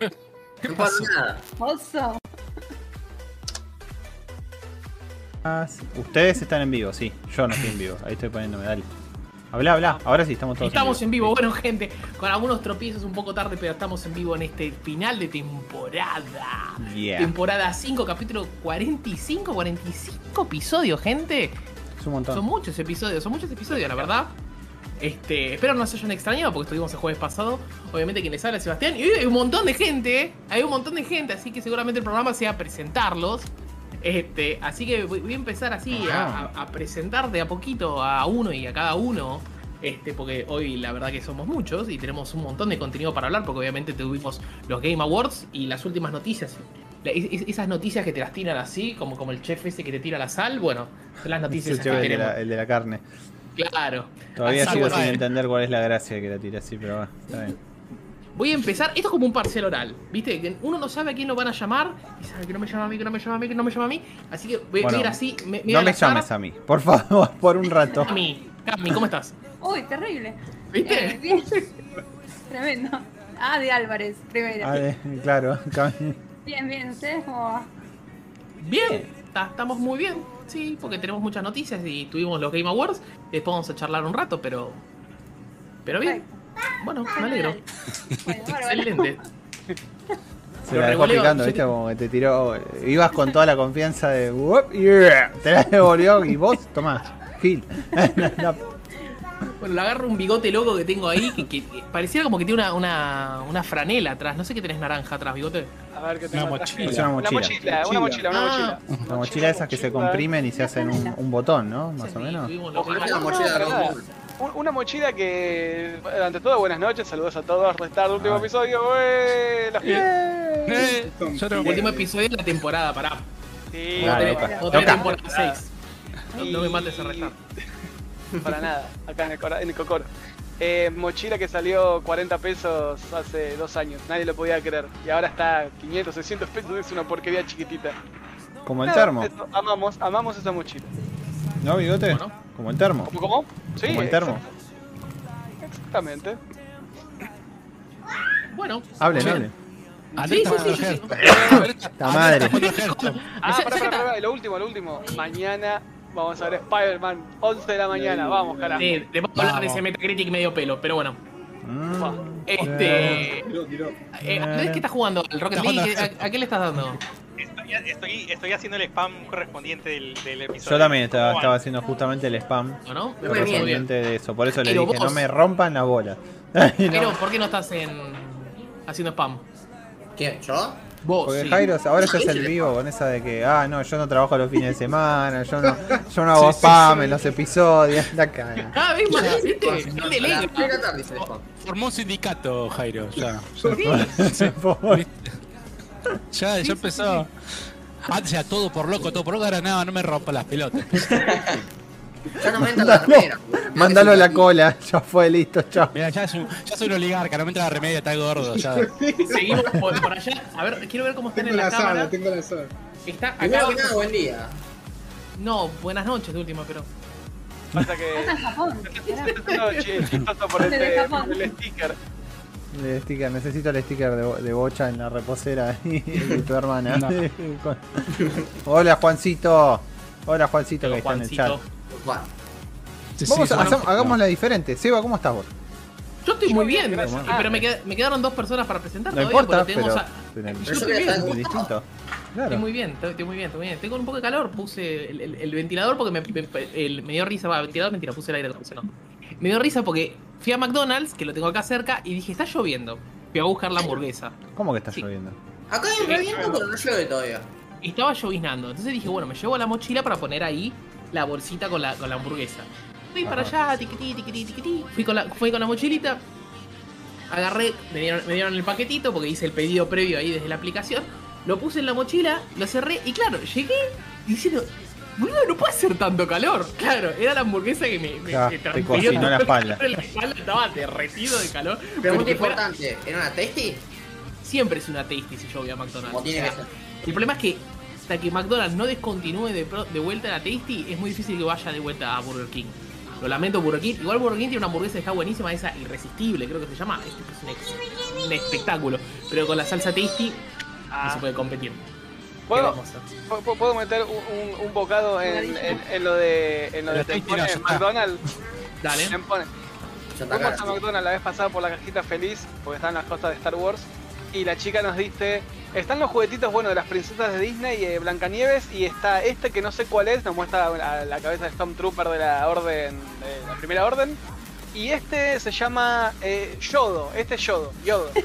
¿Qué No pasa pasó? Oso. Ah. Ustedes están en vivo, sí. Yo no estoy en vivo. Ahí estoy poniéndome, dale. Habla, habla. Ahora sí, estamos todos Estamos en vivo, bueno gente, con algunos tropiezos un poco tarde, pero estamos en vivo en este final de temporada. Yeah. Temporada 5, capítulo 45, 45 episodios, gente. Es un montón. Son muchos episodios, son muchos episodios, la verdad. Este, espero no se hayan extrañado porque estuvimos el jueves pasado. Obviamente quien les habla es Sebastián. Y hoy hay un montón de gente, hay un montón de gente, así que seguramente el programa sea presentarlos. Este, así que voy, a empezar así a, a- a presentar de a poquito a uno y a cada uno. Este, porque hoy la verdad que somos muchos y tenemos un montón de contenido para hablar, porque obviamente tuvimos los Game Awards y las últimas noticias. Esas noticias que te las tiran así, como, como el chef ese que te tira la sal, bueno, son las noticias el, que de la, el de la carne. Claro. Todavía Así sigo sin entender cuál es la gracia de que la tire así, pero va, está bien. Voy a empezar. Esto es como un parcial oral. ¿Viste? Que uno no sabe a quién lo van a llamar. Y sabe que no me llama a mí, que no me llama a mí, que no me llama a mí. Así que voy, voy a ir así. Me, me no a me llames a mí, por favor, por un rato. Cami, Cami, ¿cómo estás? Uy, terrible. ¿Viste? Eh, bien. Tremendo. Ah, de Álvarez, primero. Ah, claro, Cami. Bien, bien. ¿Ustedes cómo va? Bien. ta- Estamos muy bien. Sí, porque tenemos muchas noticias y tuvimos los Game Awards. Después vamos a charlar un rato, pero. Pero bien. Bueno, me alegro. Excelente. Se Lo la dejó picando, viste, te- como que te tiró. Ibas con toda la confianza de. "Whoop, yeah", te la devolvió y vos, tomás, Gil. No, Bueno, le agarro un bigote loco que tengo ahí que, que- que pareciera como que tiene una, una, una franela atrás. No sé qué tenés naranja atrás, bigote. A ver qué Una tengo mochila. Es una Una mochila. mochila, una mochila, una Ah. mochila. La mochila esas que se comprimen y se hacen un, un botón, ¿no? Más o menos. Awards. mochila de Una mochila que, ante todo, buenas noches, saludos a todos, restar último Ah. episodio, ¡ué! Los Eh, yo tengo Último episodio de la temporada, pará. Sí, no tenés Loca. temporada 6. No, no me mates a restar. para nada, acá en el, en el Cocoro. Eh, mochila que salió 40 pesos hace dos años, nadie lo podía creer. Y ahora está 500, 600 pesos, es una porquería chiquitita. Como el termo. eso, amamos, amamos esa mochila. ¿No, bigote? ¿Cómo no? Como el termo. ¿Cómo, cómo? Sí, Como el termo. Exactamente. Bueno. Hablen, bien. hablen. Alerta Sí, sí, sí, para sí. La madre. Para. Ah, esa pará, que pará, y lo último, lo último. Mañana vamos a ver Spider-Man, 11 de la mañana. Vamos, carajo. Sí, a hablar de ese Metacritic medio pelo, pero bueno. Mm. Este. Tiró, tiró. Eh, ¿no es que estás jugando al Rocket League? ¿A, a qué le estás dando? Estoy, estoy, estoy haciendo el spam correspondiente del, del episodio. Yo también estaba, haciendo justamente el spam correspondiente de eso. Por eso le dije, vos- no me rompan la bola. No, Pero, ¿por qué no estás en. haciendo spam? ¿Quién? ¿Yo? Vos, porque sí. Jairo ahora se hace el vivo con esa de que, ah, no, yo no trabajo los fines de semana, yo no, yo no hago Sí, spam sí. en los episodios. La cara. Ah, ¿ves? más, spam. Formó un sindicato, Jairo. Ya, ya, ya empezó. Antes era todo por loco, todo por loco. Ahora nada, no me rompa las pelotas. Ya no me entra la remera. Mándalo a la cola, ya fue listo, chao. Mira, ya, soy un oligarca, no me entra la remedia, está gordo. Ya. Seguimos por, por allá. A ver, quiero ver cómo están Tengo en la la cámara. sala, tengo la sala. Está Primero acá. buen día. No, buenas noches de última, pero. Pasa que. Estás en Japón. Chistoso por este, por el sticker. El sticker, necesito el sticker de, bo- de bocha en la reposera de tu hermana. No. Hola Juancito. Hola Juancito Pero que está en el chat. Sí, Vamos bueno, hagámosla diferente. Seba, ¿cómo estás vos? Yo estoy muy bien, gracias. pero me, qued- me quedaron dos personas para presentar No todavía, importa, porque tenemos pero, a- pero el- Yo estoy bien, es distinto. Claro. Estoy muy bien, estoy, muy bien, estoy muy bien. Tengo un poco de calor, puse el, el- el ventilador porque me, me- el- me dio risa. Va, ventilador, mentira, puse el aire acondicionado. Me dio risa porque fui a McDonald's, que lo tengo acá cerca, y dije, está lloviendo. Fui a buscar la hamburguesa. ¿Cómo que está Sí. lloviendo? Acá hay un reviento, pero no llueve todavía. Y estaba lloviznando. Entonces dije, bueno, me llevo la mochila para poner ahí la bolsita con la, con la hamburguesa. Fui para allá, tiquití, tiquití, tiquití. Fui con la, fui con la mochilita. Agarré, me dieron, me dieron el paquetito porque hice el pedido previo ahí desde la aplicación. Lo puse en la mochila, lo cerré y claro, llegué diciendo, boludo, no puede hacer tanto calor. Claro, era la hamburguesa que me, me, Ya, me te cocinó la espalda. La espalda estaba derretido de calor. Pregunta Como que fuera- importante, ¿era una tasty? Siempre es una tasty si yo voy a McDonald's. Como tiene O que ser. el problema es que hasta que McDonald's no descontinúe de, de vuelta la Tasty, es muy difícil que vaya de vuelta a Burger King. Lo lamento Burger King. Igual Burger King tiene una hamburguesa que está buenísima, esa irresistible, creo que se llama. Es, es un, ex- un espectáculo. pero con la salsa tasty no Ah. se puede competir. ¿Qué ¿Puedo, a ¿Puedo meter un, un- un bocado en, en- en lo de, en lo de no. McDonald's? Dale. Tempone. Fuimos a McDonald's la vez pasada por la cajita feliz, porque estaban las cosas de Star Wars, y la chica nos dice, están los juguetitos, bueno, de las princesas de Disney, eh, Blancanieves, y está este que no sé cuál es, nos muestra a la cabeza de Stormtrooper de la orden, de la primera orden, y este se llama eh, Yodo, este es Yodo, Yodo.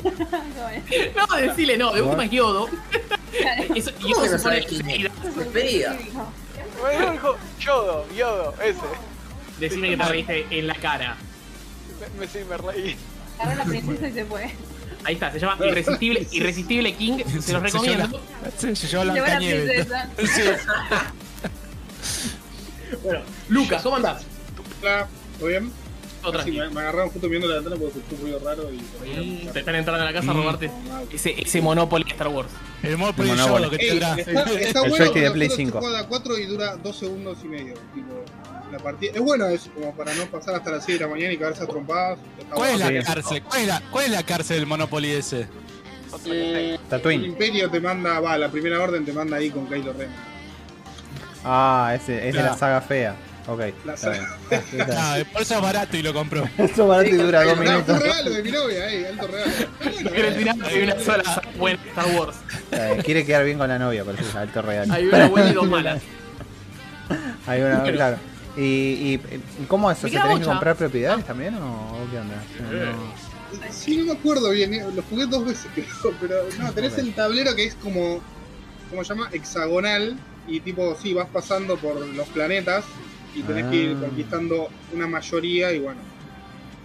No, decile no, de última es Yodo. Eso, y ¿Cómo que eso no se pone. Despedida. Bueno, dijo, Yodo, Yodo, ese. Decime que te reíste en la cara. Me, me, sí, me reí. Agarró la princesa y se fue. Ahí está, se llama Irresistible, Irresistible King, se los recomiendo. Se, se llevó Se la. Bueno, Lucas, ¿cómo andás? Hola, ¿todo bien? Todo Sí, me, me agarraron justo viendo la ventana porque se escuchó un ruido raro y por ahí. Mm, Te están entrando a la casa a Mm. robarte ese, ese Monopoly de Star Wars. El Monopoly El Monopoly. Que Ey, está, está El bueno, de Play solo se 5. juega a 4 y dura 2 segundos y medio. Tipo, la partida. Es bueno eso, como para no pasar hasta las 6 de la mañana y caerse a trompadas. ¿Cuál es la Sí. cárcel? ¿Cuál es la, ¿Cuál es la cárcel del Monopoly ese? Eh, el. Imperio te manda, va, la primera orden te manda ahí con Kylo Ren. Ah, ese es de la saga fea. Ok. La saga- Ah, por eso es barato y lo compró. Eso barato y dura dos minutos. regalo de mi novia, eh, alto regalo. Bueno, eh. tirar hay una sola buena Star Wars. Quiere quedar bien con la novia, por eso es alto real. Hay una buena y dos malas. Hay una, claro. ¿Y, y, y cómo es eso? ¿Se tenés que comprar propiedades también o, o qué onda? No. Sí, no me acuerdo bien, eh, lo jugué dos veces creo, pero no, tenés el tablero que es como, ¿cómo se llama? Hexagonal y tipo, sí, vas pasando por los planetas y tenés que ir Ah. conquistando una mayoría y bueno,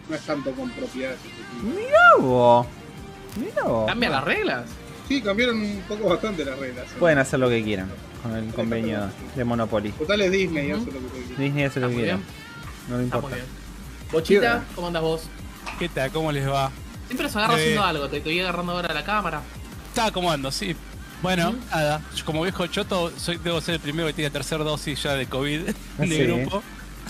no es tanto con propiedades. Mirá vos. Mirá vos. ¿Cambian las reglas? Sí, cambiaron un poco bastante las reglas. ¿eh? Pueden hacer lo que quieran con el convenio de Monopoly. Total es Disney, eso es lo que. Disney hace lo Está que quiera. No Está importa. Bochita, ¿cómo andas vos? ¿Qué tal? ¿Cómo les va? Siempre se agarra Eh. haciendo algo, te estoy agarrando ahora la cámara. Estaba acomodando, sí. Bueno, nada. Yo como viejo choto, soy, debo ser el primero que tiene tercera dosis ya de COVID de Sí. grupo.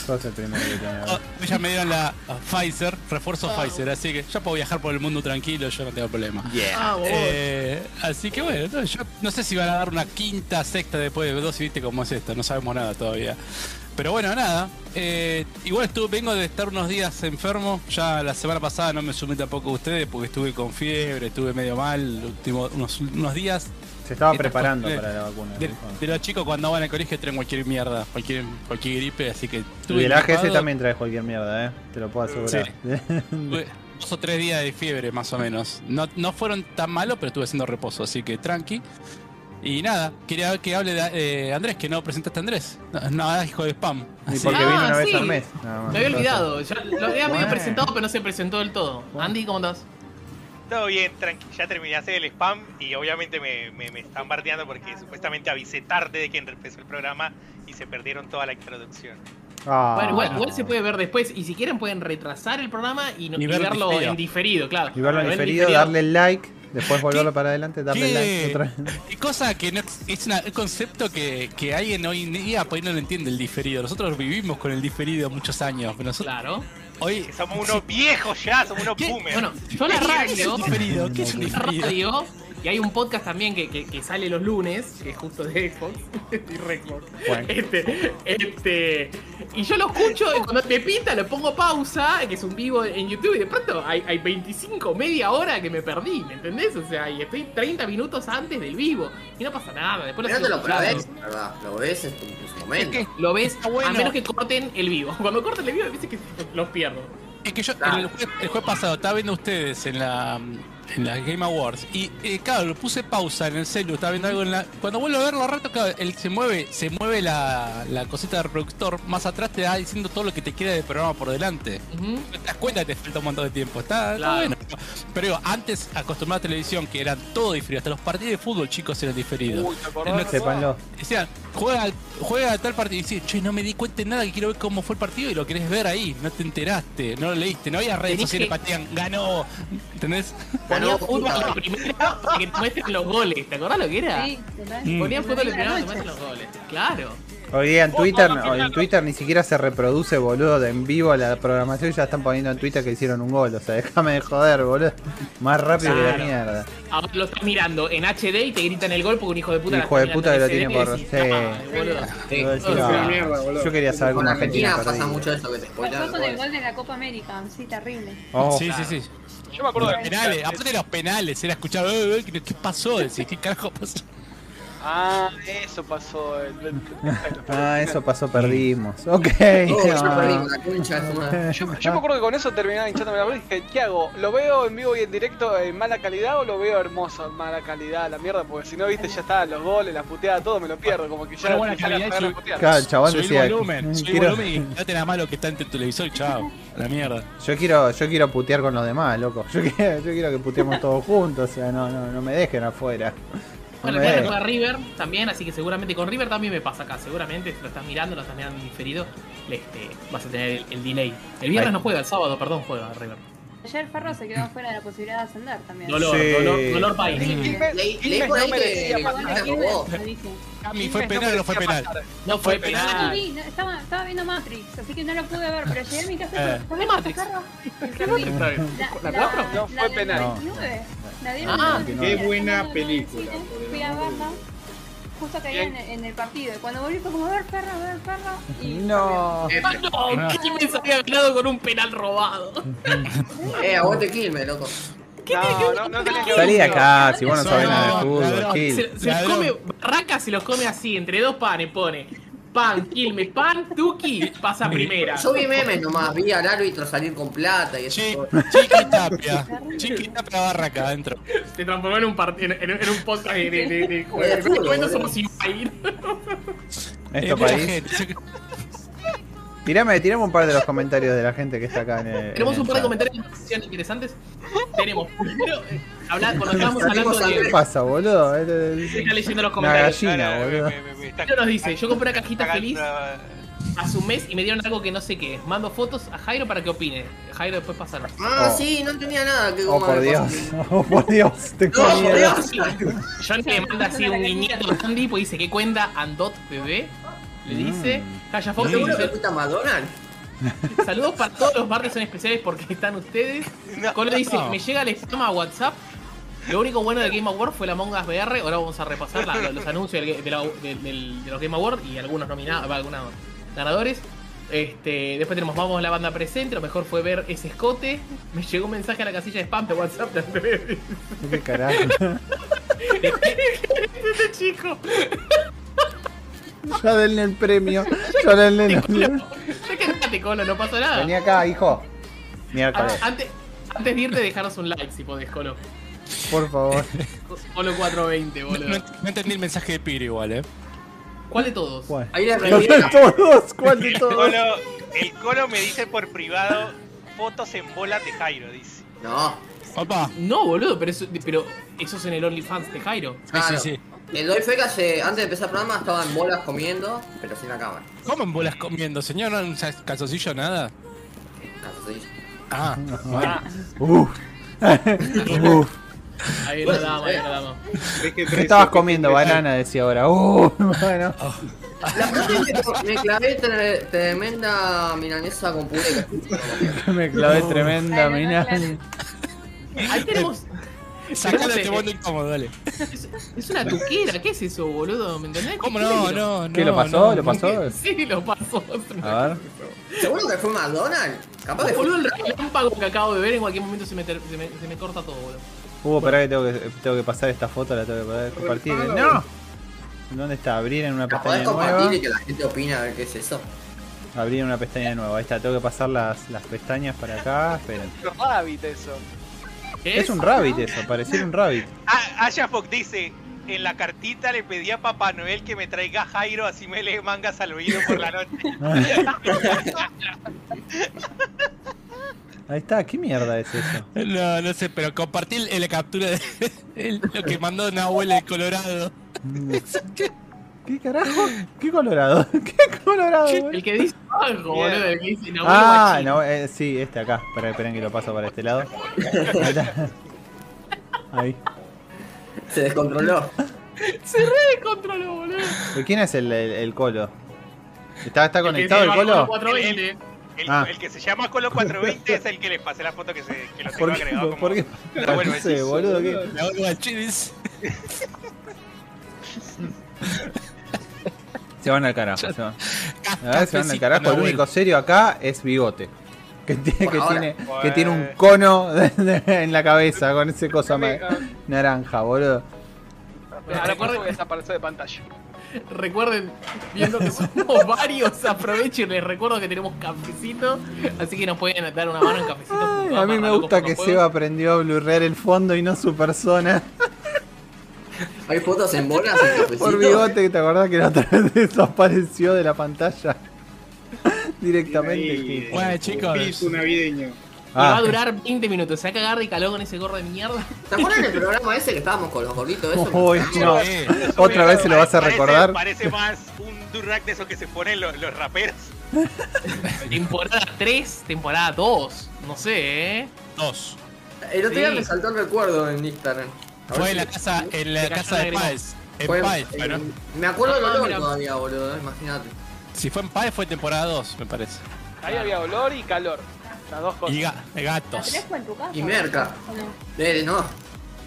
Sos el primero que tiene. Oh, ya me dieron la uh, Pfizer, refuerzo Pfizer, así que ya puedo viajar por el mundo tranquilo, yo no tengo problema. Ah. Eh, así que bueno, no, yo no sé si van a dar una quinta, sexta después de dosis, viste cómo es esto, no sabemos nada todavía. Pero bueno, nada. eh, igual estuve, vengo de estar unos días enfermo. Ya la semana pasada no me sumé tampoco a ustedes porque estuve con fiebre, estuve medio mal último, unos, unos días. Se estaba preparando cosas- para la vacuna. De, los chicos cuando van al colegio traen cualquier mierda, cualquier, cualquier gripe, así que Y el AGS también trae cualquier mierda, eh. Te lo puedo asegurar. Dos o tres días de fiebre más o menos. No, no fueron tan malos, pero estuve haciendo reposo, así que tranqui. Y nada, quería que hable de eh, Andrés, que no presentaste a Andrés. No, no, hijo de spam. Y Así- porque Ah, vino una vez sí. al mes. más. Me había olvidado, ya lo había medio presentado, pero no se presentó del todo. Andy, ¿cómo andás? Todo bien, tranqui. Ya terminé de hacer el spam y obviamente me, me, me están bardeando porque supuestamente avisé tarde de que empezó el programa y se perdieron toda la introducción. Ah, bueno, igual, igual se puede ver después y si quieren pueden retrasar el programa y, no- Y y verlo verlo diferido. en diferido, claro. Y verlo en diferido, darle el like, después volverlo para adelante, darle ¿Qué? like otra vez. Y cosa que no, es una- un concepto que, que alguien hoy en día por ahí no lo entiende el diferido. Nosotros vivimos con el diferido muchos años. Pero nosotros, Claro. Hoy. Somos unos viejos ya, somos unos ¿Qué? boomers. Bueno, yo la ¿Qué es radio, un diferido? ¿Qué es un diferido? radio, y hay un podcast también que, que- que sale los lunes, que es justo de Xbox y Redbox. Bueno. Este, este, y yo lo escucho y cuando me pinta lo pongo pausa, que es un vivo en YouTube, y de pronto hay, hay 25, media hora que me perdí, ¿me entendés? O sea, y estoy 30 minutos antes del vivo, y no pasa nada, después Pero lo no ves, ¿verdad? Lo ves en, tu- momento. Es que, Lo ves, bueno. a menos que corten el vivo. Cuando corten el vivo, a veces que los pierdo. es que yo Claro. el, jueves, el jueves pasado estaba viendo ustedes en la en la Game Awards y eh, claro, lo puse pausa en el celu, estaba viendo algo en la. Cuando vuelvo a verlo rato, claro, él se mueve, se mueve la, la cosita del reproductor, más atrás te da diciendo todo lo que te queda del programa por delante. No te das cuenta que te falta un montón de tiempo. Está, bueno. Pero digo, antes acostumbrado a televisión que eran todo diferido. Hasta los partidos de fútbol, chicos, eran diferidos. Uy. Sépanlo. Decían, juega, juega tal partido. Y decís, che, no me di cuenta de nada que quiero ver cómo fue el partido y lo querés ver ahí. No te enteraste, no lo leíste. No había redes sociales que- que patean, ganó. ¿Entendés? Ponían Ganó, fútbol primera para que te muestren los goles. ¿Te acordás lo que era? Sí, total. Mm. Ponían fútbol en primera para que te muestren los goles. Claro. Hoy día en Twitter, no, en Twitter ni siquiera se reproduce, boludo, de en vivo la programación y ya están poniendo en Twitter que hicieron un gol. O sea, déjame de joder, boludo. Más rápido que la Claro. mierda. Ahora lo estás mirando en HD y te gritan el gol porque un hijo de puta la Hijo de puta que lo tiene en por- sí. "Ah, boludo". Sí. Yo ah, yo quería saber Con Argentina pasa mucho eso que te con el gol de la Copa América, sí, terrible. Oh, sí, sí, sí. Yo me acuerdo de Penales, aparte de los penales, era escuchar, "Eh, eh, ¿qué, qué pasó? Decir, ¿qué carajo pasó? Ah, eso pasó. Ah, eso pasó, perdimos. Ok. Oh, ya ah. la concha. Yo, yo me acuerdo que con eso terminaba hinchándome la bola y dije, ¿qué hago? ¿Lo veo en vivo y en directo en mala calidad o lo veo hermoso en mala calidad? La mierda, porque si no, viste, ya está, los goles, la puteada, todo me lo pierdo, como que ya buena calidad. Claro, chabón Subí decía. el volumen, el quiero- volumen y no nada más lo que está en tu televisor y chao. La mierda. Yo quiero, yo quiero putear con los demás, loco. Yo quiero, yo quiero que puteemos todos juntos, o sea, no, no, no me dejen afuera. No Bueno, viernes dejen. juega River también, así que seguramente con River también me pasa acá. Seguramente, si lo estás mirando, lo estás mirando diferido, este, vas a tener el, el delay. El viernes Ahí. no juega, el sábado, perdón, juega River. Ayer Ferro se quedó fuera de la posibilidad de ascender también. Dolor, Sí. dolor, dolor país. Leí por no ahí merecía que. Cami, ¿fue penal o no fue penal? No fue penal. no vi, no, estaba, estaba viendo Matrix, así que no lo pude ver, pero llegué a mi casa Eh. y. Ferro, ¿Qué Matrix? La, ¿La la- cuatro? No, fue penal. 99. La dieron Ah, qué buena película, Fui a verla. Justo caía en, en el partido. Y cuando volví fue como a ver Ferro, a ver Ferro. Y No. Ah, no, Quilmes había ganado con un penal robado. Eh, aguante Quilmes, loco. No, no, no Salí de acá, si vos no No, sabés nada de no, fútbol. Se, se los come, Barraca se los come así, entre dos panes, pone pan, Quilmes, pan, Tuki, pasa primera. Yo vi memes nomás, vi al árbitro salir con plata y eso. Todo. Chiqui Tapia. Chiqui Tapia barra acá adentro. Se transformó en un, part- en, en- en un podcast de, de, de, de- Oye, en este momento boludo. somos Ibai. Eh, Esto país. Tirame, tirame un par de los comentarios de la gente que está acá en el. Tenemos en un par de comentarios interesantes. Tenemos primero, eh, hablar, cuando estábamos hablando ¿Qué de. pasa, boludo? Se es- está leyendo los Una comentarios. gallina, Claro, me- boludo. nos dice: Yo compré una cajita feliz hace un mes y me dieron algo que no sé qué. Mando fotos a Jairo para que opine. Jairo después pasaron. Ah, Oh. sí, no entendía nada. Que Oh, por Dios. Oh, por Dios. Tengo No, por. Dios. Johnny le manda así un niñito de Andy, pues dice que cuenta Andot bebé. Le dice, Calla Fox ¿Seguro que fuiste a McDonald's? saludos para todos los martes son especiales porque están ustedes. No, Colo dice, no. me llega el spam a WhatsApp. Lo único bueno del Game Award fue la Among Us VR. Ahora vamos a repasar la- los anuncios del- de, la- de los Game Award y algunos nominados, algunos ganadores. Este, después tenemos Vamos a la banda presente. Lo mejor fue ver ese escote. Me llegó un mensaje a la casilla de spam de WhatsApp de. ¿Qué carajo? Este chico. Ya denle el premio. Ya denle el Colo, ya quedate, Colo, no pasó nada. Vení acá, hijo. Ah, Miércoles, antes, antes de irte, dejaros un like si podés, Colo. por favor. Colo 420, No, boludo. no- no entendí el mensaje de Piri igual, eh. ¿Cuál de todos? ¿Cuál? Ahí le ¿Cuál de todos? ¿Cuál de El todos? colo, el colo me dice por privado fotos en bolas de Jairo, dice. No. Opa. No, boludo, pero eso, pero eso es en el OnlyFans de Jairo. Sí, sí, sí. Le doy fe que hace- antes de empezar el programa estaba en bolas comiendo, pero sin la cámara. ¿Cómo en bolas comiendo, señor? ¿No un calzoncillo nada? Así. Ah, bueno. Uf. Uf. Ahí lo Bueno, damos, ahí eh. lo damos. Es que ¿Qué estabas comiendo? Banana, decía ahora. Uh, bueno. La que me clavé tre- tremenda milanesa con puré. Me clavé tremenda claro. Ahí tenemos. Tenemos, este eh, mundo incómodo, dale. es, es una tuquera, ¿qué es eso, boludo? ¿Me entendés? ¿Cómo ¿Qué no? No, no. ¿Qué lo pasó? no. ¿Lo pasó? Sí, lo pasó. A ver. ¿Seguro que fue McDonald's? Capaz que Boludo, fue. el relámpago que acabo de ver en cualquier momento se me, ter- se me, se me corta todo, boludo. Hugo, esperá que tengo que, tengo que pasar esta foto, la tengo que poder compartir. ¡No! ¿Dónde está? Abrir en una pestaña nueva. compartir y que la gente opine a ver qué es eso. Abrir en una pestaña nueva. Ahí está, tengo que pasar las, las pestañas para acá. Esperen. Qué Rabbit eso. ¿Qué Es un rabbit eso, pareciera un rabbit. Ah, Aya Fox dice, en la cartita le pedí a Papá Noel que me traiga a Jairo así me lee mangas al oído por la noche. Ahí está, ¿qué mierda es eso? No, no sé, pero compartí el- la captura de el- lo que mandó Nahuel de Colorado. ¿Qué carajo? ¿Qué colorado? ¿Qué colorado? boludo? El que dice algo, boludo. El que dice no, Ah, no, eh, sí, este acá. Esperen, esperen que lo paso para este lado. Ahí. Se descontroló. Se re descontroló, boludo. ¿Pero ¿Quién es el, el, el colo? ¿Está, está conectado el colo? 420. El, Ah. el que se llama Colo 420 es el que les pasé la foto que, se, que lo tengo ¿Por qué? agregado como... ¿Por qué? Bueno, Parece, es- boludo, ¿qué? Me hago al chilis. Se van al carajo. Se van. A ver, se van al carajo. El único serio acá es Bigote. Que tiene, que tiene, que tiene un cono de- de- en la cabeza con ese cosa naranja, boludo. Ahora por eso voy a desaparecer de pantalla. Recuerden, viendo que somos varios, aprovechen, les recuerdo que tenemos cafecito, así que nos pueden dar una mano en cafecito. Ay, a mí me gusta que Seba aprendió a blurrear el fondo y no su persona. Hay fotos en bolas en cafecito. Por bigote, ¿te acordás que la otra vez desapareció de la pantalla? Directamente. Ahí. Bueno, chicos. Espíritu navideño. Y va Ah, a durar 20 minutos, se va a cagar de calor con ese gorro de mierda. ¿Te acuerdas del programa ese que estábamos con los gorditos? Eso? Uy, no. Eh, Otra vez se lo vas a Parece- recordar. Parece más un Durac de esos que se ponen los, los raperos. Temporada 3, temporada 2, no sé, eh. dos. El otro día Sí. me saltó el recuerdo en Instagram. Fue en la casa, en la casa de. Páez. En fue- Páez, en- bueno. Me acuerdo del olor todavía, boludo, imagínate. Si fue en Páez fue temporada 2, me parece. Ahí había olor y calor. Las dos cosas. Y ga- ¿La gatos. tenés fue en tu casa? Y merca. Eh, no.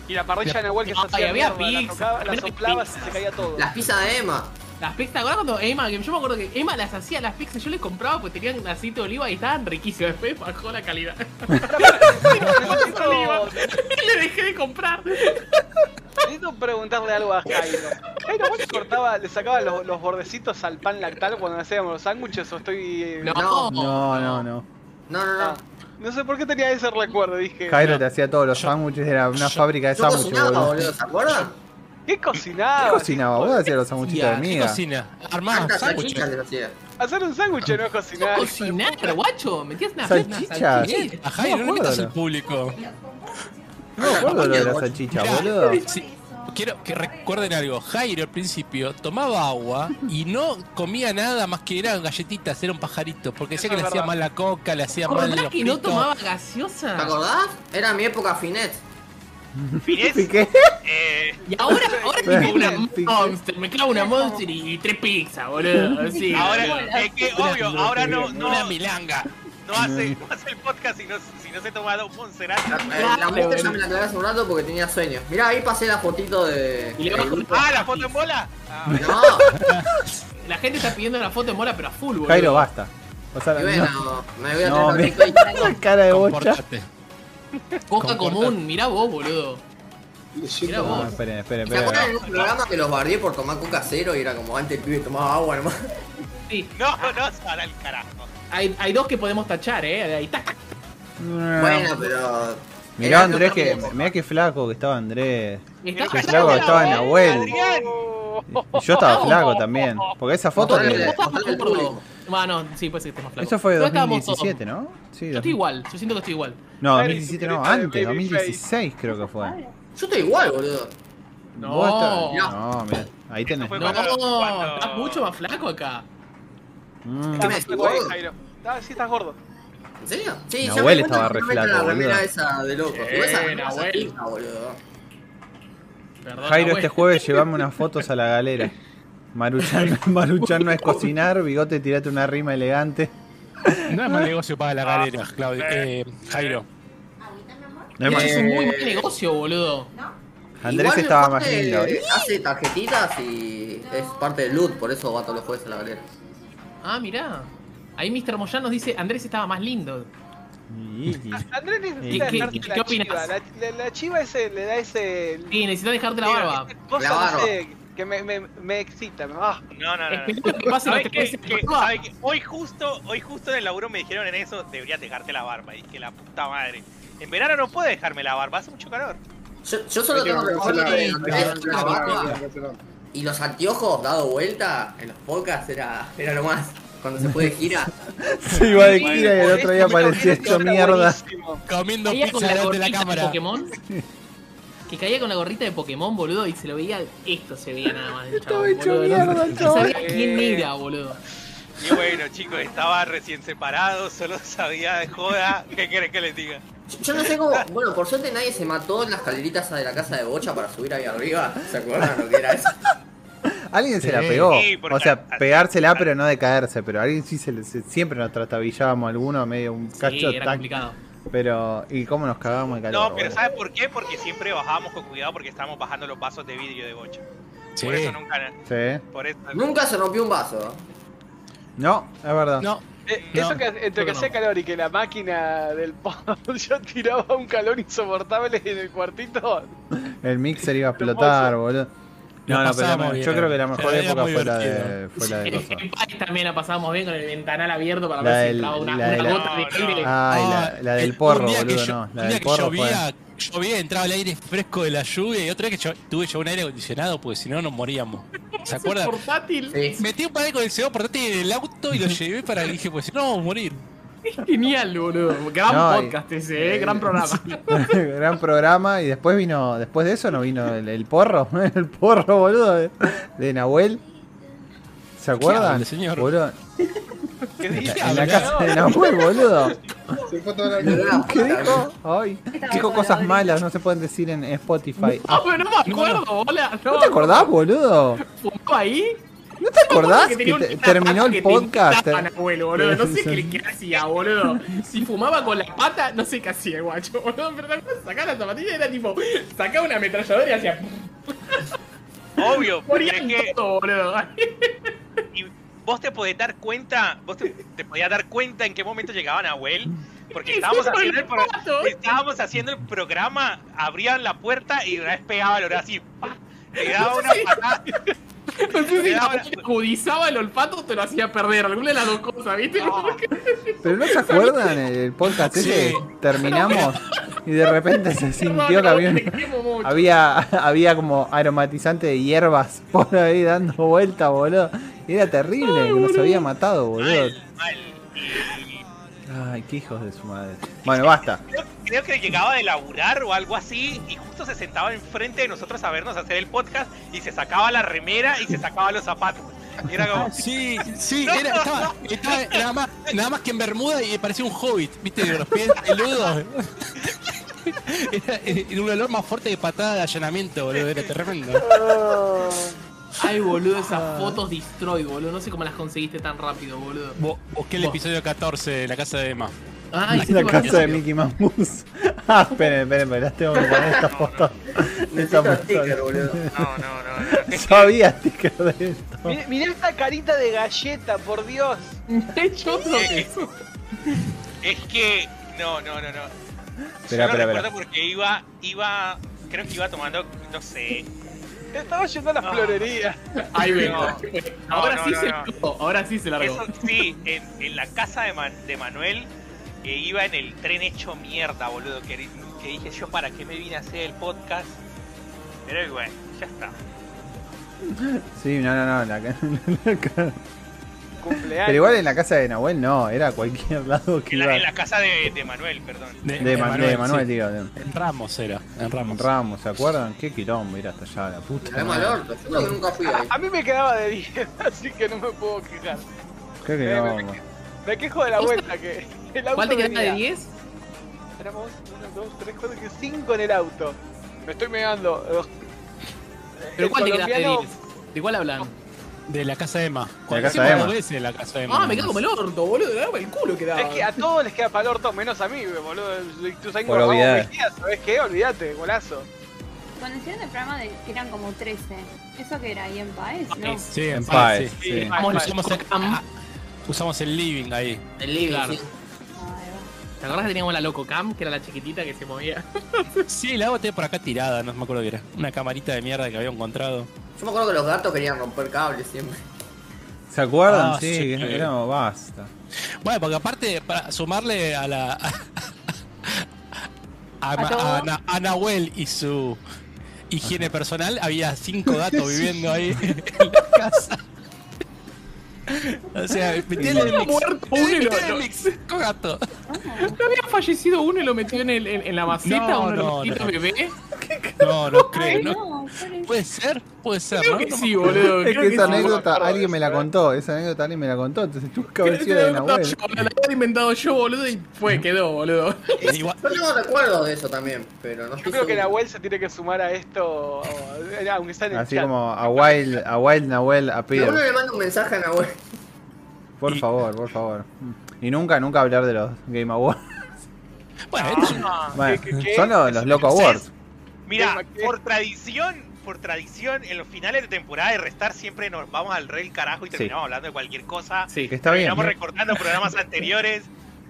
Y la parrilla de Nahuel que se hacía había pizza, la soplabas y se caía todo. Las pizzas de Emma. Las pizzas, ¿te acuerdas cuando Emma, que yo me acuerdo que Emma las hacía las pizzas, yo les compraba porque tenían aceite de oliva y estaban riquísimas, después bajó la calidad. Necesito, Le dejé de comprar. necesito preguntarle algo a Jairo. Jairo, ¿vos le cortaba, le sacaba los, los bordecitos al pan lactal cuando hacíamos los sándwiches o estoy... eh, No, No, no, no, no. No, no, Ah, no. no sé por qué tenía ese recuerdo, dije. Jairo no. te hacía todos los sándwiches, era una yo- fábrica de sándwiches, boludo, ¿se acuerdan? ¿Qué cocinaba? ¿Qué cocinaba? Vos hacías los sándwichitos de ¿Qué miga. cocina? Armás sándwiches. Hacer un sándwich no es cocinar. cocinar, guacho. Metías una Salchicha. una salchicha. A Jairo, no metas al público. No me acuerdo lo de la salchicha, boludo. quiero que recuerden algo. Jairo al principio tomaba agua y no comía nada más que eran galletitas, era un pajarito. Porque decía que le hacía mal la coca, le hacía mal ¿Acordás los que no tomaba ¿Te gaseosa? acordás? Era mi época finet. Finés, ¿Y qué? eh, Y ahora, ahora una Piqué. monster, me clavo una monster y tres pizzas, boludo. Sí, ahora, boludo. es que obvio, ahora no, no, Una milanga. no hace, no hace el podcast si no, si no se toma dos Monserrat. La, eh, la mujer ya me la aclaré hace un rato porque tenía sueño. Mirá, ahí pasé la fotito de. Y le. Ah, la foto en bola. Ah, No, La gente está pidiendo la foto de mola, pero a full, boludo. Jairo, basta. O sea, y bueno, no. me voy a No, traer me-. La cara de bocha. Coca común, mirá vos, boludo. Mirá vos. No, esperen, esperen, ¿Se acuerdan en esperen. un programa que los bardeé por tomar coca cero y era como antes el pibe tomaba agua nomás? Sí, No, no, para el carajo. hay, hay dos que podemos tachar, eh. Ahí tac. Bueno, pero. Mirá era Andrés que. Mirá qué flaco que estaba Andrés. Está Qué flaco que estaba Nahuel. Adrián. Y yo estaba flaco también. Porque esa foto. Mostrale- que-. Bueno, sí, puede ser que esté más flaco. Eso fue de Pero estábamos 2017, ¿no? Sí, Yo estoy igual, yo siento que estoy igual. No, Claro, 2017 no, antes, babyface. 2016 creo que fue. Yo estoy igual, boludo. No, no, No, mira, ahí tenés. cuando- estás mucho más flaco acá. Mm. ¿Qué me Estás decís, gordo. Ah, sí, estás gordo. ¿En serio? Sí, Nahuel ya me di estaba re flaco, la remera esa de loco. Eh, esa remera Nahuel. boludo. Perdón, Jairo, Nahuel. este jueves llevame unas fotos a la galera. Maruchan, Maruchan no es cocinar, bigote, tirate una rima elegante. No es mal negocio para la galera, Claudio. Eh, Jairo. No es es un muy Eh, mal negocio, boludo. Andrés Igual estaba más lindo. Hace tarjetitas y es parte del loot, por eso va todos los jueves a la galera. Ah, mirá. Ahí Mr. Moyan nos dice, Andrés estaba más lindo. Y- Andrés necesita ¿Qué- qué- dejarse qué la opinas? chiva. La, la- la chiva ese, le da ese. Sí, necesitas dejarte la barba. esa cosa, La barba. no sé, que me, me, me excita. me- ah. No, no, no. Esperemos que pase ¿Sabes los qué? Que- meses. ¿sabes qué? Hoy justo, hoy justo en el laburo me dijeron en eso, deberías dejarte la barba. Y dije, la puta madre. En verano no puedo dejarme la barba, hace mucho calor. Yo, yo solo tengo que la barba y los anteojos dado vuelta en los podcasts era, era lo más. Cuando se fue de gira. Se iba de gira y el otro día parecía hecho mierda. Comiendo pizza con la delante de la de cámara. Pokémon. Que caía con la gorrita de Pokémon, boludo, y se lo veía. Esto se veía nada más. Estaba hecho mierda, No, sabía quién era, boludo. Y bueno, chicos, estaba recién separado, solo sabía de joda. ¿Qué querés que les diga? Yo, no sé cómo. Bueno, por suerte nadie se mató en las escaleritas de la casa de Bocha para subir ahí arriba. ¿Se acuerdan lo que era eso? Alguien se Sí. la pegó. Sí, o sea, pegársela, a- pero no de caerse. Pero alguien sí se, le- se- siempre nos tratabillábamos alguno medio un cacho Sí, era tan- complicado. Pero, ¿y cómo nos cagábamos de calor? No, pero? ¿sabes por qué? Porque siempre bajábamos con cuidado porque estábamos bajando los vasos de vidrio de bocha. Sí. Por eso nunca. Sí. Por eso. Nunca se rompió un vaso. No, es verdad. No, Eh, No, eso que entre que que hacía no. calor y que la máquina del pod yo tiraba un calor insoportable en el cuartito. El mixer iba a explotar, boludo. No, no, pero la- yo creo que la mejor época fue la de, fue la de En en Paris también la pasábamos bien con el ventanal abierto para La ver si del- entraba una, la de una la- gota de No, aire. Ah, la, la del el- porro, un día que boludo, yo- no. un La día del que porro fue. llovía, llovía, entraba el aire fresco de la lluvia y otra vez que yo, tuve yo un aire acondicionado porque si no nos moríamos. ¿Se acuerdan? portátil. Sí. Metí un con el segundo portátil en el auto y lo llevé para dije, pues si no vamos a morir. Genial, boludo. Gran No, y- podcast ese, eh, gran programa. Gran programa y después vino, después de eso no vino el, el porro, el porro, boludo, de, de Nahuel. ¿Se acuerdan? habla, señor? Boludo, ¿Qué en dice? la casa de Nahuel, boludo. Se fue toda la ¿Qué dijo? Ay, dijo cosas la- malas, no se pueden decir en Spotify. Ah, No, pero no me acuerdo, bola. ¿No te acordás, boludo? ¿Fumó ahí? ¿No te acordás Que que te- terminó el que te podcast? hinchaban, abuelo, boludo. No sé qué hacía, boludo. Si fumaba con la pata, no sé qué hacía, guacho, boludo. Pero sacaba la zapatilla y era tipo, sacaba una ametralladora y hacía. Obvio, que todo, boludo. y vos te podés dar cuenta, vos te, te podías dar cuenta en qué momento llegaban a Well, porque estábamos haciendo el, pro- estábamos haciendo el programa, abrían la puerta y una vez pegaba el así, le daba una patada. No sé si la agudizaba el olfato o te lo hacía perder. Alguna de las dos cosas, ¿viste? Pero no se acuerdan el podcast ese, Sí. terminamos y de repente se sintió que había, había, había como aromatizante de hierbas por ahí dando vuelta, boludo. Era terrible, que nos había matado, boludo. Mal, mal. Ay, qué hijos de su madre. Bueno, basta. Creo, creo que llegaba de laburar o algo así y justo se sentaba enfrente de nosotros a vernos hacer el podcast y se sacaba la remera y se sacaba los zapatos. Y era como, Sí, sí, era, estaba, estaba nada, más, nada más que en Bermuda y parecía un hobbit, ¿viste? De los pies peludos. Era, era un olor más fuerte de patada de allanamiento, boludo, era tremendo. Ay, boludo, esas fotos destroy, boludo. No sé cómo las conseguiste tan rápido, boludo. Bu- Busqué el episodio 14 de la casa de Emma. Ay, la casa de Mickey Mouse. Ah, esperen, esperen, esperen, las tengo que poner estas fotos. Necesito Estas sticker, fotos. boludo. no, no, no, no. Sabía sticker de esto. Mirá, mirá esta carita de galleta, por Dios. Yo no Eh, Es que, no, no, no, no. Espera, Yo espera, recuerdo espera. porque iba, iba, creo que iba tomando, no sé, Estaba yendo a la No. florería. Ahí vengo. No, Ahora no, sí no, se no. largó. Ahora sí se largó. Eso sí, en, en la casa de, Man- de Manuel, que iba en el tren hecho mierda, boludo. Que, que dije yo, ¿para qué me vine a hacer el podcast? Pero bueno, ya está. Sí, no, no, no. la la Cumpleaños. Pero igual en la casa de Nahuel no, era a cualquier lado que En iba. la, en la casa de, de Manuel, perdón. De, Ma- de Manuel, sí. digo. de- En Ramos era, en Ramos. Ramos, ¿se acuerdan? Qué quilombo ir hasta allá, la puta. Orto. Yo creo que nunca fui ahí. A mí me quedaba de 10, así que no me puedo quejar. Qué Eh, me, quilombo. me- quejo de la vuelta que el auto ¿Cuál te quedaba de venía. 10? Éramos 1, 2, 3, 4, 5 en el auto. Me estoy megando. ¿Pero El cuál te quedaste de colombiano- 10? ¿De cuál hablan? De la casa de Emma. De la casa de Emma. veces la casa de Emma. Ah, me quedo como el orto, boludo. Dame el culo quedaba. Es que a todos les queda para el orto, menos a mí, boludo. Tú sabes cómo ¿sabes qué? Olvídate, golazo. Cuando hicieron el programa de que eran como 13, ¿eso que era? ¿Y en País? ¿No? Sí, en Paez, sí. sí. Vamos, Usamos el, ah, usamos el living ahí. El living, Claro. sí. ¿Te acuerdas que teníamos la Loco Cam, que era la chiquitita que se movía? Sí, la hago tenía por acá tirada, no me acuerdo qué era. Una camarita de mierda que había encontrado. Yo me acuerdo que los gatos querían romper cables siempre. ¿Se acuerdan? Ah, sí, sí. era basta. Bueno, porque aparte, para sumarle a la. A, ¿A a a Nahuel y su higiene personal, había cinco gatos viviendo ahí en la casa. O sea, metí el mix. muerto uno y lo- Metí el lo- mix, cinco gatos. ¿No había fallecido uno y lo metió en, el, en, en la maceta? No, uno no, no. bebé? No, no creo. No, no. Puede ser, puede ser, Creo ¿no? que No sí, me boludo. Es creo que esa sí. anécdota alguien me la contó, esa anécdota alguien me la contó, entonces que que sido la de Nahuel. yo, la había inventado yo, boludo, y fue, quedó, boludo. Igual- Yo tengo recuerdos de eso también, pero no Yo creo que. Nahuel se tiene que sumar a esto, aunque sea en el Así chat. como a Wild, a Wild Nahuel Pero uno appear. le manda un mensaje a Nahuel. Por Y- favor, por favor. Y nunca, nunca hablar de los Game Awards. Bueno, Ah, Bueno, ¿qué- qué- son los, los Loco Awards. Mira, por tradición, por tradición, en los finales de temporada de restar siempre nos vamos al rey carajo y Sí. terminamos hablando de cualquier cosa. Sí. Que está bien. Terminamos recordando programas anteriores.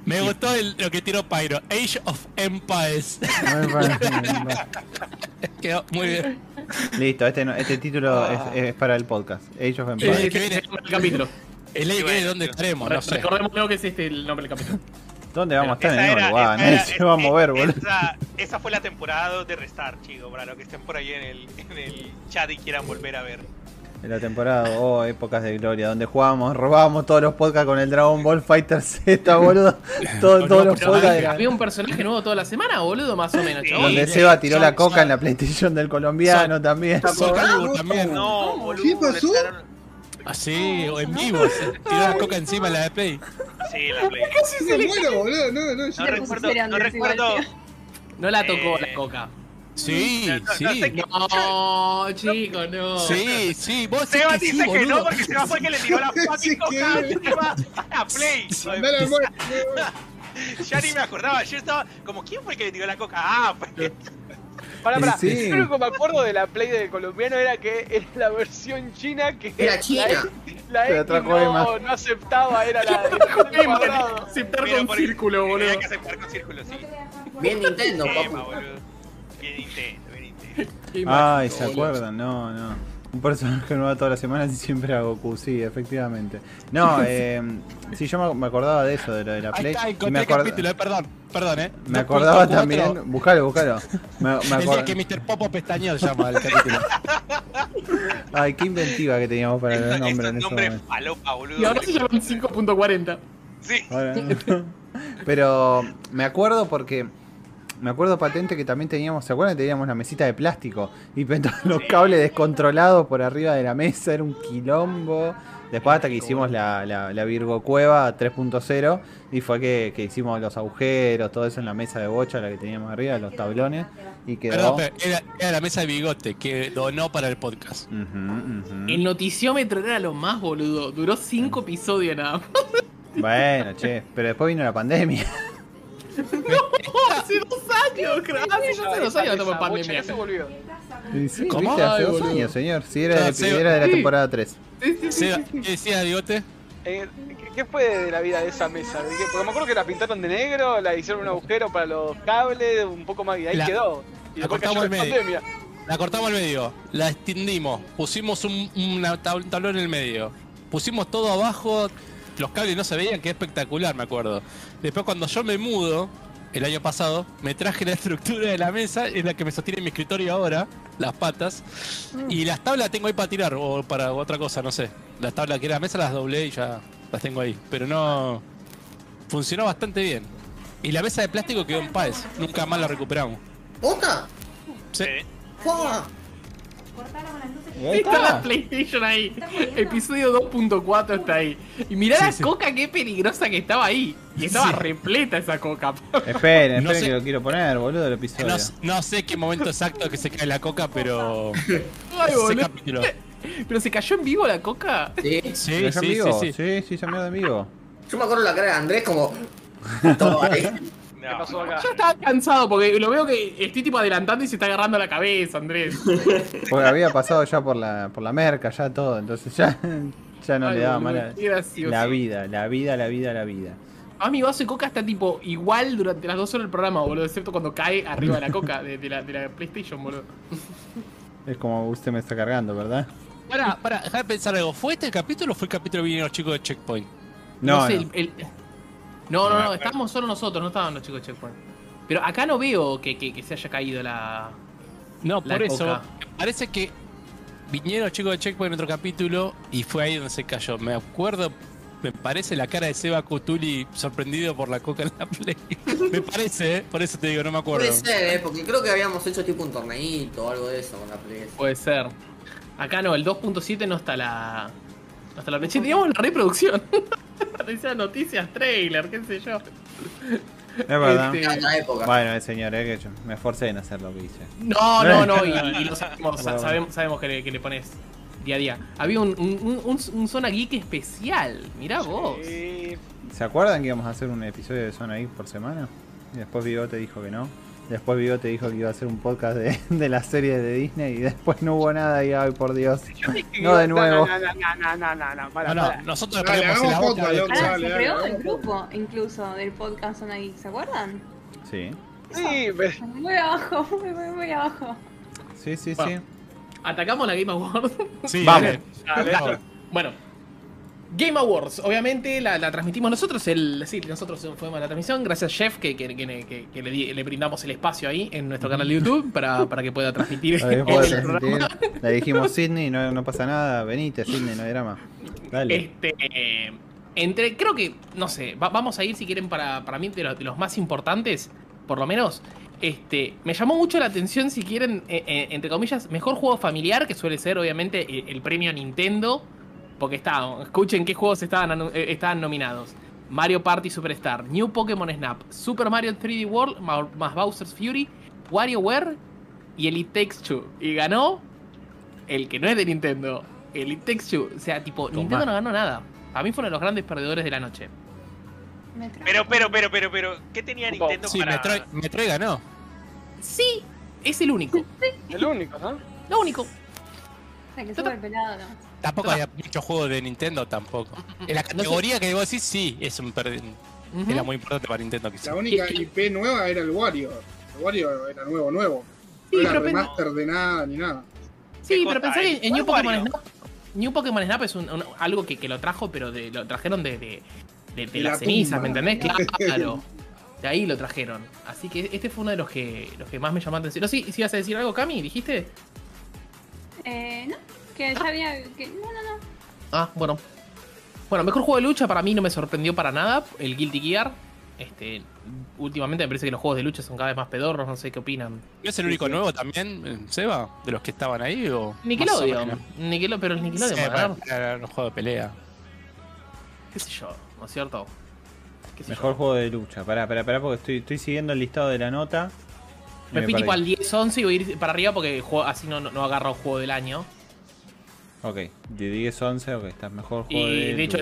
me gustó el- lo que tiró Pyro. Age of Empires. Quedó muy bien. Listo, este, no- este título es, es para el podcast. Age of Eh, Empires. que viene- el capítulo. El bueno, de dónde estaremos, no sé. Recordemos luego que es este el nombre del capítulo. ¿Dónde vamos a estar? En lugar. esa Nadie era- se va a mover, boludo. Esa, esa fue la temporada 2 de Restar, chicos, para los que estén por ahí en el, en el chat y quieran volver a ver. En la temporada, oh, épocas de gloria, donde jugábamos, robábamos todos los podcasts con el Dragon Ball Fighter Z, boludo. Todo- No, todos no, los pero podcasts Había un personaje nuevo toda la semana, boludo, más o menos, Sí. chabón. Donde Seba tiró son- la coca son- en la PlayStation del colombiano también. También. No, boludo. ¿Qué pasó? Así, o en vivo. se Tiró la coca encima en la de Play. Sí, la Play. Me muero, boludo. No, no, yo No recuerdo, no recuerdo. No la tocó Eh, la coca. Sí, No, no, no sí. sé No, chicos, no. Sí, sí, vos Seba que dice sí, que no porque Seba fue el que le tiró la Sí, fucking coca a la Play. Muere. Ya ni me acordaba, yo estaba como, ¿quién fue el que le tiró la coca? Ah, fue Pará, pará. Sí. Yo lo que me acuerdo de la Play del colombiano era que era la versión china que Era china. la, la la X no, no aceptaba, era la de Emma, cuadrado. Aceptar con por- círculo, boludo. Tenía que aceptar con círculo, sí. Bien Nintendo, boludo. Bien Nintendo, bien Nintendo. Ay, ¿se acuerdan? No, no. Un personaje nuevo todas las semanas y siempre a Goku, sí, efectivamente. No, eh, sí, yo me- acordaba de eso, de lo de la Ahí Play. está, y encontré me, el acord- capítulo, eh, perdón, perdón, eh. me acordaba 2.4, también. Buscalo, buscalo. Me, me El día que Mr. Popo pestañeó se llama el capítulo. Ay, qué inventiva que teníamos para los Esos nombres en ese nombres momento. falopa, boludo. Y ahora se llaman 5.40. Sí. Ahora- Pero me acuerdo porque. Me acuerdo patente que también teníamos, ¿se acuerdan? Teníamos la mesita de plástico y los cables descontrolados por arriba de la mesa, era un quilombo. Después hasta que hicimos la, la, la Virgo Cueva 3.0 y fue que, que hicimos los agujeros, todo eso en la mesa de bocha, la que teníamos arriba, los tablones, y quedó... Perdón, pero era, era la mesa de bigote que donó para el podcast. Ujú, ujú. El noticiómetro era lo más, boludo. Duró 5 episodios nada más. Bueno, che, pero después vino la pandemia. hace dos años, sí, ya hace dos años estamos en pandemia. Se volvió. Y sí, ¿Cómo? viste, hace dos años, señor. Sí, era, Ah, de, era de la temporada 3. Sí, sí, sí, Seba, sí, sí. ¿Qué decía Bigote? Eh, ¿qué- ¿Qué fue de la vida de esa mesa? Porque me acuerdo que la pintaron de negro, la hicieron un agujero para los cables, un poco más y ahí La- quedó. Y la cortamos al medio. pandemia. La cortamos al medio, la extendimos, pusimos un tablón en el medio, pusimos todo abajo, los cables no se veían, qué espectacular, me acuerdo. Después cuando yo me mudo, el año pasado, me traje la estructura de la mesa, es la que me sostiene mi escritorio ahora, las patas, y las tablas tengo ahí para tirar, o para otra cosa, no sé. Las tablas que era la mesa las doblé y ya las tengo ahí, pero no... Funcionó bastante bien. Y la mesa de plástico quedó en paz, nunca más la recuperamos. ¿Posta? Sí. ¡Fua! Ahí Está la. PlayStation ahí. Episodio 2.4 está ahí. Y mirá Sí, la sí. coca qué peligrosa que estaba ahí. Y estaba Sí. repleta esa coca. Esperen, No esperen sé. que lo quiero poner, boludo, el episodio. No, no sé qué momento exacto que se cae la coca, pero. Ay, ese boludo. capítulo. Pero se cayó en vivo la coca. Sí. Sí, ¿Lo sí, en sí, vivo? sí. sí, sí, se me en vivo. Yo me acuerdo la cara de Andrés como. Todo ahí. ¿Qué pasó acá? Yo estaba cansado porque lo veo que estoy tipo adelantando y se está agarrando la cabeza, Andrés. Porque había pasado ya por la, por la merca, ya todo, entonces ya, ya no Ay, le daba mala. La vida, la vida, la vida, la vida. A mi vaso de coca está tipo igual durante las dos horas del programa, boludo. Excepto cuando cae arriba de la coca de, de la, de la PlayStation, boludo. Es como usted me está cargando, ¿verdad? Para, para, dejar de pensar algo. ¿Fue este el capítulo o fue el capítulo que vinieron los chicos de Checkpoint? No, sé, no. el- el- no, no, no, estábamos solo nosotros, no estaban los chicos de Checkpoint. Pero acá no veo que, que- que se haya caído la. No, La por eso. Parece que vinieron los chicos de Checkpoint en otro capítulo y fue ahí donde se cayó. Me acuerdo Me parece la cara de Seba Cutuli sorprendido por la coca en la Play. me parece, ¿eh? Por eso te digo, no me acuerdo. Puede ser, ¿eh? porque creo que habíamos hecho tipo un torneito o algo de eso con la Play. Puede ser. Acá no, el 2.7 no está la. No está la Che, digamos la reproducción. Parecía noticias, trailer, qué sé yo. Es verdad. Este, En la época. Bueno, el señor, eh, que yo me esforcé en hacer lo que hice. No, no, no, y, y lo sabemos, sa- sabemos, sabemos que, le, que le pones día a día. Había un, un, un, un Zona Geek especial, mirá vos. ¿Se acuerdan que íbamos a hacer un episodio de Zona Geek por semana? Y después Vigo te dijo que no. Después Vigo te dijo que iba a hacer un podcast de, de la serie de Disney y después no hubo nada y ay por Dios. No de nuevo. No, no, no, no, no, no, no, para, No, nosotros le Dale, la boca. Dale, se creó el grupo incluso del podcast Zona Geek, ¿se acuerdan? Sí, Sí, pero- Muy abajo, muy, muy, muy abajo. sí, sí, sí. Atacamos la Game Awards. Sí, Vamos. dale. Dale. Vamos. Bueno, Game Awards, obviamente la, la transmitimos nosotros, el, sí, nosotros fuimos a la transmisión, gracias Chef que, que, que- que- que le, di- le brindamos el espacio ahí en nuestro canal de YouTube para, para que pueda transmitir el transmitir. Le dijimos Sidney, no, no pasa nada, venite Sidney, no hay drama. Dale. Este, eh, entre, creo que, no sé, va- vamos a ir si quieren para, para mí de los, de los más importantes, por lo menos. Este, me llamó mucho la atención si quieren, eh, eh, entre comillas, mejor juego familiar, que suele ser obviamente el, el premio Nintendo, porque está, escuchen qué juegos estaban, eh, estaban nominados. Mario Party Superstar, New Pokémon Snap, Super Mario 3D World, más Bowser's Fury, WarioWare y el It Takes Two. Y ganó el que no es de Nintendo, el It Takes Two. O sea, tipo. Nintendo no ganó nada. A mí fueron los grandes perdedores de la noche. Pero, pero, pero, pero, pero, ¿qué tenía Nintendo Sí, para...? Metroid, Metroid ganó. Sí, es el único. el único, ¿no? Lo único. O sea, que súper pelado, ¿no? Tampoco había muchos juegos de Nintendo tampoco. En la categoría que vos decís, sí, es un per- era muy importante para Nintendo quizás. La única IP nueva era el Wario. El Wario era nuevo, nuevo. Sí, No era pero pen- remaster de nada ni nada. Sí, ¿Qué pero pensá que en New ¿Cuál Pokémon? Snap. New Pokémon Snap es un- un- algo que, que lo trajo, pero de, lo trajeron de, de, de- de De las la cenizas, ¿me entendés? Claro. De ahí lo trajeron. Así que este fue uno de los que, los que más me llamó la atención. No, sí, si ibas a decir algo, Cami, dijiste. Eh, no, que ya había. Que, no, no, no. Ah, bueno. Bueno, mejor juego de lucha para mí no me sorprendió para nada. El Guilty Gear. Este, últimamente me parece que los juegos de lucha son cada vez más pedorros, no sé qué opinan. ¿No es el único nuevo también, eh, Seba? ¿De los que estaban ahí? O Nickelodeon. menos? Nickelode- pero el Nickelodeon Sí, va a ganar. para- para los juegos de pelea. qué sé yo, ¿no es cierto? ¿Qué sé yo? Mejor juego de lucha. Pará, pará, pará, porque estoy, estoy siguiendo el listado de la nota. y Me fui tipo al 10, 11 y voy a ir para arriba porque juego- así no, no, no agarro juego del año. Ok, de 10, 11, ok, está mejor juego Y de, de hecho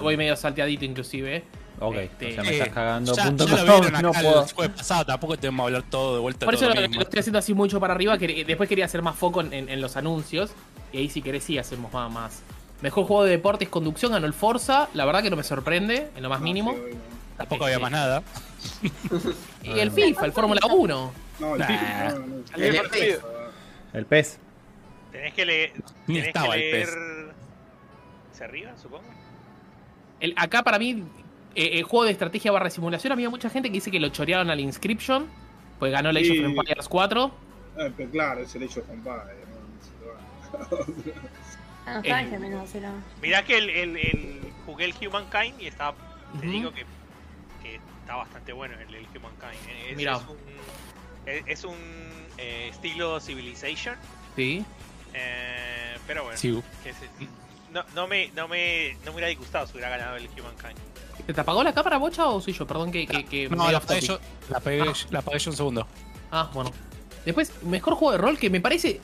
voy medio salteadito inclusive. Ok, este, o sea, me Eh, estás cagando. ya, punto ya lo vieron acá no el puedo. jueves pasado, tampoco tenemos que hablar todo de vuelta Por eso lo, lo estoy haciendo así mucho para arriba. que después quería hacer más foco en, en- en los anuncios. Y ahí si querés sí hacemos más, más. Mejor juego de deportes conducción ganó el Forza. La verdad que no me sorprende, en lo más No, mínimo. sí, bueno. Tampoco había más nada. Y el FIFA, el Fórmula 1. No, el Nah. FIFA, no, no. El. El pez. Tenés que leer... Ni Tenés estaba que el leer... pez. ¿Se arriba, supongo? El- acá para mí, eh, el juego de estrategia barra simulación, había mucha gente que dice que lo chorearon al Inscription. Pues ganó el Age of Empires 4. Eh, pero claro, es el lo va. La nostalgia Eh. Mirá que el, el, el- jugué el Humankind y está... Te digo que, que está bastante bueno el, el Humankind. Es, Mirá. es un, es, es un eh, estilo Civilization. Sí. Eh, pero bueno, Sí. sé. no, no, me, no, me, no me hubiera disgustado si hubiera ganado el Humankind. ¿Se te apagó la cámara, bocha, o soy yo? Perdón que. que, que No, me la apagué, yo, la, apagué, Ah. la apagué yo un segundo. Ah, bueno. Después, mejor juego de rol que me parece.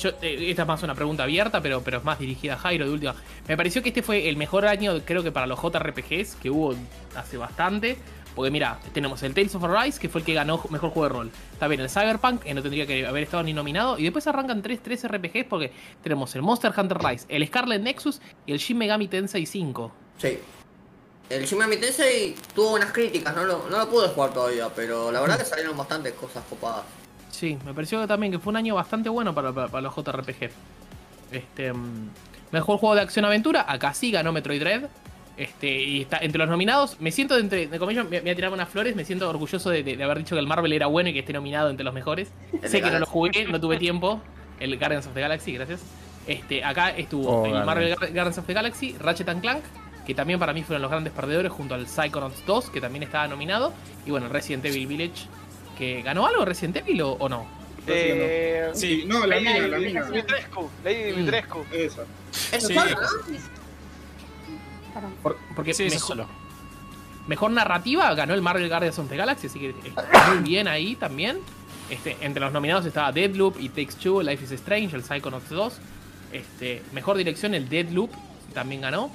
yo- eh, esta es más una pregunta abierta, pero, pero es más dirigida a Jairo de última. Me pareció que este fue el mejor año, creo que para los JRPGs, que hubo hace bastante. Porque mira, tenemos el Tales of Arise, que fue el que ganó mejor juego de rol. Está bien, el Cyberpunk, que no tendría que haber estado ni nominado. Y después arrancan tres, tres RPGs porque tenemos el Monster Hunter Rise, el Scarlet Nexus y el Shin Megami Tensei 5. Sí. El Shin Megami Tensei tuvo buenas críticas, no lo, no lo pude jugar todavía, pero la verdad que salieron bastantes cosas copadas. Sí, me pareció también que fue un año bastante bueno para, para- para los JRPG. Este, mm, mejor juego de acción-aventura, acá sí ganó Metroid Dread. Este, y está entre los nominados. Me siento, de entre, de comillas, me, me voy a tirar unas flores. Me siento orgulloso de, de- de haber dicho que el Marvel era bueno y que esté nominado entre los mejores. El sé que no lo jugué, no tuve tiempo. El Guardians of the Galaxy, gracias. Este, acá estuvo Oh, el. Marvel Guardians of the Galaxy, Ratchet and Clank, que también para mí fueron los grandes perdedores junto al Psychonauts 2, que también estaba nominado. Y bueno, Resident Evil Village, que ganó algo Resident Evil o, o no. Eh, Sí, no, la mina, la mina. Dimitrescu, Lady Dimitrescu. Esa. Eso Sí. Porque Sí, mejor, solo. mejor narrativa ganó el Marvel Guardians of the Galaxy, así que está muy bien ahí también. Este, entre los nominados estaba Deadloop y Takes Two, Life is Strange, el Psychonauts 2. Este, mejor dirección, el Deadloop también ganó.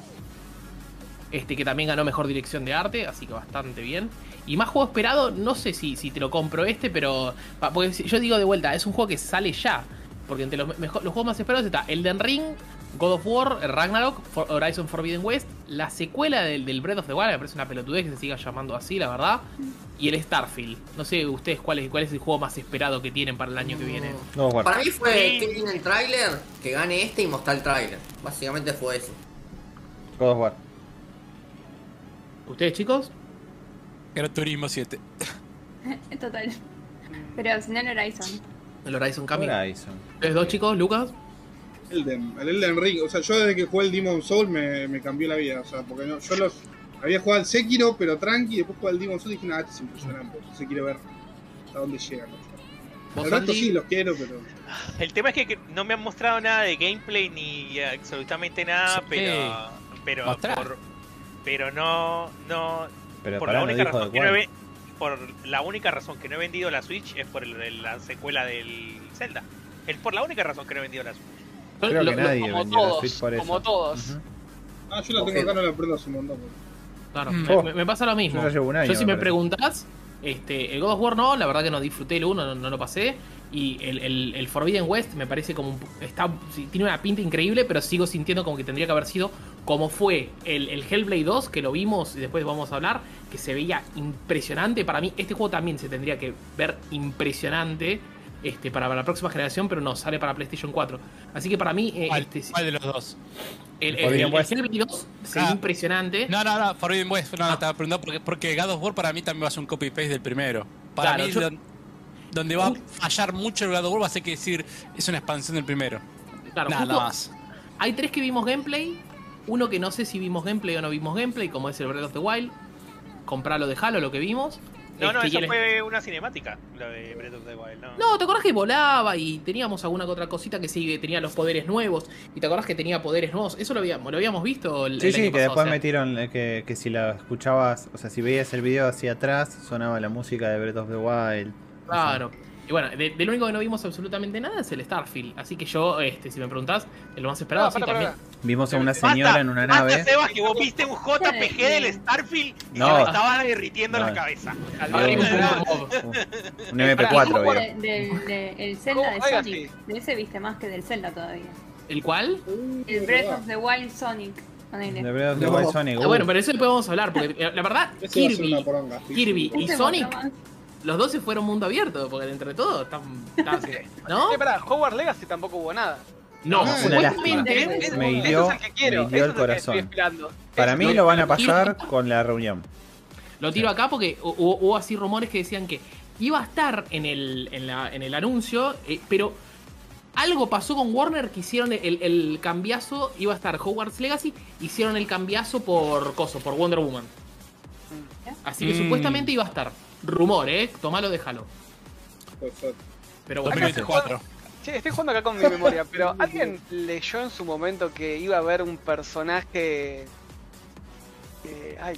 Este, que también ganó mejor dirección de arte, así que bastante bien. Y más juego esperado, no sé si, si te lo compro este, pero. Porque yo digo de vuelta, es un juego que sale ya. Porque entre los, mejor- los juegos más esperados está Elden Ring, God of War, Ragnarok, For- Horizon Forbidden West, la secuela del, del Breath of the Wild, me parece una pelotudez que se siga llamando así, la verdad. Y el Starfield. No sé ustedes cuál es, cuál es el juego más esperado que tienen para el año que viene. Of War. Para mí fue que tiene el tráiler, que gane este y mostrar el tráiler. Básicamente fue eso. God of War. ¿Ustedes, chicos? Gran Turismo 7. Total. Pero si no el Horizon. El Horizon Coming. Horizon. ¿Ustedes dos, chicos? ¿Lucas? Elden, el Elden Ring. O sea, yo desde que jugué el Demon Soul me, me cambió la vida. O sea, porque no, yo los había jugado al Sekiro, pero tranqui. Después jugué al Demon Soul y dije, nada, este es impresionante. Se quiere ver hasta dónde llegan. ¿Vos, El Andy? sí los quiero, pero. El tema es que no me han mostrado nada de gameplay ni absolutamente nada, Sí. pero pero por- pero no no Pero por la no única dijo razón que no he, por la única razón que no he vendido la Switch es por el- la secuela del Zelda. Es por la única razón que no he vendido la Switch. Creo lo- que lo- nadie como vendió la todos, Switch por eso. como todos. Ah, yo la tengo acá, no la prendo hace un montón. Claro, Mm. me, Oh. me- me pasa lo mismo. Yo ya llevo un año, Yo si me me parece. preguntas, este, el God of War no, la verdad que no disfruté el 1, no, no lo pasé. Y el, el- el Forbidden West me parece como un, está, tiene una pinta increíble, pero sigo sintiendo como que tendría que haber sido como fue el, el Hellblade 2, que lo vimos y después vamos a hablar, que se veía impresionante. Para mí, este juego también se tendría que ver impresionante. Este, para la próxima generación, pero no, sale para PlayStation 4. Así que para mí, eh, ¿Cuál, este, cuál de los dos? el, el, el West. Hellblade 2 se ve Ah. impresionante. No, no, no, Forbidden West. No, Ah. estaba preguntando porque, porque God of War para mí también va a ser un copy-paste del primero. Para Claro, mí, yo- don- donde va a fallar mucho el God of War va a ser que decir es una expansión del primero. Claro, Nada justo- más. Hay tres que vimos gameplay. Uno que no sé si vimos gameplay o no vimos gameplay, como es el Breath of the Wild. Compralo de Halo, lo que vimos. No, no, Este, eso fue una cinemática, lo de Breath of the Wild. No, No, ¿te acordás que volaba y teníamos alguna que otra cosita que sí, tenía los poderes nuevos? ¿Y te acordás que tenía poderes nuevos? Eso lo habíamos, lo habíamos visto el, Sí, el sí, año que pasado, después o sea, metieron eh, que, que si la escuchabas, o sea, si veías el video hacia atrás, sonaba la música de Breath of the Wild. Claro. Y bueno, de, del único que no vimos absolutamente nada es el Starfield. Así que yo, este, si me preguntás, lo más esperado, No, sí, para, para, también. Vimos a una Basta, señora en una basta, nave. Sebas, que vos viste un JPG del Starfield y No. se me estaba derritiendo No. la cabeza. Abrimos un No. mob. Un MP4, El vio. de- del de- el Zelda de Sonic. De ese viste más que del Zelda todavía. ¿El cual? El Breath of the Wild Sonic. De Breath of the No. Wild Sonic. Ah, uh. bueno, pero eso después vamos a hablar, porque eh, la verdad, Kirby. Kirby y Sonic. Los dos se fueron mundo abierto, porque entre todos están. están- ¿No? Eh, pará, Hogwarts Legacy tampoco hubo nada. No, Ah, una supuestamente. Me ese hirió- es el quiero, me el corazón. Para mí no, lo van a pasar con la reunión. Lo tiro acá porque hu- hubo, hubo así rumores que decían que iba a estar en el, en la- en el anuncio, eh, pero algo pasó con Warner que hicieron el, el cambiazo, iba a estar Hogwarts Legacy, hicieron el cambiazo por coso, por Wonder Woman. Así que Mm. supuestamente iba a estar. Rumor, eh, tomalo, déjalo. Pero bueno, 2024. Che, estoy jugando acá con mi memoria, pero ¿alguien leyó en su momento que iba a haber un personaje... eh, ay,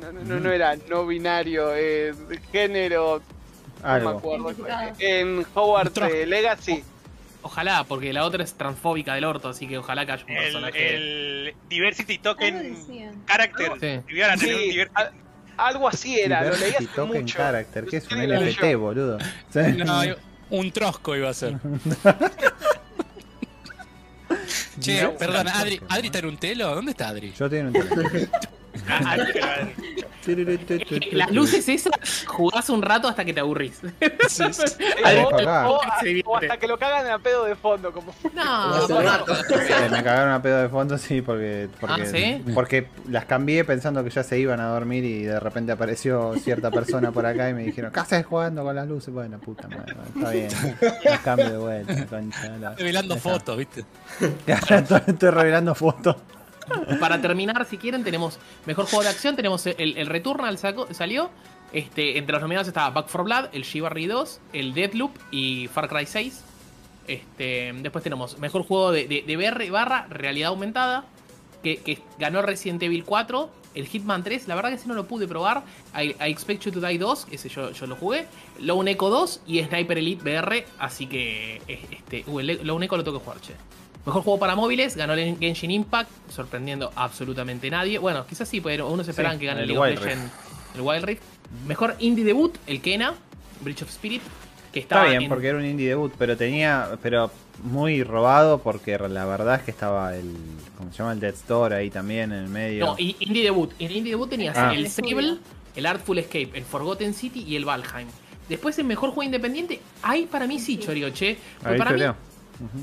no, no, no, no era no binario, eh, de género, no me Algo. acuerdo. En Otro. eh, Legacy. ojalá, porque la otra es transfóbica del orto, así que ojalá que haya un El, personaje. el Diversity Algo Token. Character. Sí. Iban a tener un Diversity algo así era, lo leí hace mucho. Character, que es un ¿Quién lo NFT, leyó? boludo. No, un trosco iba a ser. che, perdón, Adri, ¿Adri está en un telo? ¿Dónde está Adri? Yo tengo un teléfono. Ah, Las luces esas jugás un rato hasta que te aburrís. Eh, o, hasta que lo cagan a pedo de fondo, como No. Eh, me cagaron a pedo de fondo, sí, porque, porque, Ah, ¿sí? porque las cambié pensando que ya se iban a dormir y de repente apareció cierta persona por acá y me dijeron, ¿qué haces jugando con las luces? Bueno, puta madre, bueno, está bien. Las cambio de vuelta, concha. la- Revelando fotos, ¿viste? Estoy revelando fotos. Para terminar, si quieren, tenemos mejor juego de acción. Tenemos el, el Returnal saco- salió. Este, entre los nominados estaba Back 4 Blood, el Chivalry 2, el Deathloop y Far Cry 6. Este, después tenemos mejor juego de, de, VR barra realidad aumentada. Que, ganó Resident Evil 4. El Hitman 3, la verdad que ese no lo pude probar. I, Expect You to Die 2, ese yo, lo jugué. Lone Echo 2 y Sniper Elite VR. Así que este, Lone Echo lo tengo que jugar, che. Mejor juego para móviles, ganó el Genshin Impact, sorprendiendo a absolutamente nadie. Bueno, quizás sí, pero unos esperan Sí, que gane el League of Wild Rift. Legends, el Wild Rift. Mejor indie debut, el Kena, Bridge of Spirit, que Está estaba bien, en- porque era un indie debut, pero tenía. Pero muy robado, porque la verdad es que estaba el. ¿Cómo se llama? El Dead Store ahí también en el medio. No, y indie debut. En indie debut tenías Ah. el Sable, el Artful Escape, el Forgotten City y el Valheim. Después el mejor juego independiente, ahí para mí sí choreó, che. Porque Ahí para mí,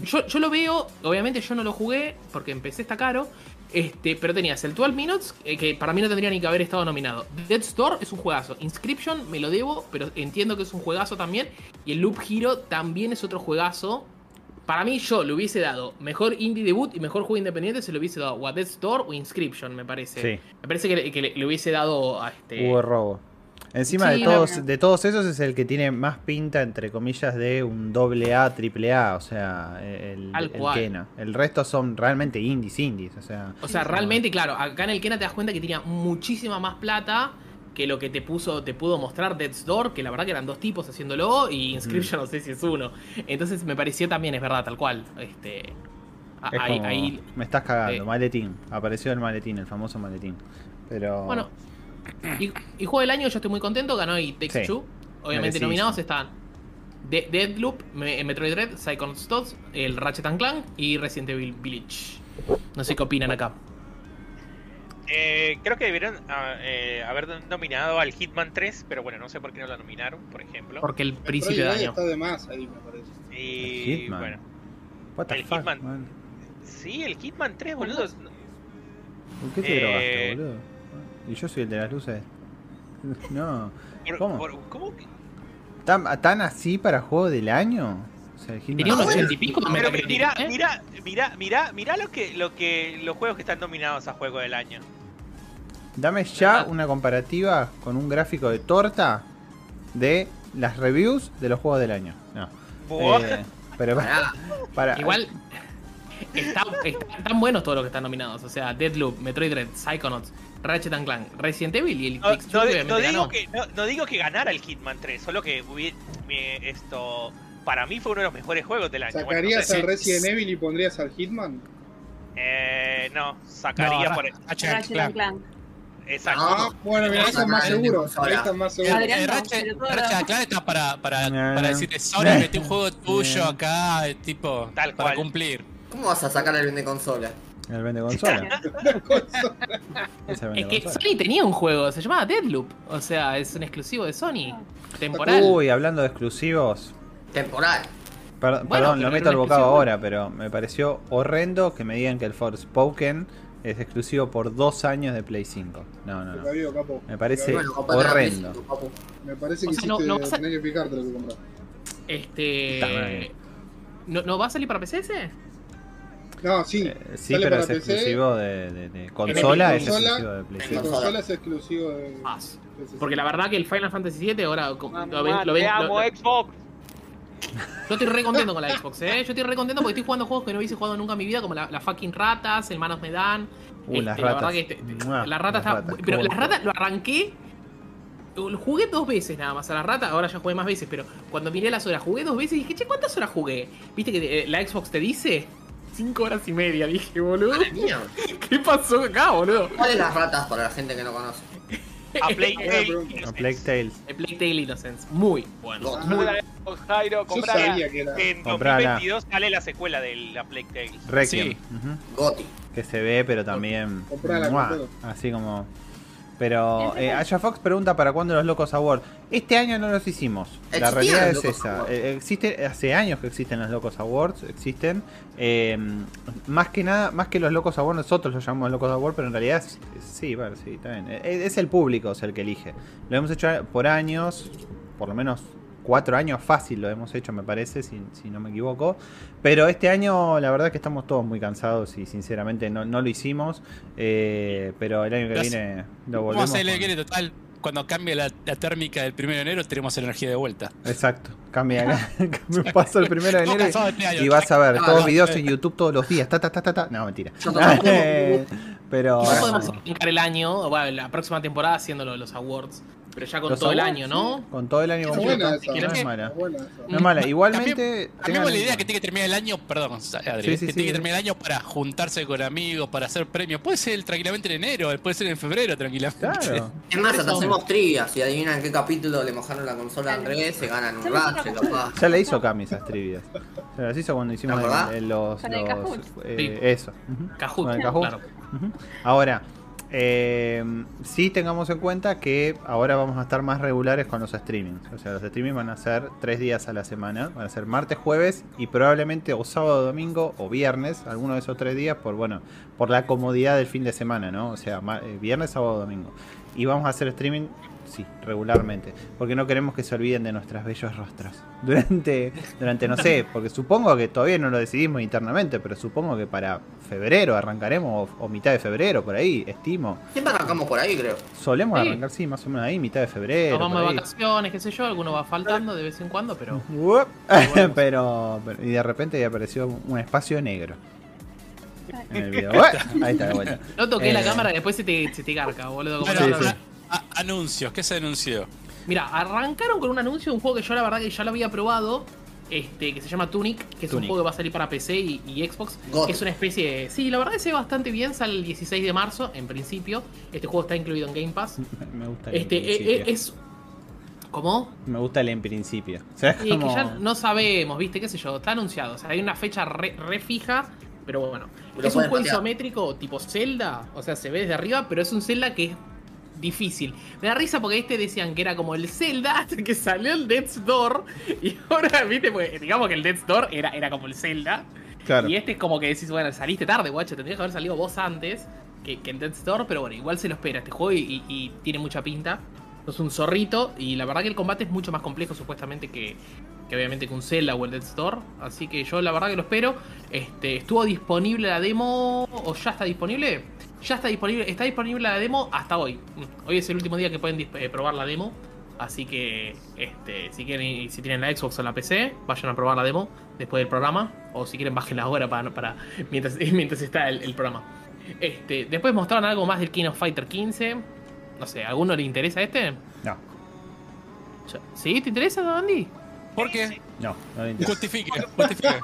yo, yo lo veo, obviamente yo no lo jugué porque empecé está caro. Este, pero tenías el 12 Minutes, eh, que para mí no tendría ni que haber estado nominado. Dead Store es un juegazo. Inscription me lo debo, pero entiendo que es un juegazo también. Y el Loop Hero también es otro juegazo. Para mí, yo le hubiese dado mejor indie debut y mejor juego independiente, se lo hubiese dado o a Dead Store o Inscription, me parece. Sí. Me parece que, le, que le- le hubiese dado a este. Hubo robo. Encima Sí, de todos, de todos esos es el que tiene más pinta, entre comillas, de un doble A, triple A, o sea, el, el. Kena. El resto son realmente indies, indies, o sea. O sea, realmente, claro, acá en el Kena te das cuenta que tenía muchísima más plata que lo que te puso, te pudo mostrar Death's Door, que la verdad que eran dos tipos haciéndolo, y Inscription Mm. no sé si es uno. Entonces me pareció también, es verdad, tal cual. Este. a- Es ahí, como, ahí- me estás cagando, eh. maletín. Apareció el maletín, el famoso maletín. Pero. Bueno. Y, y juego del año, yo estoy muy contento, ganó y Takes Sí. Two. Obviamente nominados están De- Deadloop, Me- Metroid Dread, Psychonauts 2, el Ratchet and Clank y Resident Evil Village. No sé qué opinan acá. Eh, creo que debieron ah, eh, haber nominado al Hitman 3, pero bueno, no sé por qué no lo nominaron, por ejemplo. Porque el principio de Red año. está de más ahí, me parece. Y El Hitman. bueno, What the el fuck, Hitman. man? sí, el Hitman 3, boludo. ¿Por qué te Eh, drogaste, boludo? Y yo soy el de las luces. No. Por- ¿Cómo? por- ¿Cómo que? ¿Tan, tan así para juego del año? O sea, Tenía un. 80 y pico Pero ¿eh? mira, mira, mira, mira lo que, lo que, los juegos que están nominados a juego del año. Dame ya una comparativa con un gráfico de torta de las reviews de los juegos del año. No. Eh, pero para, Igual, está- están tan buenos todos los que están nominados. O sea, Deadloop, Metroid Dread, Psychonauts, Ratchet and Clank, Resident Evil y el No, no no digo que, no, no digo que ganara el Hitman 3, solo que hubi- me- esto para mí fue uno de los mejores juegos del año. Bueno, no ¿Sacarías sé al si- Resident Evil y pondrías al Hitman? Eh, no, sacaría No, por Ratchet and Ratchet and Clank. Exacto. Ah, bueno, mira, ahí están más el consola. Ahí están más El, el Ratchet, Clank está para, para, No, para no. decirle Sony, metí un juego tuyo acá, eh, tipo, Tal para cual. cumplir. ¿Cómo vas a sacar el de consola? El vende consola. Es el Es vende que consola. Sony tenía un juego, se llamaba Deadloop. O sea, es un exclusivo de Sony. Temporal. Uy, hablando de exclusivos. Temporal. Per- Bueno, perdón, lo meto al bocado ahora, pero me pareció horrendo que me digan que el Forspoken es exclusivo por dos años de Play 5. No, no, no. Me parece horrendo. Me parece O que sea, no- no vas a- tenés que fijarte lo que. Este. ¿No, ¿No va a salir para PC ese? No, sí. Eh, sí, pero es PC, exclusivo de, de- de consola, es consola, exclusivo de Play en En 5. consola es exclusivo de. Ah, Porque la verdad que el Final Fantasy VII ahora Mamá, lo ven, lo ven- te amo, lo- Xbox. Yo estoy re contento con la Xbox, eh. Yo estoy re contento porque estoy jugando juegos que no hubiese jugado nunca en mi vida, como la, la fucking ratas, el Manos me dan. Uh, las la verdad ratas. que este- Mua, la rata las está. ratas, pero cómo la no. rata lo arranqué. Lo jugué dos veces nada más a la rata, ahora ya jugué más veces, pero cuando miré las horas, jugué dos veces y dije, che, ¿cuántas horas jugué? ¿Viste que eh, la Xbox te dice? Cinco horas y media, dije, boludo. Madre mía. ¿Qué pasó acá, boludo? ¿Cuáles las ratas para la gente que no conoce? A Play Buena Tale. A Plague Tales. El Plague Tale Innocence, muy bueno. Muy- Jairo, comprala. En Comprala. 2022 sale la secuela de la Plague Tale. Requiem. Goti. Que se ve, pero también. Así como. Pero eh, Aya Fox pregunta para cuándo los Locos Award. Este año no los hicimos. La realidad es esa. Awards. Eh, existe, hace años que existen los Locos Awards. Existen. Eh, más que nada, más que los Locos Awards, nosotros los llamamos Locos Awards, pero en realidad es- sí, bueno, sí, está bien. Eh, Es el público es el que elige. Lo hemos hecho por años, por lo menos cuatro años fácil lo hemos hecho, me parece, si, si no me equivoco. Pero este año la verdad que estamos todos muy cansados y sinceramente no, no lo hicimos. Eh, pero el año que Los- viene lo Vamos volvemos. a hacerle con- que total. Cuando cambie la, la térmica del 1 de enero, tenemos energía de vuelta. Exacto, cambia. cambia- Paso el primero de Estamos enero este y vas a ver todos no, videos en YouTube todos los días. Ta, ta, ta, ta, ta. No, mentira. Pero. Quizás podemos arrancar el año, o bueno, la próxima temporada haciéndolo de los awards. Pero ya con Los todo el año, ¿no? Con todo el año completo. No esa, ¿Quieren es mala. No es mala. Igualmente. Tengan la idea que tiene que terminar el año, perdón, Adri, Sí, sí, que sí. tiene que terminar el año para juntarse con amigos, para hacer premios. Puede ser tranquilamente en enero, puede ser en febrero tranquilamente. Claro. Es más, hasta hacemos trivia. Si adivinan qué capítulo le mojaron la consola a Andrés, se ganan un rache, otra capaz. Ya le hizo Cami esas trivias. Se las hizo cuando hicimos los. Eh. Eso. Ujú. Ahora, eh, sí tengamos en cuenta que ahora vamos a estar más regulares con los streamings. O sea, los streamings van a ser tres días a la semana. Van a ser martes, jueves y probablemente o sábado, domingo o viernes. Alguno de esos tres días por, bueno, por la comodidad del fin de semana, ¿no? O sea, eh, viernes, sábado, domingo. Y vamos a hacer streaming, sí, regularmente. Porque no queremos que se olviden de nuestras bellos rostros. Durante, durante no sé, porque supongo que todavía no lo decidimos internamente, pero supongo que para febrero arrancaremos, o, o mitad de febrero, por ahí, estimo. Siempre arrancamos por ahí, creo. Solemos Sí. arrancar, sí, más o menos ahí, mitad de febrero. Nos vamos de vacaciones, qué sé yo, alguno va faltando de vez en cuando, pero. Pero, pero- y de repente ya apareció un espacio negro en el video. Ahí está de vuelta. No toqué la Eh, cámara, después se te, se te garca, boludo. como no- sí, no- sí. Anuncios, ¿qué se anunció? Mira, arrancaron con un anuncio de un juego que yo la verdad que ya lo había probado. Este, que se llama Tunic, que es un juego que va a salir para PC y, y Xbox. God. Que es una especie de. Sí, la verdad que se ve bastante bien, sale el 16 de marzo, en principio. Este juego está incluido en Game Pass. Me gusta el Este, en principio. eh, es. ¿Cómo? Me gusta el en principio. O sea, es Y es que ya no sabemos, ¿viste? ¿Qué sé yo? Está anunciado. O sea, hay una fecha re, re fija, pero bueno. Pero es un juego isométrico tipo Zelda. O sea, se ve desde arriba, pero es un Zelda que es difícil. Me da risa porque este decían que era como el Zelda hasta que salió el Death's Door. Y ahora, ¿viste? Pues, digamos que el Death's Door era, era como el Zelda. Claro. Y este es como que decís, bueno, saliste tarde, guacho. Tendrías que haber salido vos antes que, que en Death's Door. Pero bueno, igual se lo espera este juego y, tiene mucha pinta. Es un zorrito y la verdad que el combate es mucho más complejo supuestamente que, que obviamente que un Zelda o el Death's Door. Así que yo la verdad que lo espero. Este, estuvo disponible la demo o ya está disponible. Ya está disponible, está disponible la demo hasta hoy. Hoy es el último día que pueden eh, probar la demo. Así que este, si quieren si tienen la Xbox o la PC, vayan a probar la demo después del programa. O si quieren bajen la hora para, para mientras, mientras está el, el programa. Este, después mostraron algo más del King of Fighter 15. No sé, ¿a alguno le interesa este? No, ¿Sí? ¿Te interesa, Andy? ¿Por qué? No, no le interesa. Justifique, justifique.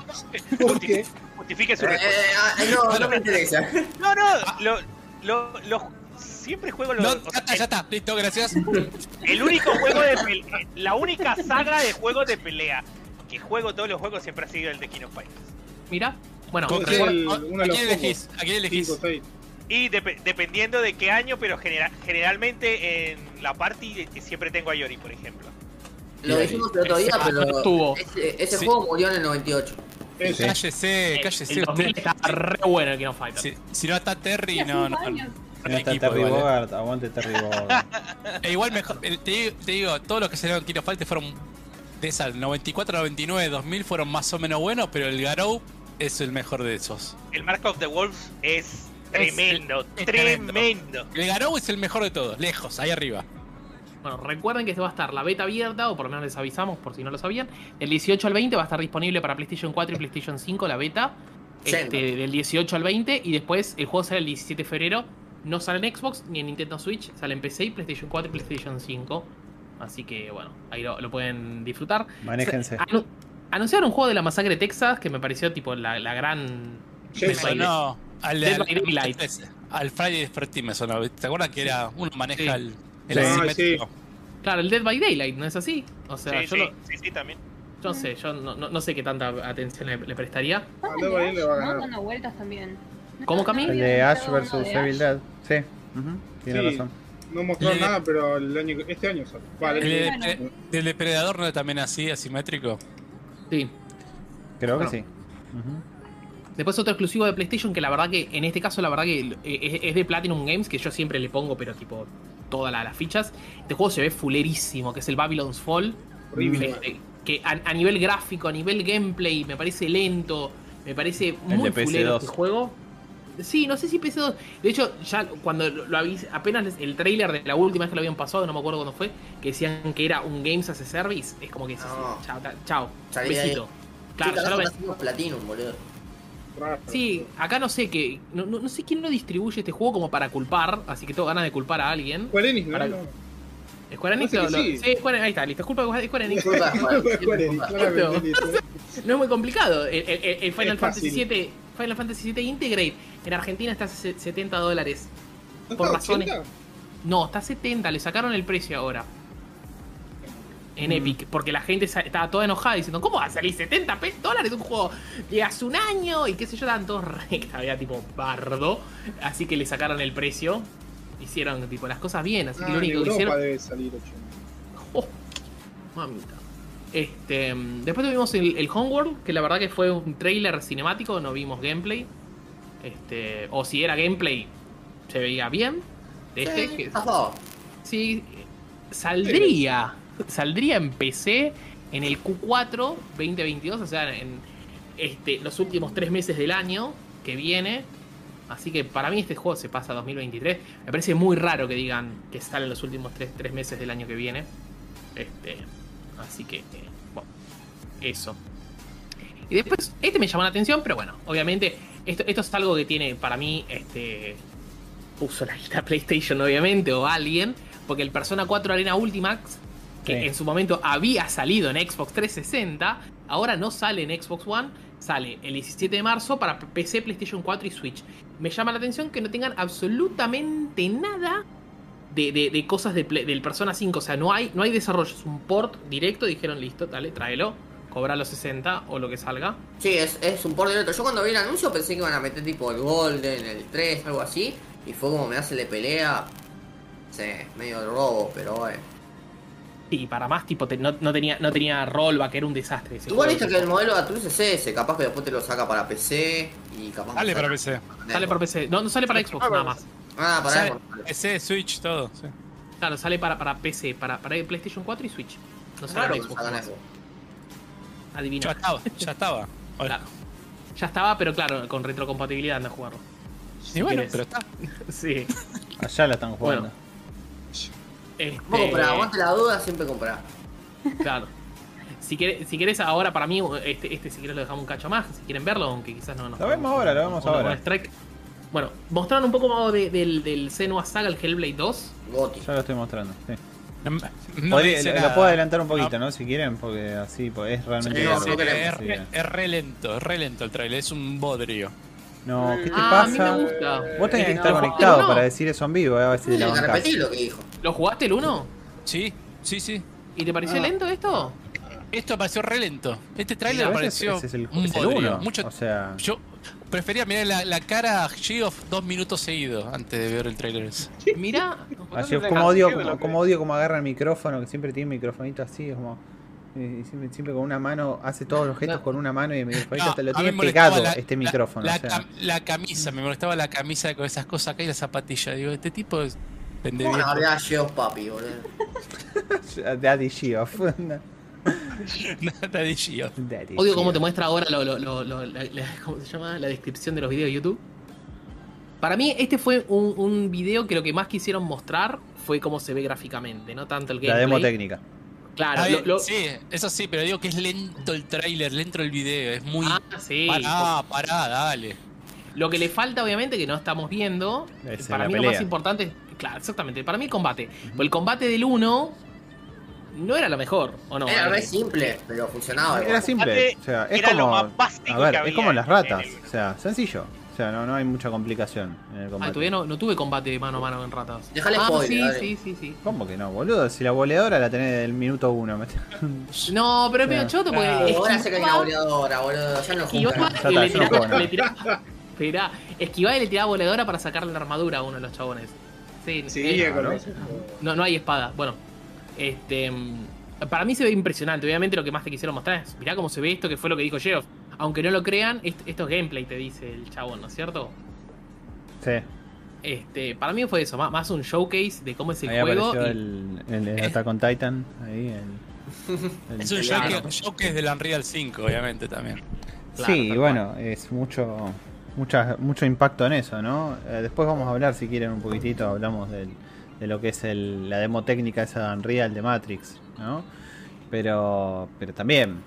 ¿Por qué? Justifique su Eh, respuesta. eh, ah, no, no me interesa. No, no, lo, lo, lo- siempre juego los. No, ya está, ya está, listo, gracias. El único juego de pelea, la única saga de juegos de pelea que juego todos los juegos siempre ha sido el de King of Fighters. Mira. Bueno, ¿Con Es quién- el- ¿A de quién elegís? ¿A quién elegís? Cinco. Y dep- dependiendo de qué año, pero genera- generalmente en la party eh, siempre tengo a Yori, por ejemplo. Lo dijimos el otro día, pero estuvo. ese, ese Sí. juego murió en el 98. Ese. Cállese, cállese el 2000 usted. está re bueno el King of Fighters. Si, si no está Terry, no, no. no está equipo Terry igual, eh. Bogard, aguante Terry Bogard. E igual mejor, eh, te, digo- te digo, todos los que salieron en Kino Fighter fueron de esas 94, 99, 2000 fueron más o menos buenos, pero el Garou es el mejor de esos. El Mark of the Wolves es tremendo, es tremendo. tremendo. El Garou es el mejor de todos, lejos, ahí arriba. Bueno, recuerden que este va a estar la beta abierta, o por lo menos les avisamos por si no lo sabían. El 18 al 20 va a estar disponible para PlayStation 4 y PlayStation 5 la beta. Este, del 18 al 20 y después el juego sale el 17 de febrero. No sale en Xbox ni en Nintendo Switch, sale en PC, y PlayStation 4 y PlayStation 5. Así que bueno, ahí lo, lo pueden disfrutar. Manéjense. Anu- anunciaron un juego de la masacre de Texas que me pareció tipo la, la gran. Me sonó al, al, al Friday the 13 me sonó. ¿Te acuerdas que era uno maneja Sí. el, el Sí. asimétrico? Claro, el Dead by Daylight, ¿no es así? O sea, Sí, yo, sí, lo- sí, sí, también. yo no sé, yo no, no- no sé qué tanta atención le, le prestaría. Luego ahí le va a ¿no? ganar. dando vueltas también. ¿Cómo, Cami? El de Ash vs Evil Dead. Sí, tiene Sí. razón. No Le- nada, pero el año, este año. Vale, El, el de- año- el- el depredador no es también así, asimétrico. Sí. Creo que sí. Después otro exclusivo de PlayStation que la verdad que en este caso la verdad que eh, es, es de Platinum Games que yo siempre le pongo pero tipo todas la- las fichas. Este juego se ve fulerísimo, que es el Babylon's Fall. Horrible. Este, que a, a nivel gráfico, a nivel gameplay, me parece lento, me parece muy de fulero PS2. este juego. Sí, no sé si PC2. De hecho, ya cuando lo, lo avis- apenas el trailer de la última vez que lo habían pasado, no me acuerdo cuándo fue, que decían que era un Games as a Service, es como que sí, sí, No. chao, chao, besito. Claro, ¿Qué ya lo ven. Platinum, boludo? Raro. Sí, acá no sé que. No, no- no sé quién lo distribuye este juego como para culpar, así que tengo ganas de culpar a alguien. Square Enix, ¿no? Para- no. Square Enix Parece lo- lo- sí. Square- ahí está, listo. Es culpa de Square Enix. No es muy complicado. El, el- el- el Final Fantasy. VII Final Fantasy VII Integrate en Argentina está a se- 70 dólares. ¿No Por está razones. 80? No, está a 70, le sacaron el precio ahora. En Epic, porque la gente estaba toda enojada diciendo, ¿cómo va a salir 70 pe- dólares un juego de hace un año? Y qué sé yo, estaban todos re, había tipo bardo. Así que le sacaron el precio. Hicieron tipo las cosas bien, así que Ah, lo en único que Europa hicieron. debe salir 80. Oh, mamita. Este, mm, después tuvimos el, el Homeworld, que la verdad que fue un trailer cinemático, no vimos gameplay. Este, o si era gameplay, se veía bien. De este, Sí, que- zafado. sí, saldría, saldría en PC en el Q4 2022, o sea, en este, los últimos tres meses del año que viene. Así que para mí este juego se pasa a 2023. Me parece muy raro que digan que sale en los últimos tres, tres meses del año que viene. Este, así que, eh, bueno, eso. Y después, este me llamó la atención, pero bueno, obviamente, esto, esto es algo que tiene para mí, este, puso la guita PlayStation, obviamente, o alguien, porque el Persona 4 Arena Ultimax, que Sí. en su momento había salido en Xbox 360, ahora no sale en Xbox One, sale el 17 de marzo para PC, PlayStation 4 y Switch. Me llama la atención que no tengan absolutamente nada de, de- de cosas de Play- del Persona 5. O sea, no hay, no hay desarrollo, es un port directo. Dijeron, listo, dale, tráelo, cobra los 60 o lo que salga. Sí, es, es un por directo. Yo cuando vi el anuncio pensé que iban a meter tipo el Golden, el 3, algo así. Y fue como me hace de pelea. Sí, medio de robo, pero bueno. Y para más, tipo, te- no, no tenía, no tenía rollback, era un desastre. ese Igual juego. viste que el modelo de Atlus es ese, capaz que después te lo saca para PC y capaz que para sale- PC. Sale para PC, no, no sale para Xbox nada más. Ah, para Sale- Xbox. PC, Switch, todo. sí. Claro, sale para, para PC, para, para PlayStation 4 y Switch. No sale Claro para Xbox. Adivina. Ya estaba, ya estaba. Claro. Ya estaba, pero claro, con retrocompatibilidad anda a jugarlo. Y bueno, querés. pero está. Sí. Allá la están jugando. Bueno. Este, Vos comprá, aguante la duda, siempre comprá. Claro. Si querés, si querés ahora para mí, este, este si querés lo dejamos un cacho más, si quieren verlo, aunque quizás no nos Lo vemos ahora, lo vemos ahora. Strike. Bueno, mostraron un poco más de- del, del Senua Saga, el Hellblade 2. Goti. Ya lo estoy mostrando. Sí. No, me- no Podría- dice lo, puedo adelantar un poquito, ¿no? Si quieren, porque así pues, es realmente Sí, sí, es, es re lento, es re lento el trailer, es un bodrio. No, ¿qué te Ah, a mí pasa? me gusta. Vos tenés que estar no, conectado para decir eso en vivo, eh, a ver si te la repetir lo que dijo. ¿Lo jugaste el 1? Sí, sí, sí. ¿Y te pareció Ah. lento esto? Esto pareció re lento. Este trailer veces pareció ese es el, un es el bodrio. uno. Mucho, O sea, Yo prefería mirar la, la cara a Geoff dos minutos seguidos antes de ver el trailer ese. De como odio, como odio como agarra el micrófono, que siempre tiene un microfonito así, es como. Y siempre, siempre con una mano, hace todos los gestos No. con una mano y microfonito No, te lo tiene me pegado la- este la- micrófono. La, o sea. cam- la camisa, me molestaba la camisa con esas cosas acá y la zapatilla. Digo, este tipo es vende ¿Cómo viejo. no hablás Geoff, papi, boludo? Daddy Geoff. Daddy Geoff. Odio cómo te muestra ahora lo, lo- lo- lo- la, la- ¿cómo se llama? la descripción de los videos de YouTube. Para mí, este fue un, un video que lo que más quisieron mostrar fue cómo se ve gráficamente, no tanto el La gameplay. demo técnica. Claro, lo- bien, lo- Sí, eso sí, pero digo que es lento el trailer, lento el video. Es muy. Ah, sí. Pará, pará, dale. Lo que le falta, obviamente, que no estamos viendo, Es para mí lo más importante, claro, exactamente, para mí el combate. Pues el combate del 1 no era lo mejor, ¿o no? Era re simple, pero funcionaba. Era simple. O sea, es era lo como. más básico A ver, que es como las ratas. el- O sea, sencillo. O sea, no, no hay mucha complicación en el Ah, combate. todavía no, no tuve combate mano a mano en ratas. Dejale ah, spoiler, sí, dale. sí, sí, sí. ¿Cómo que no, boludo? Si la boleadora la tenés del minuto uno. No, pero es medio Ah. choto porque Claro. Ahora sé que hay una boleadora, boludo. Ya no esquivaba y le no tiraba, juego le tiraba- Esperá, esquivaba y le tiraba voladora para sacarle la armadura a uno de los chabones. Sí, Sí, eh, ¿no? eso. no, no hay espada. Bueno, este. mm, Para mí se ve impresionante. Obviamente lo que más te quisieron mostrar es. Mirá cómo se ve esto, que fue lo que dijo Geoff. Aunque no lo crean, est- esto es gameplay, te dice el chabón, ¿no es cierto? Sí, Este, para mí fue eso, más, más un showcase de cómo es el ahí juego. apareció y- el, el, el Attack on Titan. Ahí, el- El- Es un el- showcase showcase del Unreal 5, obviamente también. Claro, sí, tal bueno, es mucho, mucha, mucho impacto en eso, ¿no? Eh, después vamos a hablar, si quieren, un poquitito, hablamos del- de lo que es el- la demo técnica esa de Unreal de Matrix, ¿no? Pero, pero también,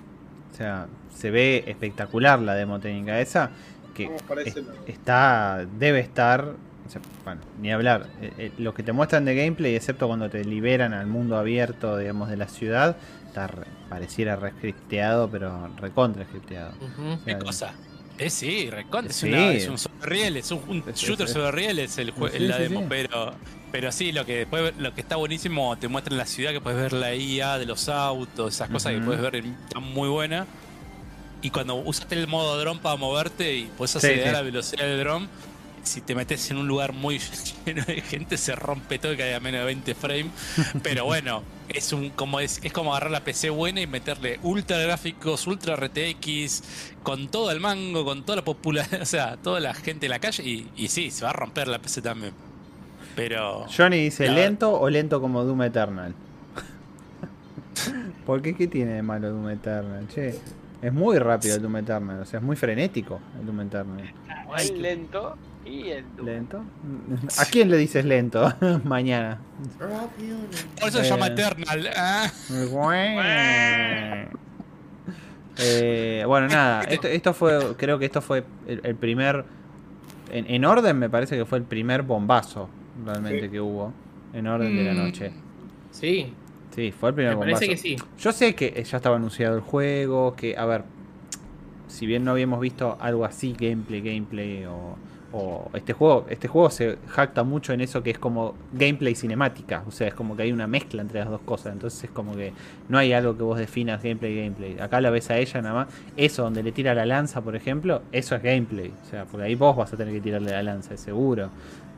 o sea, se ve espectacular la demo técnica esa, que ¿Cómo os parece es- la- está, debe estar, o sea, bueno, ni hablar, Eh, eh, lo que te muestran de gameplay, excepto cuando te liberan al mundo abierto, digamos, de la ciudad, está re- pareciera rescripteado, pero recontra scripteado. Ujú. O sea, ¿Qué cosa? Eh, sí, recontra. Es, Sí. es un sobre riel, es un, un shooter sobre riel, es el Sí, la sí, demo, sí. pero pero sí, lo que después lo que está buenísimo, te muestra en la ciudad que puedes ver la IA de los autos, esas cosas que puedes ver, está muy buena. Y cuando usaste el modo dron para moverte y puedes Sí, acelerar sí. la velocidad del dron, si te metes en un lugar muy lleno de gente se rompe todo y cae a menos de 20 frames. Pero bueno, es un como es, es como agarrar la PC buena y meterle ultra gráficos, ultra RTX, con todo el mango, con toda la popularidad, o sea, toda la gente en la calle y, y sí, se va a romper la PC también. Pero Johnny dice, ¿lento o lento como Doom Eternal? ¿Por qué? ¿Qué tiene de malo Doom Eternal? Che, es muy rápido el Doom Eternal, o sea, es muy frenético el Doom Eternal. El lento y el Doom. ¿Lento? ¿A quién le dices lento? Mañana. Rápido, por eso se llama Eh. Eternal. ah. Eh, bueno, nada, esto, esto fue, creo que esto fue el, el primer, en, en orden me parece que fue el primer bombazo realmente Sí. que hubo, en orden de la Mm. noche. Sí, Sí, fue el primer me bombazo. parece que sí. Yo sé que ya estaba anunciado el juego, que, a ver, si bien no habíamos visto algo así, gameplay, gameplay, o, o este juego, este juego se jacta mucho en eso que es como gameplay cinemática, o sea, es como que hay una mezcla entre las dos cosas, entonces es como que no hay algo que vos definas gameplay, gameplay. Acá la ves a ella nada más, eso donde le tira la lanza, por ejemplo, eso es gameplay, o sea, porque ahí vos vas a tener que tirarle la lanza, es seguro.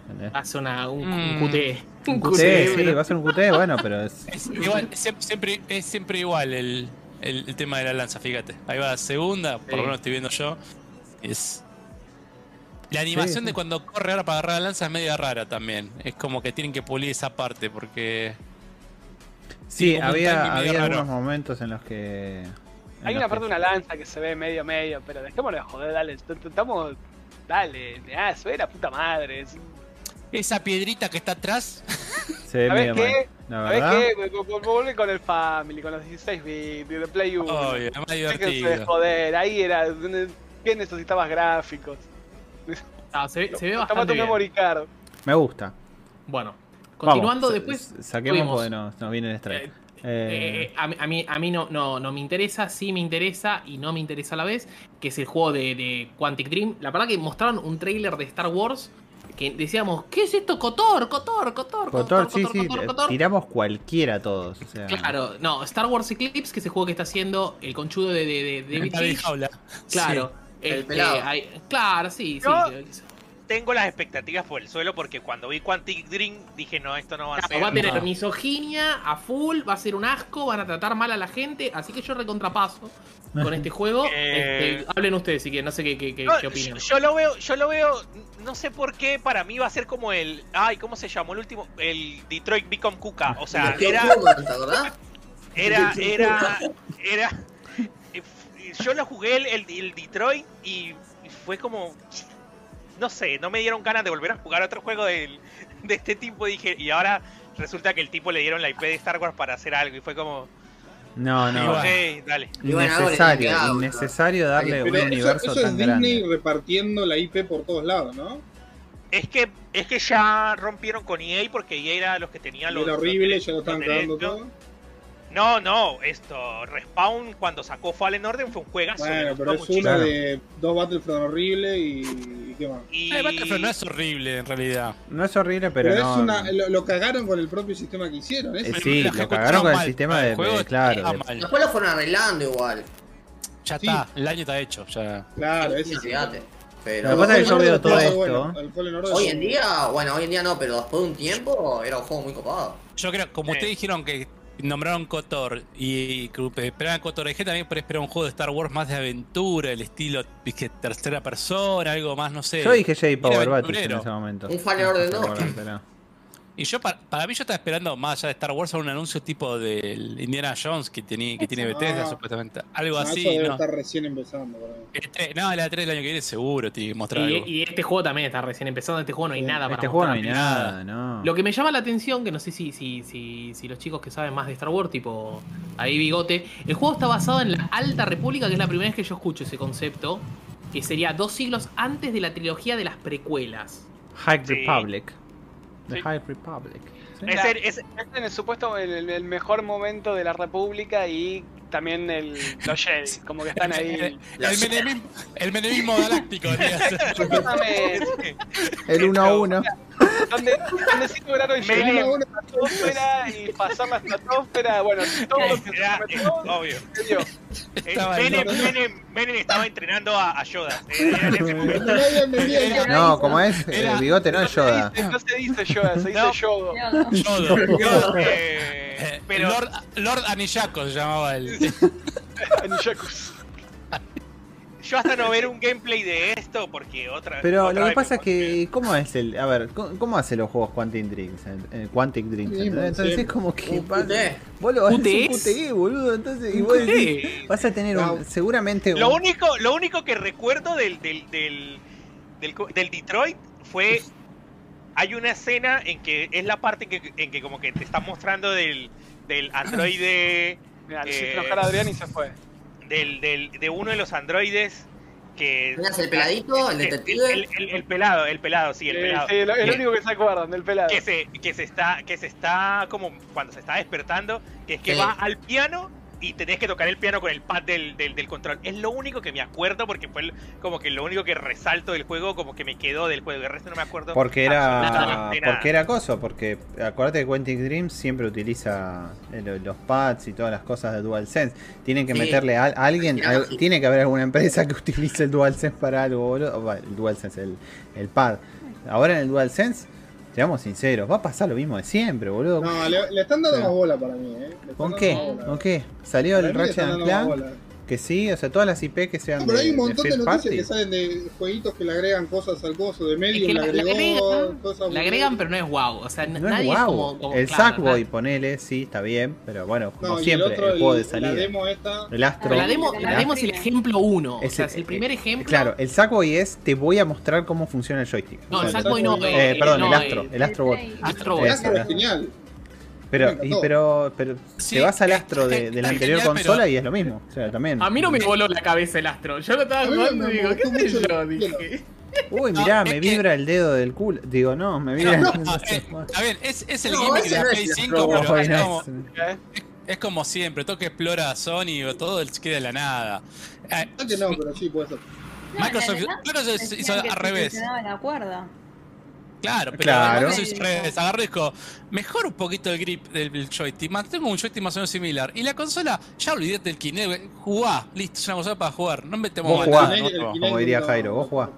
¿Entendés? Hace una, un, un Mm. QT. Un QT, QT, sí, pero- va a ser un QT, bueno, pero es... Es igual, es siempre, es siempre igual el, el- el tema de la lanza, fíjate. Ahí va la segunda, por Sí. lo menos estoy viendo yo. Es. La animación sí. de cuando corre ahora para agarrar la lanza es media rara también. Es como que tienen que pulir esa parte porque. Sí, había, había raro. algunos momentos en los que... en Hay los una parte de una lanza que se ve medio medio, pero dejémoslo de joder, dale. est- Estamos. Dale, ah, se ve la puta madre. es- Esa piedrita que está atrás. Se ve ¿Sabés medio qué? mal. La ¿Sabés verdad. qué? Me- me- me Vuelve con el Family, con los 16 bits, de Play 1. Obvio, es más de divertido. joder, ahí era. ¿Qué necesitabas gráficos? Ah, se, ve- se ve bastante bien. memory card. Me gusta. Bueno, Vamos, continuando sa- después. Saquemos tuvimos, porque nos, nos viene el strike. eh, Eh, eh, a, mí- a mí, a mí no, no, no me interesa, sí me interesa y no me interesa a la vez, que es el juego de, de Quantic Dream. La verdad que mostraron un trailer de Star Wars que decíamos, ¿qué es esto? Cotor, Cotor, Cotor, Cotor, sí, sí, Cotor, eh, Cotor. tiramos cualquiera todos. O sea, Claro, no, Star Wars Eclipse, que es el juego que está haciendo el conchudo de, de, de David Cage. jaula. Claro. El este, pelado. hay- claro, sí, sí. Yo- Tengo las expectativas por el suelo porque cuando vi Quantic Dream dije, no, esto no va a Claro, ser. va a tener no. misoginia a full, va a ser un asco, van a tratar mal a la gente, así que yo recontrapaso con este juego. Eh. Este, hablen ustedes si quieren, no sé qué, qué, qué- No, qué opinan. yo, yo lo veo, yo lo veo, no sé por qué, para mí va a ser como el, ay, ¿cómo se llamó el último? El Detroit Become Kuka, o sea, ¿Qué era, era, era, era, eh, yo lo jugué el, el, Detroit y fue como, no sé, no me dieron ganas de volver a jugar otro juego del- de este tipo, dije, y ahora resulta que el tipo le dieron la IP de Star Wars para hacer algo y fue como, no, no. ok, dale. Bueno, Innecesario, innecesario darle un Pero eso, universo eso es tan Disney grande. repartiendo la IP por todos lados, ¿no? Es que, es que ya rompieron con EA porque EA era los que tenían los. era los horrible, derechos- ya lo estaban los cagando todo. No, no, esto, Respawn cuando sacó Fallen Order fue un juegazo. Bueno, pero es muchísimo. Claro. de dos Battlefront horribles y, y qué más. Y... Eh, Battlefront no es horrible en realidad. No es horrible, pero, Pero, no. es una, lo, lo cagaron con el propio sistema que hicieron. eh, sí, lo cagaron con el mal, sistema el de. juego de- claro, está de- mal. Después lo fueron arreglando igual. Ya Sí. está, el año está hecho. Ya. Claro, Sí, ese sí. Pero Lo que pasa es que yo veo todo esto. bueno, hoy en día, bueno, hoy en día no, pero después de un tiempo era un juego muy copado. Yo creo, como Sí. ustedes dijeron que nombraron Kotor y esperaban Kotor, dije también por esperar un juego de Star Wars más de aventura, el estilo dije, tercera persona, algo más, no sé. Yo dije J Power Era Battles en ese momento. Un No sé no. si se acuerdan, pero- Y yo, para, para mí, yo estaba esperando, más allá de Star Wars, a un anuncio tipo del Indiana Jones que, tenía, que tiene Bethesda, Ah. supuestamente. Algo No, así, eso debe ¿no? estar recién empezando. Este- no, la 3 del año que viene seguro, tiene que mostrar algo. Y, y este juego también está recién empezando. Este juego no hay Sí, nada para Este juego no hay nada, no. Lo que me llama la atención, que no sé si, si, si, si los chicos que saben más de Star Wars, tipo ahí bigote, el juego está basado en la Alta República, que es la primera vez que yo escucho ese concepto, que sería dos siglos antes de la trilogía de las precuelas. High Sí. The Sí. High Republic. Sí. Es el- es- Es en el supuesto el- el mejor momento de la República y también el, los Jedi, como que están El, ahí. el menemismo, el menemismo galáctico. El 1 a 1. donde, donde sí lograron Menem. llegar a una estratosfera y pasar la estratosfera, bueno, todo lo que se Era, obvio. se. Eh, Estaba Menem. Menem- Menem estaba entrenando a, a Yoda. eh, era en ese momento. No como es, Era- el bigote no No es se Yoda. dice, no se dice Yoda, se dice No. Yodo. Yodo. Yodo. Eh, Eh, pero Lord, Lord Anillaco se llamaba el. Yo hasta no ver un gameplay de esto porque otra Pero otra lo que pasa es que, ¿cómo es el. A ver, ¿cómo, cómo hace los juegos Quantic Dreams? Eh, Quantic Dreams. Entonces sí. es como que. Vos lo vas a hacer un. QTE, boludo. Entonces, y vos decís, vas a tener un, seguramente. Lo un- único, lo único que recuerdo del, del, del, del, Detroit fue. Hay una escena en que es la parte que, en que como que te está mostrando del, del androide. Mira, le Eh, enojar a Adrián y se fue. Del, del, de uno de los androides que. ¿Tenías el peladito, el detective? El, el- el pelado, el pelado, sí, el Sí, pelado. sí, el Que- único que se acuerdan del pelado. que se, que se está, que se está como cuando se está despertando, que es que Sí. va al piano y tenés que tocar el piano con el pad del, del, del control. Es lo único que me acuerdo porque fue el- como que lo único que resalto del juego, como que me quedó del juego. El resto no me acuerdo. Porque era, porque era acoso, porque acuérdate que Quantic Dream siempre utiliza eh, los pads y todas las cosas de DualSense. Tienen que Sí. meterle a, a alguien, tiene que haber alguna empresa que utilice el DualSense para algo, boludo. El DualSense, el, el pad. Ahora en el DualSense, seamos sinceros, va a pasar lo mismo de siempre, boludo. No, le, le están dando Sí. más bola para mí, ¿eh? ¿Con qué? ¿Con qué? ¿Salió Para el Ratchet Clank? Que sí, o sea, todas las IP que sean No, pero hay un de- de montón de, third noticias party. que salen de jueguitos que le agregan cosas al coso de medio, Es que le agregan, cosas la agregan, pero no es wow. O sea, No nadie es es guau. como. como el claro, Sackboy, ponele, sí, está bien, pero bueno, como No, siempre, el otro, el juego de el- salida. la demo esta, El Astro. Pero la demo, El la demo es el ejemplo uno. O Es sea, el- es el primer eh, ejemplo. Claro, el Sackboy es te voy a mostrar cómo funciona el joystick. No, O el Sackboy no. Eh, eh, perdón, no, el Astro, eh, el Astro Bot. Play. Astro el. Astro es genial. Pero, y, pero, pero Sí, te vas al eh, Astro de, eh, de la está anterior genial, consola pero- y es lo mismo. O sea, también. A mí no me voló la cabeza el Astro. Yo lo estaba A jugando y digo, ¿qué sé yo? Dije. Uy, No, mirá, es me que- vibra el dedo del culo. Digo, no, me vibra No, el no, eh, a ver, es, es el No, gimmick de no Play el 5, Astro pero es no como, ¿eh? es como siempre, todo que explora Sony, todo queda de la nada. Eh, No que no, pero sí puede ser. No, Microsoft- Microsoft hizo que al revés. la cuerda. Claro, pero Claro. Microsoft hizo al revés, agarró y dijo, mejor un poquito el grip del joystick, mantengo un joystick más o menos similar. Y la consola, ya olvidate del Kinect, jugá, listo, es una consola para jugar, no metemos Vos más jugá, nada El nuevo. Kinect como diría no- Jairo, vos jugá.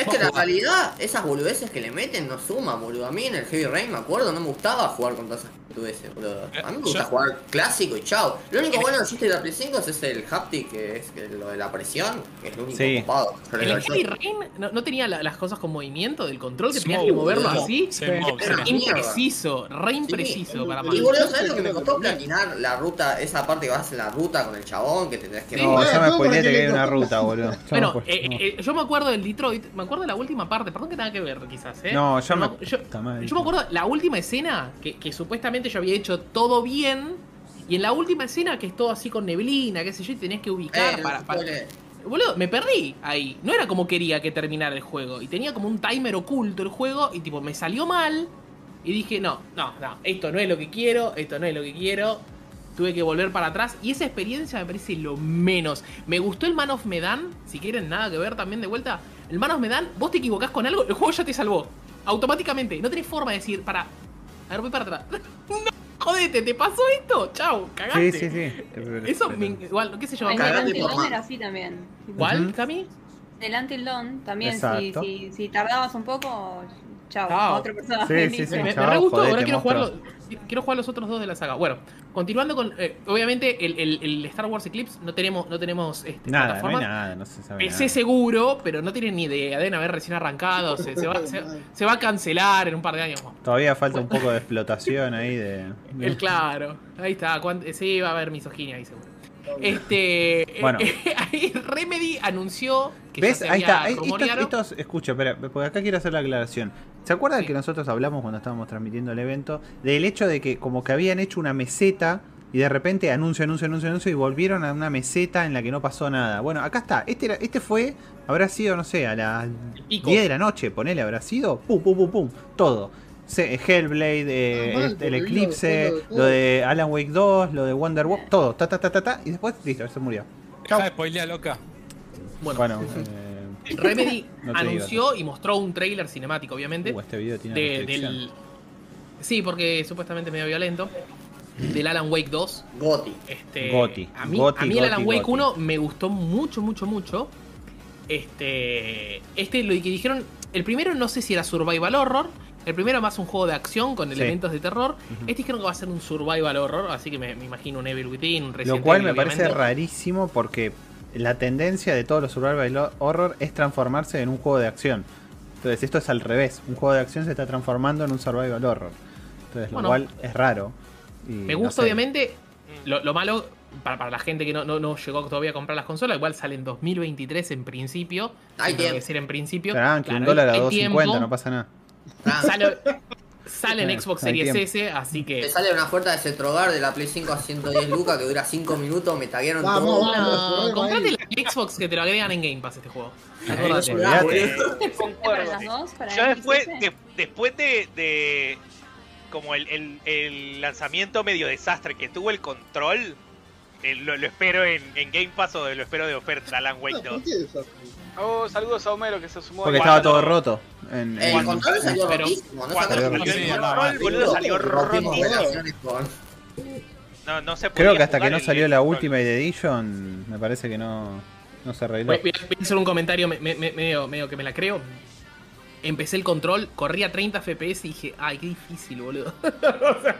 Es que la realidad, esas boludeces que le meten no suman, boludo. A mí en el Heavy Rain, me acuerdo, no me gustaba jugar con todas esas boludeces, boludo. A mí me gusta Yo- jugar clásico y chao. Lo único bueno que existe de la Play 5 es el haptic, que es lo de la presión, que es lo único Sí. ocupado. Pero El el Heavy Rain no, no tenía la- las cosas con movimiento del control, que tenías que moverlo boludo. así. Sí, Era impreciso, re Sí. impreciso para Y Y más. boludo, ¿sabes lo que me costó platinar la ruta, esa parte que vas en la ruta con el chabón, que te tenés que... No, bueno, ya me spoileé que hay una ruta, boludo. Bueno, eh, eh, yo me acuerdo del Detroit, me acuerdo de la última parte, perdón que tenga que ver quizás, ¿eh? No, yo Pero me- Yo, yo me acuerdo la última escena, que, que supuestamente yo había hecho todo bien, y en la última escena que es todo así con neblina, qué sé yo, y tenías que ubicar Eh, para... para-. Boludo, me perdí ahí. No era como quería que terminara el juego. Y tenía como un timer oculto el juego. Y tipo, me salió mal. Y dije, no, no, no. Esto no es lo que quiero. Esto no es lo que quiero. Tuve que volver para atrás. Y esa experiencia me parece lo menos. Me gustó el Man of Medan. Si quieren nada que ver también de vuelta. El Man of Medan, vos te equivocás con algo, el juego ya te salvó. Automáticamente. No tenés forma de decir, para. A ver, voy para atrás. no, jodete, ¿te pasó esto? Chau, cagaste. Sí, sí, sí. Eso, me, igual, qué sé yo. En Cagate Delante era así también. ¿Cuál. Cami? Delante el Dawn también, si, si, si tardabas un poco, Chao, Chao. otro personaje. Sí, sí, sí. Me, me Chao, re gustó, ahora quiero jugar, los, quiero jugar los otros dos de la saga. Bueno, continuando con. eh, obviamente, el, el- el Star Wars Eclipse no tenemos, no tenemos este, Nada, no hay nada, no se sabe PC nada. seguro, pero no tienen ni idea. Deben haber recién arrancado. Se, se va, se- se va a cancelar en un par de años. Todavía falta un poco de explotación ahí de... El claro. Ahí está. Sí, va a haber misoginia ahí seguro. Este. Bueno. ahí Remedy anunció que ¿Ves? ya se Ahí está. Ahí- Estos, escucha, espera, porque acá quiero hacer la aclaración. ¿Se acuerdan Sí. que nosotros hablamos cuando estábamos transmitiendo el evento del hecho de que como que habían hecho una meseta y de repente anuncio, anuncio, anuncio, anuncio y volvieron a una meseta en la que no pasó nada? Bueno, acá está. Este, era- este fue, habrá sido, no sé, a las pico. 10 de la noche, ponele, habrá sido. Pum, pum, pum, pum. Todo. Hellblade, eh, Ah, mal, este, el Eclipse, lo de lo de Alan Wake 2, lo de Wonder Woman, todo, ta, ta, ta, ta, ta, y después, listo, se murió. Spoilear, loca. Bueno, Bueno, eh, Remedy No anunció y mostró un trailer cinemático, obviamente. uh, este video tiene de- del. Sí, porque supuestamente medio violento. Del Alan Wake 2. Goti. Este, Goti, A mí, Goti, a mí el Alan Goti, Wake Goti. 1 me gustó mucho, mucho, mucho. Este. Este, lo que dijeron. El primero no sé si era Survival Horror. El primero más un juego de acción con Sí. elementos de terror. Este dijeron que va a ser un Survival Horror. Así que me, me imagino un Evil Within, un Lo Resident cual Evil, me parece rarísimo porque la tendencia de todos los survival horror es transformarse en un juego de acción. Entonces esto es al revés. Un juego de acción se está transformando en un survival horror. Entonces lo Bueno. cual es raro. Y Me no gusta, sé. obviamente. Lo, lo malo, para, para la gente que no, no, no llegó todavía a comprar las consolas, igual sale en 2023 en principio. Hay que decir en principio. Tranqui, Claro, un dólar a hay 2.50, tiempo. no pasa nada. Ah, Sale, sale en Xbox Series. S, así Te que. sale una oferta de Cetrogar de la Play 5 a 110 lucas que dura 5 minutos, me taguearon Vamos, todo. vamos. No, comprate la Xbox que te lo agregan en Game Pass este juego. Ay, Acordate. olvidate. Eh, ¿Para concuerdo. las dos? ¿Para Yo después, de- después de, de como el, el- el lanzamiento medio desastre que tuvo el control, eh, lo, lo espero en, en Game Pass o lo espero de oferta Alan Wake 2. Oh, saludos a Homero que se sumó. Porque estaba todo roto. En, El en- control salió Pero- rotísimo, no salió rotísimo. No, no se Creo que hasta que no salió el la. Ultimate Edition, me parece que no, no se arregló. Voy, voy a hacer un comentario me- me- me- medio, medio que me la creo. Empecé el control, corría a 30 FPS y dije, ay, qué difícil, boludo. O sea,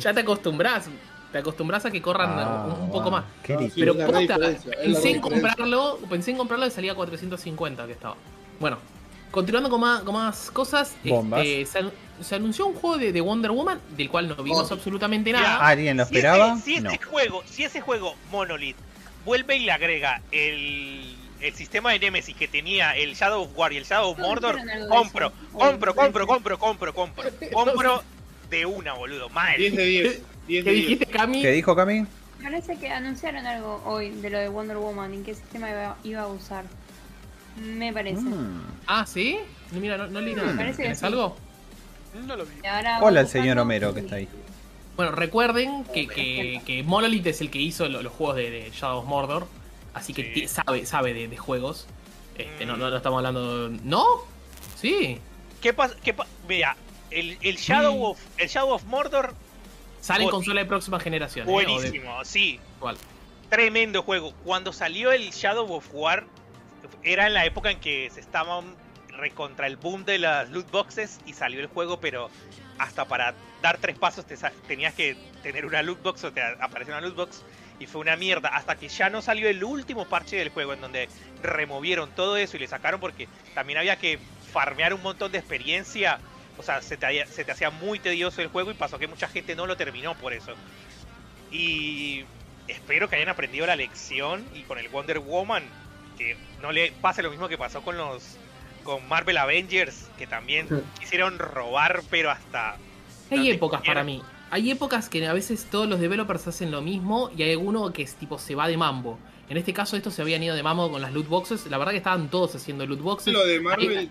ya te acostumbras. Te acostumbras a que corran Ah, un, un wow. poco más. Qué li- sí. Pero posta, pensé en comprarlo, pensé en comprarlo y salía a 450 que estaba. Bueno, continuando con más, con más cosas, Bombas. este, se, anu- se anunció un juego de, de Wonder Woman del cual no vimos Oh. absolutamente nada. ¿Alguien lo Si ese- esperaba? Si ese, No. juego, si ese juego Monolith vuelve y le agrega el, el sistema de Nemesis que tenía el Shadow of War y el Shadow of Mordor, compro, compro, compro, compro, compro, compro, compro de una, boludo, mal. 10 de 10. 10 ¿Qué de 10. dijiste, Cami? ¿Qué dijo Cami? Parece que anunciaron algo hoy de lo de Wonder Woman y qué sistema iba, iba a usar. Me parece. Mm. Ah, ¿sí? No, Mira, no, no leí nada. Que ¿Tienes sí. algo? No lo vi. Hola, el señor Homero que está ahí. Bueno, recuerden que, que, que Monolith es el que hizo lo- los juegos de, de Shadow of Mordor, así que Sí. sabe, sabe de, de juegos. Este, no, no, no estamos hablando. ¿No? Sí. ¿Qué pasa? ¿Qué pa- Mira, el, el Shadow of el Shadow of Mordor, Sale en consola de próxima generación. ¿eh? De- buenísimo, sí. ¿Cuál? Tremendo juego. Cuando salió el Shadow of War, era en la época en que se estaban recontra el boom de las loot boxes y salió el juego, pero hasta para dar tres pasos te tenías que tener una loot box o te apareció una loot box y fue una mierda. Hasta que ya no salió el último parche del juego en donde removieron todo eso y le sacaron porque también había que farmear un montón de experiencia. O sea, se te, se te hacía muy tedioso el juego y pasó que mucha gente no lo terminó por eso. Y espero que hayan aprendido la lección y con el Wonder Woman que no le pase lo mismo que pasó con los con Marvel Avengers que también quisieron robar pero hasta Hay No épocas para mí. Hay épocas que a veces todos los developers hacen lo mismo y hay alguno que es tipo se va de mambo. En este caso estos se habían ido de mambo con las loot boxes. La verdad que estaban todos haciendo loot boxes. Lo de Marvel. Hay,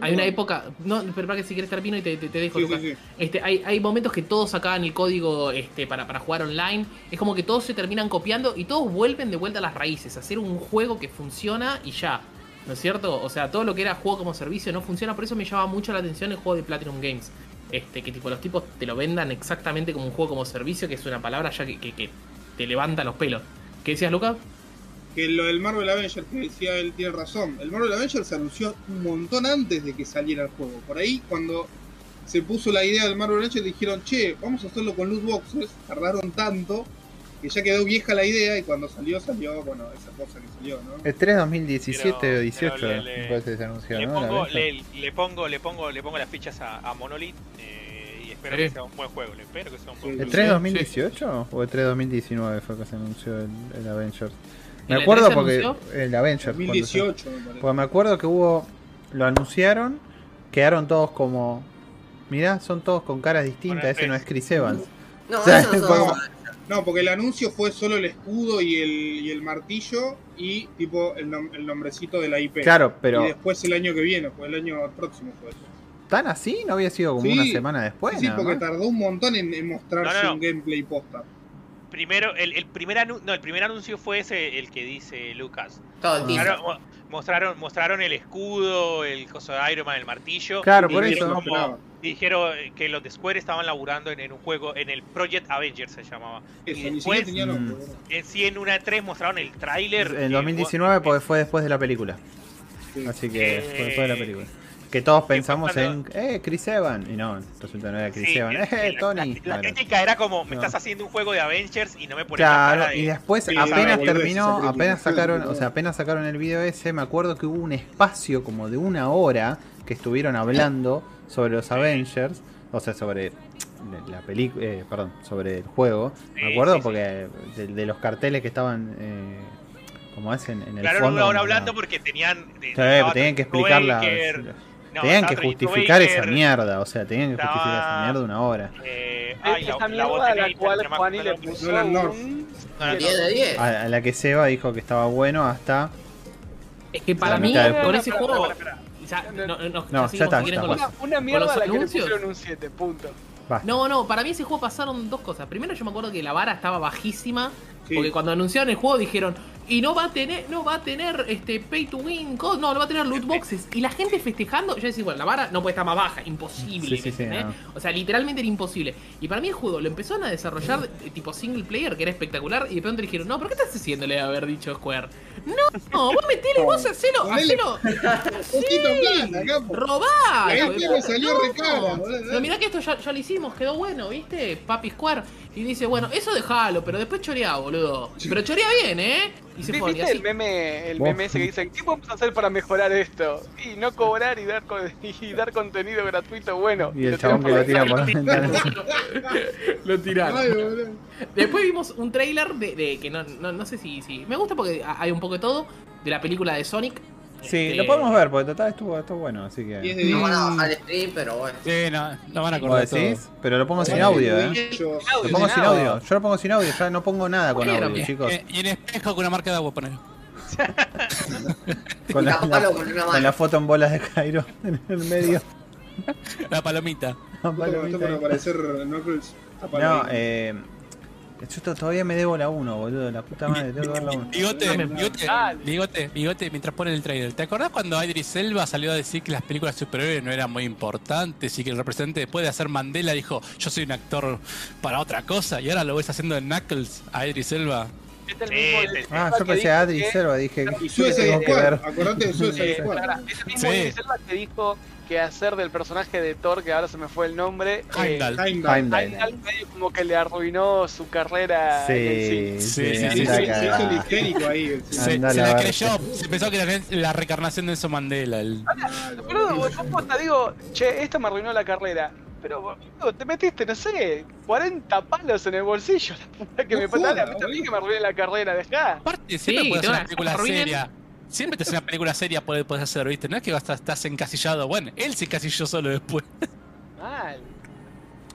hay una época... No, pero para que si quieres termino y te, te- te dejo. Sí, Lucas. sí, sí. Este, hay, hay momentos que todos sacaban el código este, para, para jugar online. Es como que todos se terminan copiando y todos vuelven de vuelta a las raíces. a Hacer un juego que funciona y ya. ¿No es cierto? O sea, todo lo que era juego como servicio no funciona. Por eso me llama mucho la atención el juego de Platinum Games. Este, que tipo los tipos te lo vendan exactamente como un juego como servicio, que es una palabra ya que, que- que te levanta los pelos. ¿Qué decías, Luca? Que lo del Marvel Avengers que decía él tiene razón. El Marvel Avengers se anunció un montón antes de que saliera el juego. Por ahí, cuando se puso la idea del Marvel Avengers, dijeron, che, vamos a hacerlo con loot boxes. Tardaron tanto que ya quedó vieja la idea y cuando salió, salió, bueno, esa cosa que salió, ¿no? El 3 2017 Pero- o 18 pero le- me parece que se anunció, Le ¿no? pongo, le, le pongo, le pongo, le pongo las fichas a, a Monolith eh, y espero Sí. que sea un buen juego. Le espero que sea un buen Sí. ¿El juego. 3 Sí, 2018 o el 3 2019 fue que se anunció el, el Avengers? Me ¿El acuerdo E3 se porque el Avengers. cuando se- 2018, me parece. Porque me acuerdo que hubo. Lo anunciaron, quedaron todos como. Mirá, son todos con caras distintas. Ese no es Chris Evans. No, O sea, eso no fue son- como- No, porque el anuncio fue solo el escudo y el, y el martillo y tipo el, nom- el nombrecito de la IP. Claro, pero. Y después el año que viene, fue el año próximo fue eso. ¿Tan así? ¿No había sido como Sí. una semana después? sí, porque tardó un montón en, en mostrarse No, no, no. un gameplay posta. Primero, el, el primer anu- no, el primer anuncio fue ese, el que dice Lucas. Todo. Mostraron, mo- mostraron, mostraron el escudo, el coso de Iron Man, el martillo. Claro, y por dijeron eso. como- dijeron que los de Square estaban laburando en, en un juego, en el Project Avengers se llamaba. Eso, y después, siquiera tenía mm, en sí, en una 3 mostraron el tráiler. En que- 2019 porque fue después de la película. Sí. Así que Eh, fue después de la película. Que todos pensamos en, eh, Chris Evans. Y no, resulta no era Chris Sí, Evans. la- Eh, la- Tony. La, la crítica era como, me No. estás haciendo un juego de Avengers y no me pones la Claro, cara de... y después Sí, apenas terminó, apenas sacaron, o sea, apenas sacaron el video ese, me acuerdo que hubo un espacio como de una hora que estuvieron hablando sobre los Avengers, o sea, sobre la película, perdón, sobre el juego. Sí, me acuerdo sí, porque de, de los carteles que estaban, eh, como es en, en el Claro, fondo. hora como- hablando porque tenían... de- Sí, estaba tenían que explicar las- Baker, no, tenían que justificar esa mierda, o sea, tenían que justificar esa mierda una hora. eh, ay, la, la voz mierda a la Nathan, cual Juani le puso un... No, no, 10 de 10. A, a la que Seba dijo que estaba bueno hasta Es que para La mí, con ese juego. ya, no, no, no, No, ya está, ya Una, una mierda a la que le pusieron un 7, punto. basta. No, no, para mí ese juego pasaron dos cosas. Primero yo me acuerdo que la vara estaba bajísima. Sí. Porque cuando anunciaron el juego dijeron, y no va a tener, no va a tener este pay to win, no, no va a tener loot boxes. Y la gente festejando, yo decía, bueno, la vara no puede estar más baja, imposible. Sí, sí, sí, ¿entendés? no. O sea, literalmente era imposible. Y para mí el juego lo empezaron a desarrollar de- tipo single player, que era espectacular, y de pronto dijeron, no, ¿pero qué estás haciéndole haber dicho Square? No, no, vos metele, vos hacelo, hacelo, Poquito capo. robá. Salió No. Pero mirá que esto ya, ya lo hicimos, quedó bueno, ¿viste? Papi Square. Y dice, bueno, eso dejalo, pero después chorea, boludo. Pero chorea bien, ¿eh? Y se ¿Viste así. el meme, el meme ese que dicen, ¿qué podemos hacer para mejorar esto? Y no cobrar y dar, y dar contenido gratuito bueno. Y el chabón que lo tiran tira por la ventana. Lo tiraron. Después vimos un trailer de, de que no, no, no sé si, si. Me gusta porque hay un poco de todo. De la película de Sonic. Sí, Este, lo podemos ver, porque total estuvo, estuvo bueno, así 10 que. de 10. No van a bajar el stream, pero bueno. Sí, no, no van a ¿Vos acordar todo. decís? Pero lo pongo sin audio, eh. Lo pongo sin audio. Yo lo pongo sin audio, ya no pongo nada con audio, bien. chicos. Eh, Y en espejo con una marca de agua poner. Con la, la- con la foto en bolas de Cairo en el medio. La palomita. Aparecer Knuckles. Tapalo No, eh. Yo to- todavía me debo la 1, boludo. La puta madre, tengo que ver la 1. Bigote, bigote, bigote, bigote, mientras pone el trailer. ¿Te acordás cuando Idris Elba salió a decir que las películas de superhéroes no eran muy importantes y que el representante después de hacer Mandela dijo, yo soy un actor para otra cosa? Y ahora lo ves haciendo en Knuckles a Idris Elba. Es el Sí, mismo sí, sí. Ah, yo que pensé dijo a Adri que- Serva, dije. Y ¿qué Suicide Squad. Acordate de Suicide Eh, Squad. pará, ese mismo Sí. Que dijo que hacer del personaje de Thor, que ahora se me fue el nombre, Heimdall. Heimdall. Heimdall. Heimdall medio como que le arruinó su carrera en Sí, Sí, sí, sí, Se sí, se- sí. hizo el histérico ahí. sí. Se, Anda se la la creyó, se pensó que era la reencarnación de Nelson Mandela. el- Boludo, ¿cómo te digo? Che, esto me arruinó la carrera. Pero, te metiste, no sé, 40 palos en el bolsillo. La puta que No me patale a mí también que me arruiné la carrera, dejá. Aparte, siempre Sí, puedes te hacer una película arruinen. seria. Siempre te haces una película seria, puedes, puedes hacer, ¿viste? No es que vas a- estás encasillado. Bueno, él se encasilló solo después. Mal.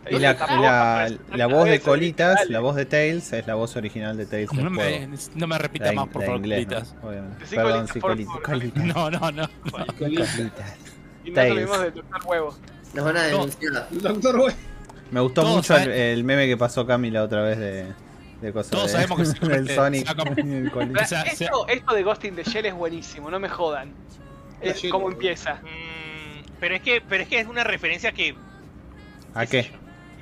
Y la, y la, la voz de Colitas, la voz de Tails, es la voz original de Tails No me, juego. no me repita La in- más, por favor, inglés, Colitas. ¿no? Obviamente. Perdón, sí, Colitas. Colitas. No, no, no. Colitas. Colitas. Y no Tails. de tocar huevo. Nos van a denunciar. Doctor. Me gustó Todos mucho el, el meme que pasó Cami la otra vez de, de cosas Todos de- sabemos que se convierte- Sonic. se el esto, esto de Ghost in the Shell es buenísimo, no me jodan. Es como empieza. Mm, pero es que, pero es que es una referencia que. ¿A qué?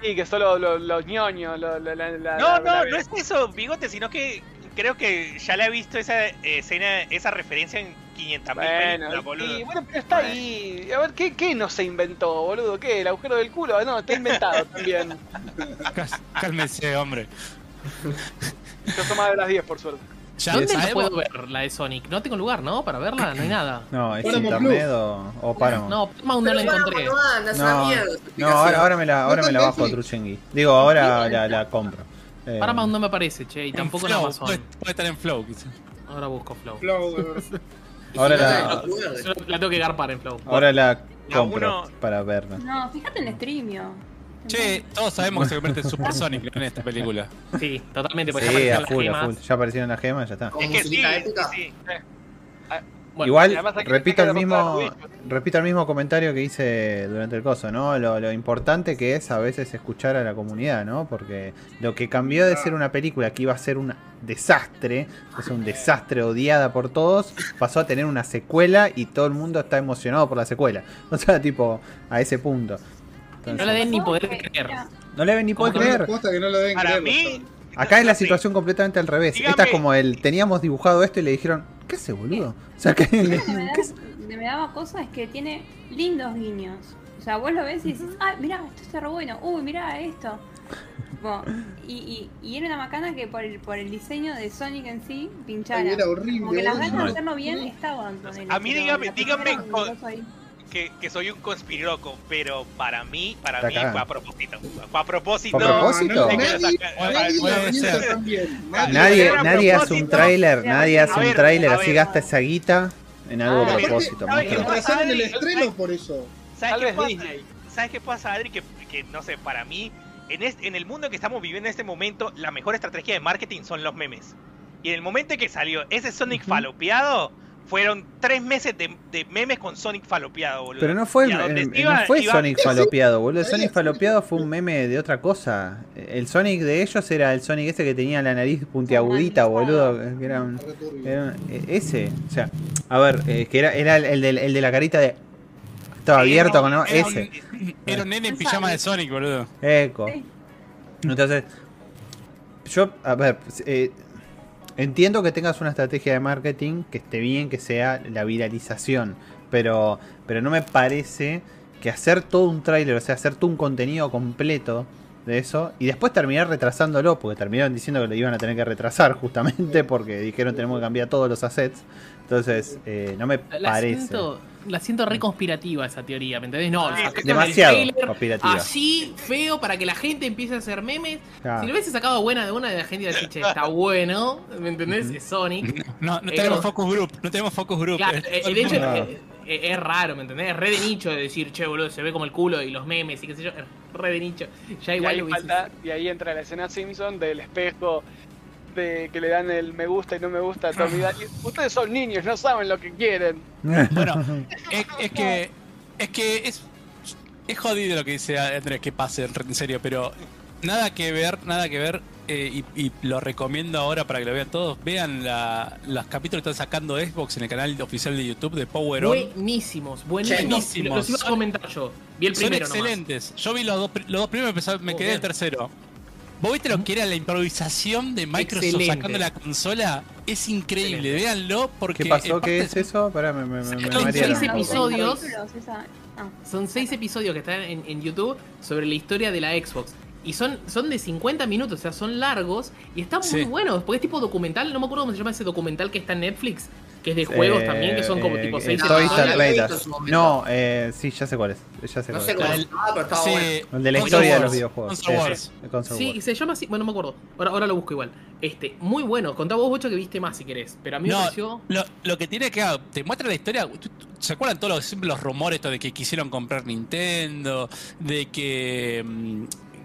Sí, que solo los, los ñoños, lo- lo- la, la- No, la- no, la- no es eso, bigote, sino que creo que ya le he visto esa escena, esa referencia en 500 mil películas, Bueno, boludo. y, bueno, pero está ahí. A ver, ¿qué, ¿qué no se inventó, boludo? ¿Qué? ¿El agujero del culo? No, está inventado también. Cálmese, hombre. Yo más de las 10, por suerte. Ya ¿Dónde la puedo ver, la de Sonic? No tengo lugar, ¿no? Para verla, no hay nada. No, es internet o, o Paramount. No, Paramount no la encontré. no ahora, ahora me la, ahora ¿No me la bajo? Truchengui. Digo, ahora la, la compro. Eh, Paramount no me aparece, che, y tampoco en Flow, Amazon. Puede, puede estar en Flow, quizá. Ahora busco Flow. Flow, ahora si la- no tengo que garpar en Flow. Ahora la compro uno- para verla. No, fíjate en Streamio. Che, todos sabemos que se convierte en Super Sonic en esta película. Sí, totalmente, Sí, ya a aparecieron full, las a full. Ya aparecieron las gemas, ya está. Es que sí, épica. sí, sí. Bueno, Igual, repito el mismo repito el mismo comentario que hice durante el coso, ¿no? Lo, lo importante que es a veces escuchar a la comunidad, ¿no? Porque lo que cambió de ser una película que iba a ser un desastre, es un desastre odiada por todos, pasó a tener una secuela y todo el mundo está emocionado por la secuela. O sea, tipo, a ese punto. Entonces, No la den ni poder creer. no le ven ni poder ¿Cómo creer. Posta que no lo deben Para creer, mí. Acá es la situación completamente al revés. Dígame. Esta es como el teníamos dibujado esto y le dijeron, ¿qué hace, boludo? O sea, que Lo que me, da- me daba cosa es que tiene lindos guiños. O sea, vos lo ves y dices, ah, mirá, esto está re bueno. Uy, mirá esto. Tipo, y, y, y era una macana que por el, por el diseño de Sonic en sí, pinchara. Ay, era horrible, Como que las ganas de hacerlo bien estaban. A mí pero dígame- dígame con-. Que, que soy un conspiroco, pero para mí, para mí fue a propósito. Fue a propósito. ¿Fue a propósito? Nadie, nadie hace un tráiler, nadie hace un tráiler, así gasta esa guita en algo Ah, a propósito. ¿Sabes qué pasa? Disney. ¿Sabes qué pasa, Adri? Que, que, no sé, para mí, en, este, en el mundo que estamos viviendo en este momento, la mejor estrategia de marketing son los memes. Y en el momento que salió ese Sonic falopeado, fueron tres meses de, de memes con Sonic falopeado, boludo. Pero no fue, el- donde el- iba- no fue iba- Sonic falopeado, boludo. Sonic falopeado fue un meme de otra cosa. El Sonic de ellos era el Sonic ese que tenía la nariz puntiagudita, boludo. Que era un- era e- ese. O sea, a ver, eh, que era, era el, el del- el de la carita de. Estaba abierto con Era ese. un- Era un nene en pijama de Sonic, boludo. Eco. Entonces, yo, a ver, eh, entiendo que tengas una estrategia de marketing que esté bien, que sea la viralización, pero, pero no me parece que hacer todo un tráiler, o sea, hacer todo un contenido completo de eso y después terminar retrasándolo, porque terminaron diciendo que lo iban a tener que retrasar justamente porque dijeron tenemos que cambiar todos los assets. Entonces, eh, no me parece. La siento re conspirativa esa teoría, ¿me entendés? No, Ah, demasiado conspirativa. Así, feo, para que la gente empiece a hacer memes. Claro. Si lo hubiese sacado buena de una de la gente iba a decir, che, está bueno, ¿me entendés? Es Sonic. No, no tenemos no. focus group, no tenemos focus group. Claro, Eh, eh, de hecho, mundo- eh, es raro, ¿me entendés? Es re de nicho de decir, che, boludo, se ve como el culo y los memes y qué sé yo. Es re de nicho. Ya Y igual ahí, lo falta- y ahí entra la escena Simpson del espejo de que le dan el me gusta y no me gusta a Tommy Daly. Ustedes son niños, no saben lo que quieren. Bueno, es, es que es que es es jodido lo que dice Andrés que pase en serio, pero nada que ver, nada que ver eh, y, y lo recomiendo ahora para que lo vean todos. Vean la, los capítulos que están sacando Xbox en el canal oficial de YouTube de Power On. Buenísimos, buenísimos. Buenísimos. Los iba a comentar yo. Vi el Son primero nomás. excelentes. Yo vi los dos, los dos primeros, me Oh, quedé el tercero. ¿Vos viste lo que era la improvisación de Microsoft Excelente. sacando la consola? Es increíble, Excelente. véanlo porque ¿Qué pasó? ¿Qué es eso? Pará, me, me, me, me Son seis episodios. Son seis episodios que están en, en YouTube sobre la historia de la Xbox. Y son, son de 50 minutos, o sea, son largos y están muy Sí. buenos. Porque es tipo documental, no me acuerdo cómo se llama ese documental que está en Netflix, que es de juegos Eh, también, que son como tipo eh, 6 Raiders. en su momento. No, eh, sí, ya sé cuál es. Ya sé No cuál sé es. El- se llama, pero estaba Sí, bueno. El de la Console historia de los videojuegos. Console Sí, Wars. sí, el Console Sí, Wars. se llama así, bueno, no me acuerdo. Ahora, ahora lo busco igual. Este, muy bueno. Contá vos, Bocho, que viste más si querés. Pero a mí me No, pareció. lo, lo que tiene que te muestra la historia. ¿tú- tú- ¿Se acuerdan todos los, siempre los rumores de que quisieron comprar Nintendo? De que.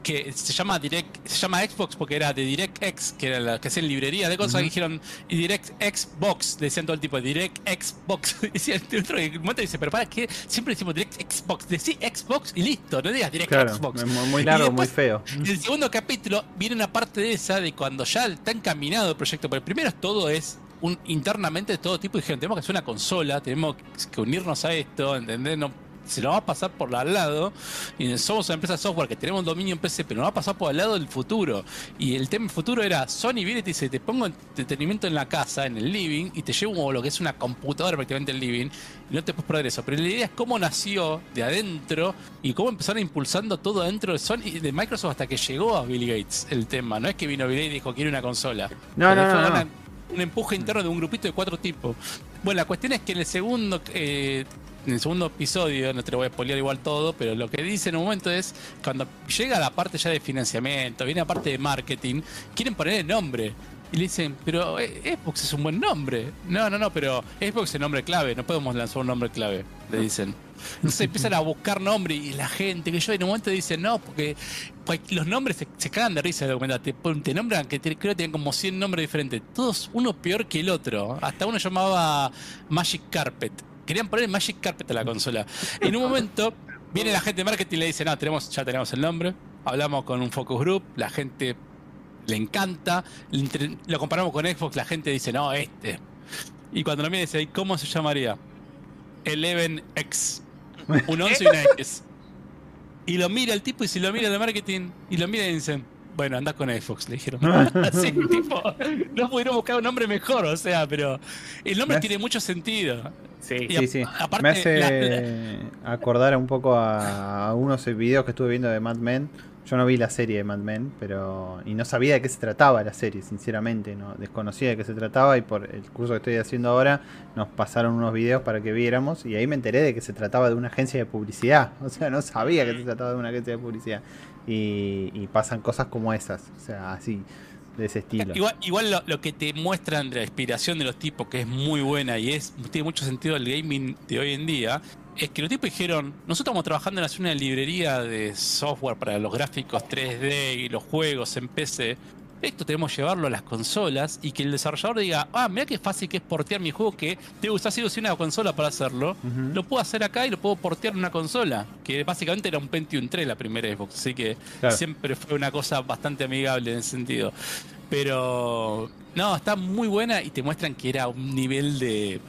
Que se llama Direct, se llama Xbox porque era de DirectX, que era la que hacían librería de cosas, Ujú. y dijeron y Direct Xbox, decían todo el tipo, Direct Xbox. Decían el otro en un momento dice, pero para qué siempre decimos Direct Xbox, decí Xbox y listo, no digas Direct Claro, Xbox. muy, muy Y largo, muy feo. En el segundo capítulo viene una parte de esa de cuando ya está encaminado el proyecto. Pero el primero es todo es un internamente de todo tipo. Dijeron, tenemos que hacer una consola, tenemos que unirnos a esto, ¿entendés? No, se lo va a pasar por al lado. Y somos una empresa de software que tenemos dominio en PC, pero nos va a pasar por al lado del futuro. Y el tema futuro era: Sony viene y te dice, te pongo entretenimiento en la casa, en el living, y te llevo lo que es una computadora prácticamente el living, y no te puedes perder eso. Pero la idea es cómo nació de adentro y cómo empezaron impulsando todo adentro de Sony de Microsoft hasta que llegó a Bill Gates el tema. No es que vino Bill Gates y dijo, quiero una consola. No, no, Pero no. un empuje interno de un grupito de cuatro tipos. Bueno, la cuestión es que en el segundo, eh, en el segundo episodio, no te lo voy a spoilear igual todo, pero lo que dice en un momento es, cuando llega la parte ya de financiamiento, viene la parte de marketing, quieren poner el nombre. Y le dicen, pero eh, Xbox es un buen nombre. No, no, no, pero Xbox es el nombre clave, no podemos lanzar un nombre clave, le dicen. Entonces empiezan a buscar nombre y la gente que yo en un momento dicen, no, porque los nombres se, se cagan de risa. Te, te nombran que creo que tienen como 100 nombres diferentes. Todos uno peor que el otro. Hasta uno llamaba Magic Carpet. Querían poner Magic Carpet a la consola. En un momento viene la gente de marketing y le dice, no, tenemos, ya tenemos el nombre. Hablamos con un focus group, la gente le encanta. Lo comparamos con Xbox, la gente dice, no, este. Y cuando lo mira dice, "¿Y ¿cómo se llamaría? 11X. Un 11 y una X. Y lo mira el tipo y si lo mira el de marketing y lo mira y dicen, bueno, andás con Xbox, le dijeron. Así, tipo, no pudieron buscar un nombre mejor, o sea, pero el nombre hace- tiene mucho sentido. Sí. Y Sí, sí. aparte, Me hace la- acordar un poco a, a unos videos que estuve viendo de Mad Men. Yo no vi la serie de Mad Men, pero. Y no sabía de qué se trataba la serie, sinceramente. no Desconocía de qué se trataba y por el curso que estoy haciendo ahora nos pasaron unos videos para que viéramos. Y ahí me enteré de que se trataba de una agencia de publicidad. O sea, no sabía que se trataba de una agencia de publicidad. Y, y pasan cosas como esas. O sea, así, de ese estilo. Igual, lo que te muestran de la inspiración de los tipos, que es muy buena y es tiene mucho sentido el gaming de hoy en día, es que los tipos dijeron, nosotros estamos trabajando en hacer una librería de software para los gráficos 3D y los juegos en PC. Esto tenemos que llevarlo a las consolas y que el desarrollador diga, ah, mira qué fácil que es portear mi juego que te gusta si una consola para hacerlo. Lo puedo hacer acá y lo puedo portear en una consola, que básicamente era un Pentium 3 la primera Xbox, así que Claro. siempre fue una cosa bastante amigable en ese sentido. Pero no, está muy buena y te muestran que era un nivel de,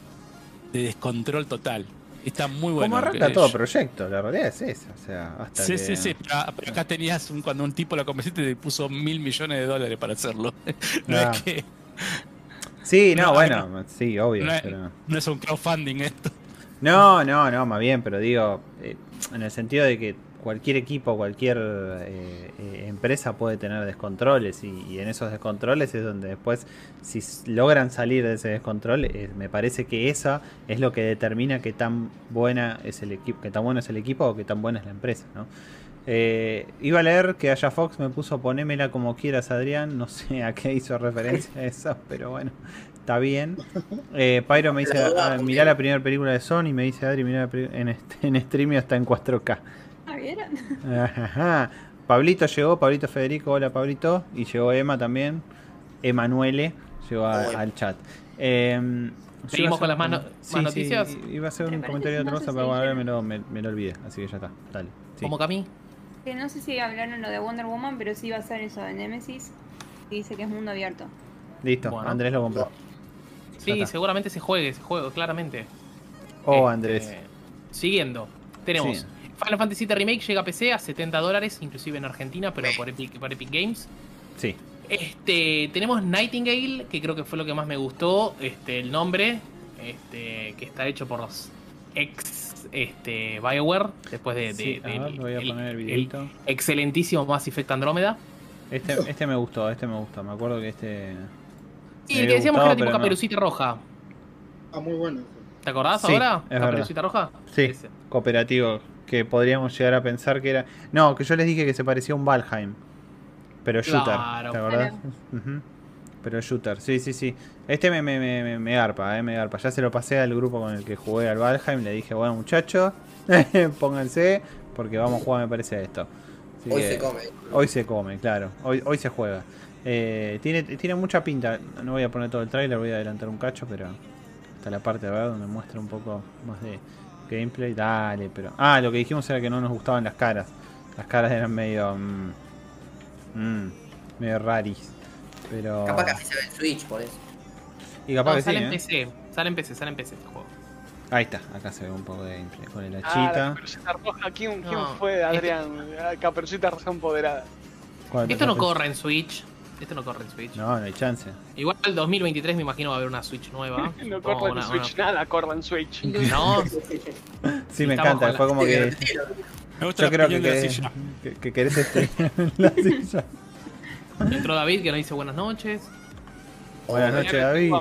de descontrol total. Está muy bueno. Como arranca todo proyecto, la realidad es esa. O sea, hasta Sí, que- sí, sí, pero, pero acá tenías un, cuando un tipo lo convenciste te puso mil millones de dólares para hacerlo. No Ah. es que Sí, no, No, bueno, sí, obvio. no es, pero- no es un crowdfunding esto. No, no, no, más bien, pero digo, eh, en el sentido de que cualquier equipo, cualquier eh, eh, empresa puede tener descontroles y, y en esos descontroles es donde después, si logran salir de ese descontrol, eh, me parece que esa es lo que determina qué tan buena es el equipo, qué tan bueno es el equipo o qué tan buena es la empresa, ¿no? Eh, iba a leer que Haya Fox me puso ponémela como quieras, Adrián. No sé a qué hizo referencia eso, pero bueno, está bien. Eh, Pyro me dice: ah, Mirá la primera película de Sony. Me dice Adri: Mirá la en, este, en streaming está en 4K. ¿Ah, vieron? Ajá. Pablito llegó, Pablito Federico, hola Pablito. Y llegó Emma también. Emanuele llegó a- al chat. Eh, a ¿Seguimos con las un más no- com- más noticias? i- iba a hacer Me un parece comentario de que otra no cosa, pero ahora me lo, me, me lo olvidé. Así que ya está. Dale. Sí. Como Cami. Que no sé si hablaron lo de Wonder Woman, pero sí va a ser eso de Nemesis. Y dice que es mundo abierto. Listo, Bueno. Andrés lo compró. Sí, está. seguramente se juegue, se juegue, claramente. Oh, Este, Andrés. Siguiendo, tenemos Sí. Final Fantasy VII Remake llega a PC a 70 dólares, inclusive en Argentina, pero por Epic, por Epic Games. Sí. Este, tenemos Nightingale, que creo que fue lo que más me gustó, este, el nombre, este, que está hecho por los ex este, BioWare, después de, de- Sí, ver, voy a poner el el excelentísimo Mass Effect Andrómeda. Este, este me gustó, este me gustó. Me acuerdo que este. Y me el que decíamos que gustaba, era tipo no. Caperucita Roja. Ah, muy bueno. ¿Te acordás Sí, ahora? Caperucita Roja. Sí, Ese. cooperativo. Que podríamos llegar a pensar que era. No, que yo les dije que se parecía a un Valheim. Pero shooter. Claro. ¿Te acordás? Pero shooter, sí, sí, sí. Este me, me, me, me- me garpa, eh, me garpa. Ya se lo pasé al grupo con el que jugué al Valheim. Le dije, bueno, muchachos, pónganse. Porque vamos a jugar, me parece, a esto. Así Hoy que- se come. Hoy se come, claro. Hoy, hoy se juega. Eh, tiene, tiene mucha pinta. No voy a poner todo el trailer, voy a adelantar un cacho, pero hasta la parte ¿verdad? donde muestra un poco más de gameplay. Dale, pero. Ah, lo que dijimos era que no nos gustaban las caras. Las caras eran medio. mm, mm, medio raris. Pero. Capaz que así se ve el Switch, por eso. Y capaz No, que sí, sale en ¿eh? PC, sale en PC, sale en PC este juego. Ahí está, acá se ve un poco de gameplay con el Ah, la hachita. caperucita roja. ¿Quién, fue, Adrián? La caperucita roja empoderada. ¿Cuál- Esto no corre en Switch. Esto no corre en Switch. No, no hay chance. Igual el 2023 me imagino va a haber una Switch nueva. No corre en una- Switch, una- nada corre en Switch. No, Sí, me encanta. Fue la- como que. Me gusta Yo la creo que, de la silla. que, que querés este en la silla. entró David que nos dice buenas noches. Buenas noches, David.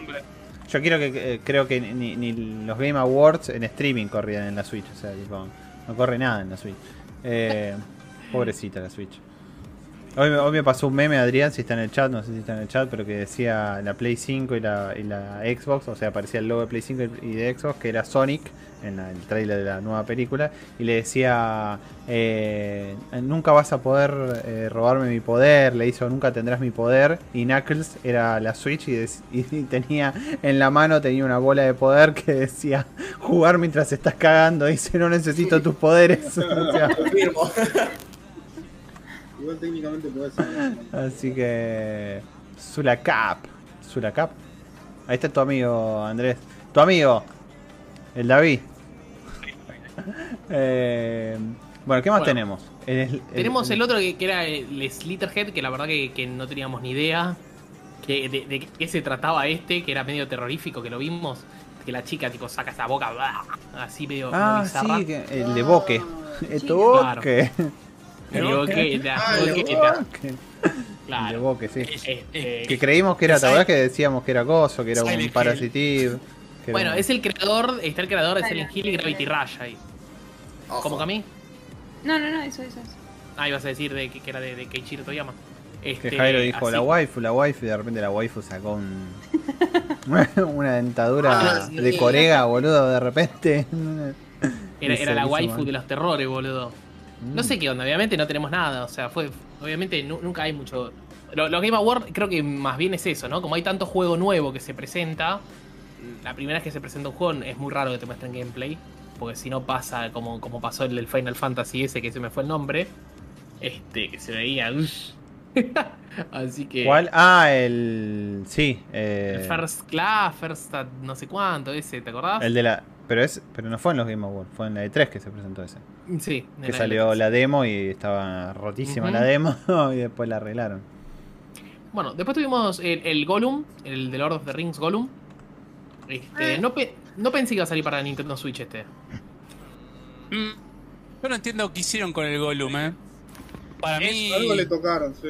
Yo quiero que eh, creo que ni, ni los Game Awards en streaming corrían en la Switch, o sea, tipo, no corre nada en la Switch. Eh, pobrecita la Switch. Hoy, me- hoy me pasó un meme, Adrián, si está en el chat, no sé si está en el chat, pero que decía la Play 5 y la, y la Xbox, o sea, aparecía el logo de Play 5 y de Xbox, que era Sonic, en la- el trailer de la nueva película, y le decía, eh, nunca vas a poder eh, robarme mi poder, le hizo, nunca tendrás mi poder, y Knuckles era la Switch y, tenía en la mano, tenía una bola de poder que decía, jugar mientras estás cagando, dice, no necesito tus poderes. O sea. Igual técnicamente puede ser. Así que. Sulacap. Sulacap. Ahí está tu amigo, Andrés. Tu amigo. El David. Eh, bueno, ¿qué más Bueno. tenemos? El- el- Tenemos el otro que, que era el Slitterhead, que la verdad que, que no teníamos ni idea que, de, de qué se trataba este, que era medio terrorífico, que lo vimos. Que la chica tipo saca esa boca ¡blah! así medio, Ah, bizarra. sí, que- el de Boque. El de Claro. El boqueta, Ah, el boqueta, Boque. El de Claro. Boque, sí. Este, Que creímos que era, ¿te que decíamos que era Gozo, que era un Silent era bueno, un- es el creador, está el creador de. Silent Hill y Gravity Rush ahí. Ojo. ¿Cómo Cami? No, no, no, eso, eso. eso. Ah, ibas a decir de, que, que era de, de Keiichiro Toyama. Este, Que Jairo dijo así. la waifu, la waifu, y de repente la waifu sacó un, una dentadura Ah, de corega, boludo, de repente. Era, era la waifu mal. de los terrores, boludo. No sé qué onda, obviamente no tenemos nada, o sea, fue. Obviamente nu- nunca hay mucho. Lo- Los Game Awards creo que más bien es eso, ¿no? Como hay tanto juego nuevo que se presenta, la primera vez que se presenta un juego es muy raro que te muestren gameplay, porque si no pasa como, como pasó el del Final Fantasy ese que se me fue el nombre, este, que se veía. Así que. ¿Cuál? Ah, el. Sí, eh, El First Class, First no sé cuánto, ese, ¿te acordás? el de la. Pero, es, pero no fue en los Game Awards, fue en la E3 que se presentó ese. Sí, Que salió la demo y estaba rotísima la demo y después la arreglaron. Bueno, después tuvimos el, el Gollum, el de Lord of the Rings Gollum. Este, no, pe- no pensé que iba a salir para Nintendo Switch este. Mm, Yo no entiendo qué hicieron con el Gollum, eh. Para mí. Algo le tocaron, sí.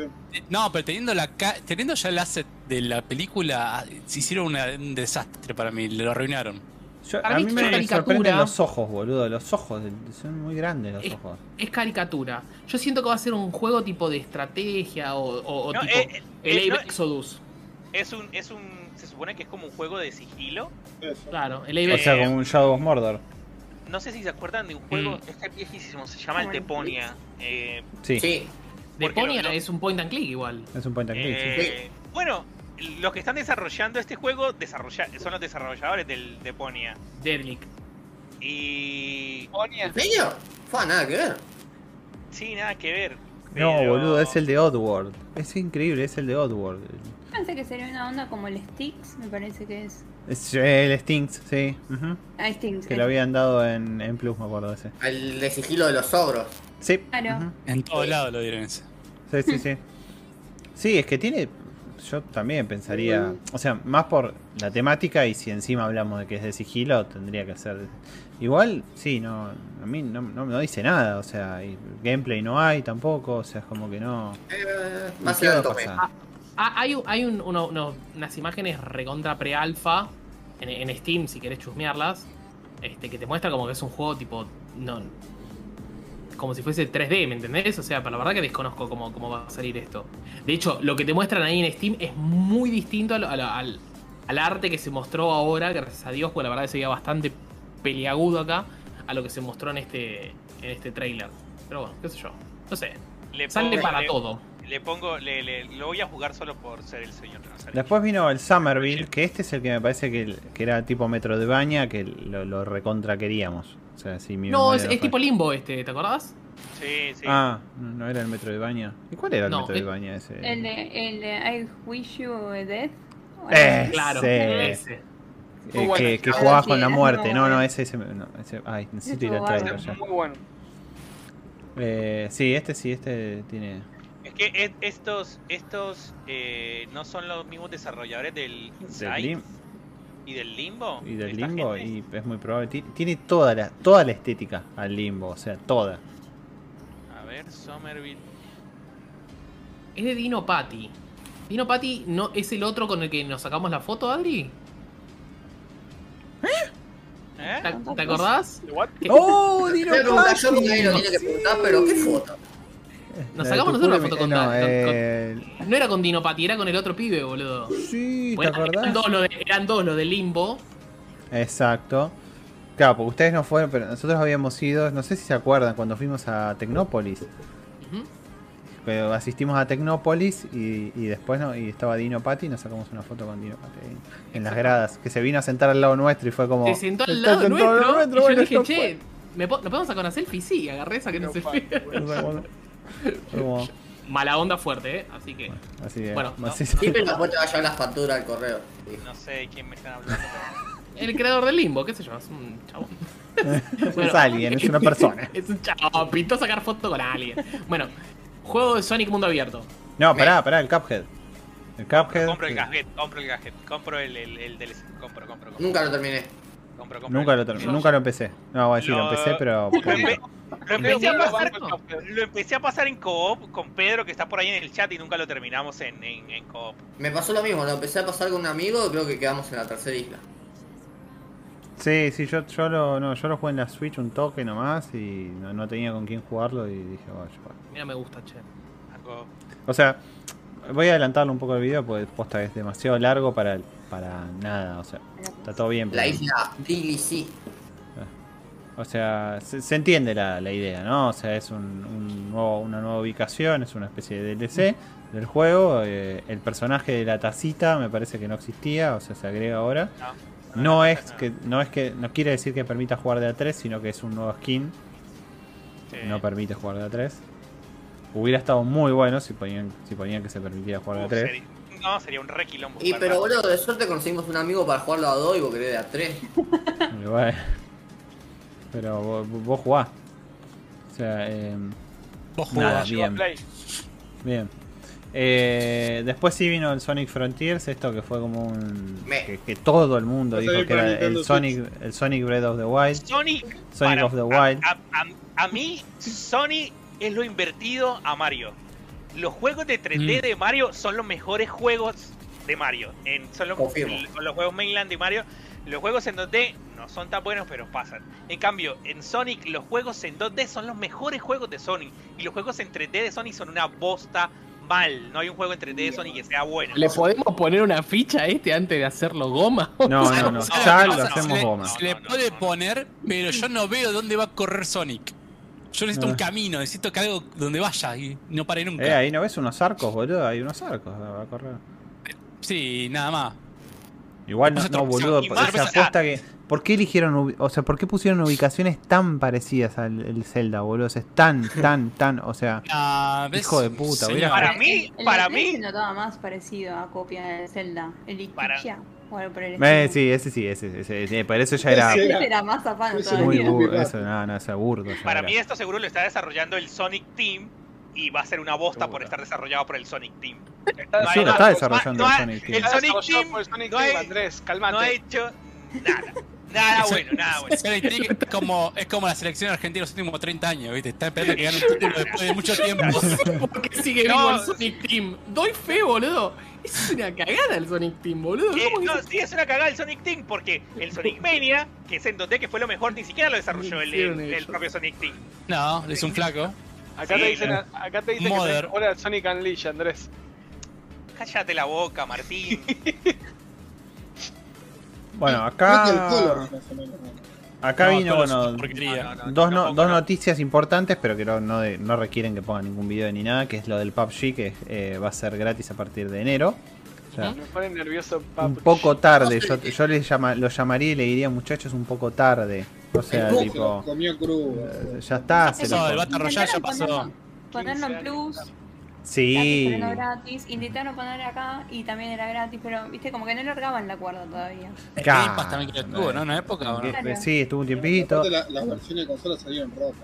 No, pero teniendo la ca- teniendo ya el asset de la película, se hicieron una- un desastre para mí, lo arruinaron. Yo- Para a mí mí es me caricatura. sorprenden los ojos, boludo. Los ojos, son muy grandes los Es- ojos. Es caricatura. Yo siento que va a ser un juego tipo de estrategia o, o- o No, tipo eh, el eh, Abe no, Exodus. Es un, es un. Se supone que es como un juego de sigilo. Eso. Claro, el Abe O sea, Eh, como un Shadow of Mordor. No sé si se acuerdan de un juego. Mm. Este es viejísimo, se llama el Teponia. Eh, Sí, Sí. Lo- lo- es un point and click igual. es un point and click. sí. eh, bueno, los que están desarrollando este juego desarrolla- son los desarrolladores del Teponia. Deadlick. Y. Ponia. ¿En serio? Fue nada que ver. Sí, nada que ver. No, boludo, es el de Oddworld. Es increíble, es el de Oddworld. Pensé que sería una onda como el Sticks, me parece que es. Es el Stinks, sí. Ah, Sticks. Que es- lo habían dado en, en Plus, me acuerdo de ese. El de sigilo de los ogros. Sí. Claro. En todos lados lo dieron ese. Sí, sí, sí. Sí, es que tiene. Yo también pensaría. O sea, más por la temática y si encima hablamos de que es de sigilo, tendría que ser. Igual, sí, no. A mí no, no, no dice nada. O sea, y gameplay no hay tampoco. O sea, es como que no. Eh, ¿Y más qué va el a tope. pasar? Ah, hay un- hay un- uno- uno- unas imágenes recontra pre-alfa en, en Steam, si querés chusmearlas, este, que te muestra como que es un juego tipo. No, como si fuese 3D, ¿me entendés? O sea, pero la verdad que desconozco cómo, cómo va a salir esto. De hecho, lo que te muestran ahí en Steam es muy distinto al, al arte que se mostró ahora, gracias a Dios, porque la verdad que se veía bastante peliagudo acá, a lo que se mostró en este, en este trailer. Pero bueno, qué sé yo. No sé. Le Sale pongo- para le- todo. Le pongo. Le, le- lo voy a jugar solo por ser el señor sale. Después vino el Summerville, que este es el que me parece que, que era tipo Metro de Baña, que lo, lo recontra queríamos. O sea, si mi No, es, es tipo limbo este, ¿te acordás? Sí, sí. Ah, no no era el Metro de Baña. ¿Y cuál era el No, Metro de el- Baña ese? El de, el de I Wish You Death. Eh, Claro, Sí. ese. eh, bueno. que, que jugabas con la muerte. No, no, ese, ese, no, ese- ay, necesito ir al trailer ya. Muy bueno. Eh, sí, este sí, este tiene. Es que estos, estos eh, no son los mismos desarrolladores del Del Inside lim- y del Limbo. y del limbo, y es muy probable. ti- Tiene toda la, toda la estética al limbo, o sea, toda. A ver, Somerville. Es de Dino Patti. Dino Patti no, es el otro con el que nos sacamos la foto, Adri. ¿Eh? ¿Te, te acordás? ¡Oh, Me pregunta yo lo tiene que preguntar, pero ¿qué foto? Nos sacamos nosotros una foto con no, Dan- con- eh, No era con Dino Patti, era con el otro pibe, boludo. Sí, ¿te Bueno, eran, acordás? dos los de, eran dos los de Limbo. Exacto. Claro, porque ustedes no fueron, pero nosotros habíamos ido, no sé si se acuerdan, cuando fuimos a Tecnópolis. Pero asistimos a Tecnópolis y, y después no, y estaba Dino Patti y nos sacamos una foto con Dino Patti en las gradas, que se vino a sentar al lado nuestro y fue como... Se sentó al "Está lado sentado al nuestro. lado y yo bueno, dije, che, ¿me po- ¿nos podemos sacar una selfie? Sí, agarré esa que no, se No, fue. fue". Como- Mala onda fuerte, ¿eh? Así que. Así que, Bueno, así- Siempre después te va a llevar las facturas al correo. No sé quién me están hablando. pero- El creador del limbo, qué sé yo, es un chabón. es alguien, es una persona. Es un chabón, pintó sacar foto con alguien. Bueno, juego de Sonic Mundo Abierto. No, pará, pará, el Cuphead. El Cuphead. compro el que gadget, compro el gadget, compro el, el, el DLC. Compro, compro, compro. Nunca lo terminé. Compro, compro Nunca lo, ter- nunca lo empecé. No, voy a decir, lo Lo- empecé, pero... Lo, empe- lo empecé a pasar, lo empecé a pasar en co-op con Pedro que está por ahí en el chat y nunca lo terminamos en, en, en co-op. Me pasó lo mismo, lo empecé a pasar con un amigo y creo que quedamos en la tercera isla. Sí, sí, yo, yo, lo, no, yo lo jugué en la Switch un toque nomás y no, no tenía con quién jugarlo y dije, vaya, bueno. Mira, me gusta, che. O sea, voy a adelantarlo un poco el video porque posta es demasiado largo para, para nada, o sea, está todo bien. La isla DLC. O sea, se, se entiende la, la idea, ¿no? O sea, es un, un nuevo, una nueva ubicación, es una especie de DLC del juego. eh, el personaje de la tacita me parece que no existía, o sea, se agrega ahora. No, No no, es que no es que no quiere decir que permita jugar de A3, sino que es un nuevo skin Sí. no permite jugar de A3. Hubiera estado muy bueno si ponían si ponían que se permitiera jugar de A3. sería- no, sería un re quilombo. Y pero boludo, de suerte conseguimos un amigo para jugarlo a 2 y vos querés de a 3. Y bueno, Pero vos, vos jugás. O sea, eh, Vos Nada, jugás. bien. Play. Bien. Eh, después sí vino el Sonic Frontiers, esto que fue como un. Me. Que, que todo el mundo a dijo que era el Sonic, el Sonic Breath of the Wild. Sonic, Sonic para- of the a- Wild. A, a- a mí, Sony es lo invertido a Mario. Los juegos de 3D Mm. de Mario son los mejores juegos de Mario. En, son los, los juegos mainland de Mario. Los juegos en 2D no son tan buenos, pero pasan. En cambio, en Sonic, los juegos en 2D son los mejores juegos de Sonic. Y los juegos en 3D de Sonic son una bosta mal. No hay un juego en 3D de Sonic que sea bueno. ¿Le podemos poner una ficha a este antes de hacerlo goma? No, no, no. ¿Sabes Ya lo hacemos se le, goma. se le puede poner, pero yo no veo dónde va a correr Sonic. Yo necesito No. un camino, necesito que algo donde vaya y no pare nunca. Eh, ahí no ves unos arcos, boludo. Hay unos arcos. Va a correr. Sí, nada más. Igual no, no, boludo. sea, aposta que. ¿Por qué eligieron, o sea, por qué pusieron ubicaciones tan parecidas al el Zelda, boludo? O sea, es tan, tan, tan, o sea, Ah. Hijo de puta, Para mí, el para mí- se notaba más parecido a copia de Zelda. El Para- Itikia, o algo por el eh, sí, ese sí, ese, ese, ese, pero eso ya era Sí. Ese era más todavía. muy burdo, eso, no, no, eso burdo Para era. mí esto seguro lo está desarrollando el Sonic Team y va a ser una bosta por estar desarrollado por el Sonic Team. Está, No Sí, lo está desarrollando No el Sonic Team. el Sonic Team por el Sonic no Team, Andrés, No calmate. ha hecho nada. Nada bueno, nada bueno. Sonic Team es como, es como la selección argentina los últimos 30 años, ¿viste? Está esperando que gane un título después de mucho tiempo. ¿Por qué sigue No. vivo el Sonic Team? Doy fe, boludo. Es una cagada el Sonic Team, boludo. Eh, ¿Cómo que no, sí, es una cagada el Sonic Team porque el Sonic Mania, que es en 2D, que fue lo mejor, ni siquiera lo desarrolló el, el- propio Sonic Team. No, es un flaco. Acá Sí. te dicen, acá te dicen Mother. que al Sonic Unleashed, Andrés. Cállate la boca, Martín. Bueno, color, acá, acá No, vino, bueno, dos, no- dos no. noticias importantes, pero que no, no, de- no requieren que pongan ningún video ni nada, que es lo del PUBG, que eh, va a ser gratis a partir de enero. O sea, Me pone nervioso, un papu. poco tarde, yo, yo les llama, lo llamaría y le diría, muchachos, un poco tarde. O sea, El tipo, comió crudo. eh, ya está, se Eso, lo el Battle Royale ya pasó. ponerlo- en 15 plus. Sí. No gratis. Intentaron poner acá y también era gratis, pero viste, como que no largaban la cuerda todavía. Claro. Game Pass también que lo tuvo, ¿no? En una época. ¿o no? Claro. Sí, estuvo un tiempito. La- versiones de consola salieron rotas.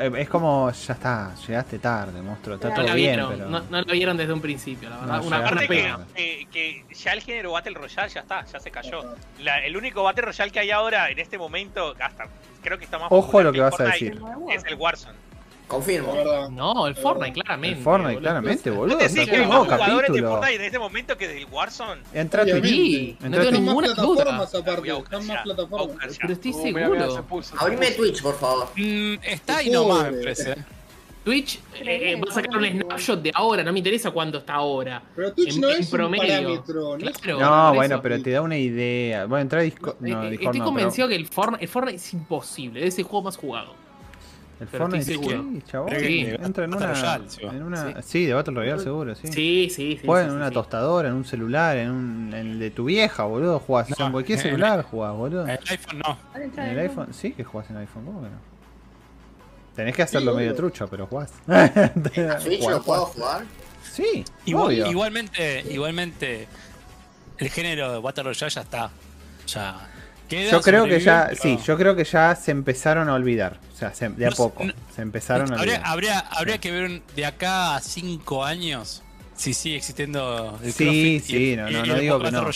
Eh, Es como, ya está, llegaste tarde, monstruo. Está todo bien, vieron, pero. no, no la vieron desde un principio, la verdad. No, una, Aparte que, que, que ya el género Battle Royale ya está, ya se cayó. La- el único Battle Royale que hay ahora en este momento, hasta creo que está más Ojo popular lo que vas a decir. Es el Warzone. Confirmo. No, el Fortnite, claramente. El Fortnite, boludo. claramente, boludo. ¿Vos decís que nuevo jugadores de. Fortnite en este momento que del Warzone? Entra a Obviamente. Twitch. Sí, no tengo ninguna duda. aparte. Están más plataformas. Pero estoy mira, seguro. Abrime. Twitch, por favor. Mm, está ahí nomás, me parece. Twitch eh, eh, va a sacar un snapshot de ahora, no me interesa cuánto está ahora. Pero Twitch En- no en es promedio. un parámetro. No Claro, No, bueno, eso. pero te da una idea. Bueno, entra a Discord. Eh, No, Discord estoy no, convencido pero que el Fortnite, el Fortnite es imposible, es el juego más jugado. El pero Fortnite estoy seguro. sí, chabón. Sí. Entra en Battle una. Royale, en una Sí. sí, de Battle Royale seguro, sí. Sí, sí, sí. Juegas sí, en sí, una sí. tostadora, en un celular, en, un, en el de tu vieja, boludo. Jugás No, en cualquier en- celular, jugás, boludo. El iPhone no. En el iPhone, sí que jugás en iPhone, ¿cómo que no? Tenés que hacerlo Sí, medio trucho, pero jugás. ¿A Switch Jugás, lo puedo jugar? Sí, Igual- obvio. igualmente, igualmente, el género de Battle Royale ya está. Ya. Queda Yo creo que ya, sí, yo creo que ya se empezaron a olvidar. O sea, se- de a No poco. no- Se empezaron a habría, olvidar. habría, habría que ver de acá a 5 años si sigue existiendo el Sí, sí, y- no, no, el no digo que no.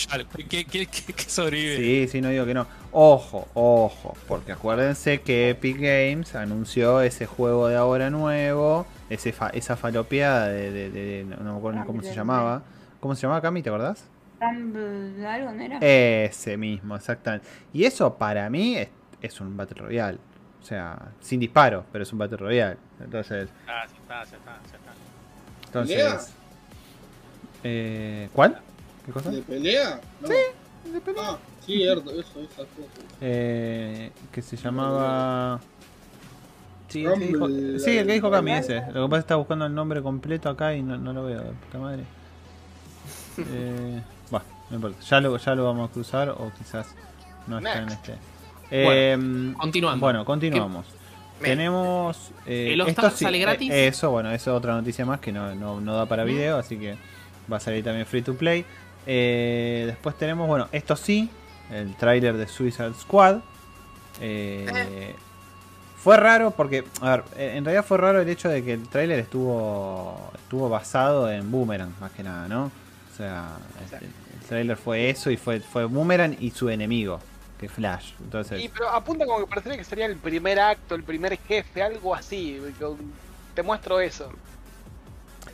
¿Qué, qué, qué- qué sobrevive? Sí, sí, no digo que no. Ojo, ojo, porque acuérdense que Epic Games anunció ese juego de ahora nuevo, ese fa- esa falopeada de, de- de- no me acuerdo ni cómo se llamaba. ¿Cómo se llamaba, Cami? ¿Te acordás? Rumble, algo, ¿no era? Ese mismo, exactamente. Y eso para mí es, es un Battle Royale. O sea, sin disparo, pero es un Battle Royale. Entonces, Ah, ya está, ya está, ya está. ¿Pelea? entonces... Eh, ¿Cuál? ¿Qué cosa? ¿De pelea? No. de pelea. Ah, cierto, eso, esas cosas. Eh, que se llamaba. Sí, el que dijo, sí, el que dijo Cami, ese. Lo que pasa es que está buscando el nombre completo acá y no, no lo veo, de puta madre. Eh, no importa. Ya lo, ya lo vamos a cruzar o quizás no está en este. Eh. Bueno, continuamos. Me- Tenemos. Eh, ¿El All esto Stars sí, sale eh, gratis? eso, bueno, eso es otra noticia más que no, no, no da para video, así que va a salir también free to play. Eh, después tenemos, bueno, esto sí, el tráiler de Suicide Squad. Eh, fue raro porque, a ver, en realidad fue raro el hecho de que el tráiler estuvo estuvo basado en Boomerang, más que nada, ¿no? O sea, tráiler fue eso y fue, fue Boomerang y su enemigo, que Flash. Entonces, Y, pero apunta como que parecería que sería el primer acto, el primer jefe, algo así. Te muestro eso.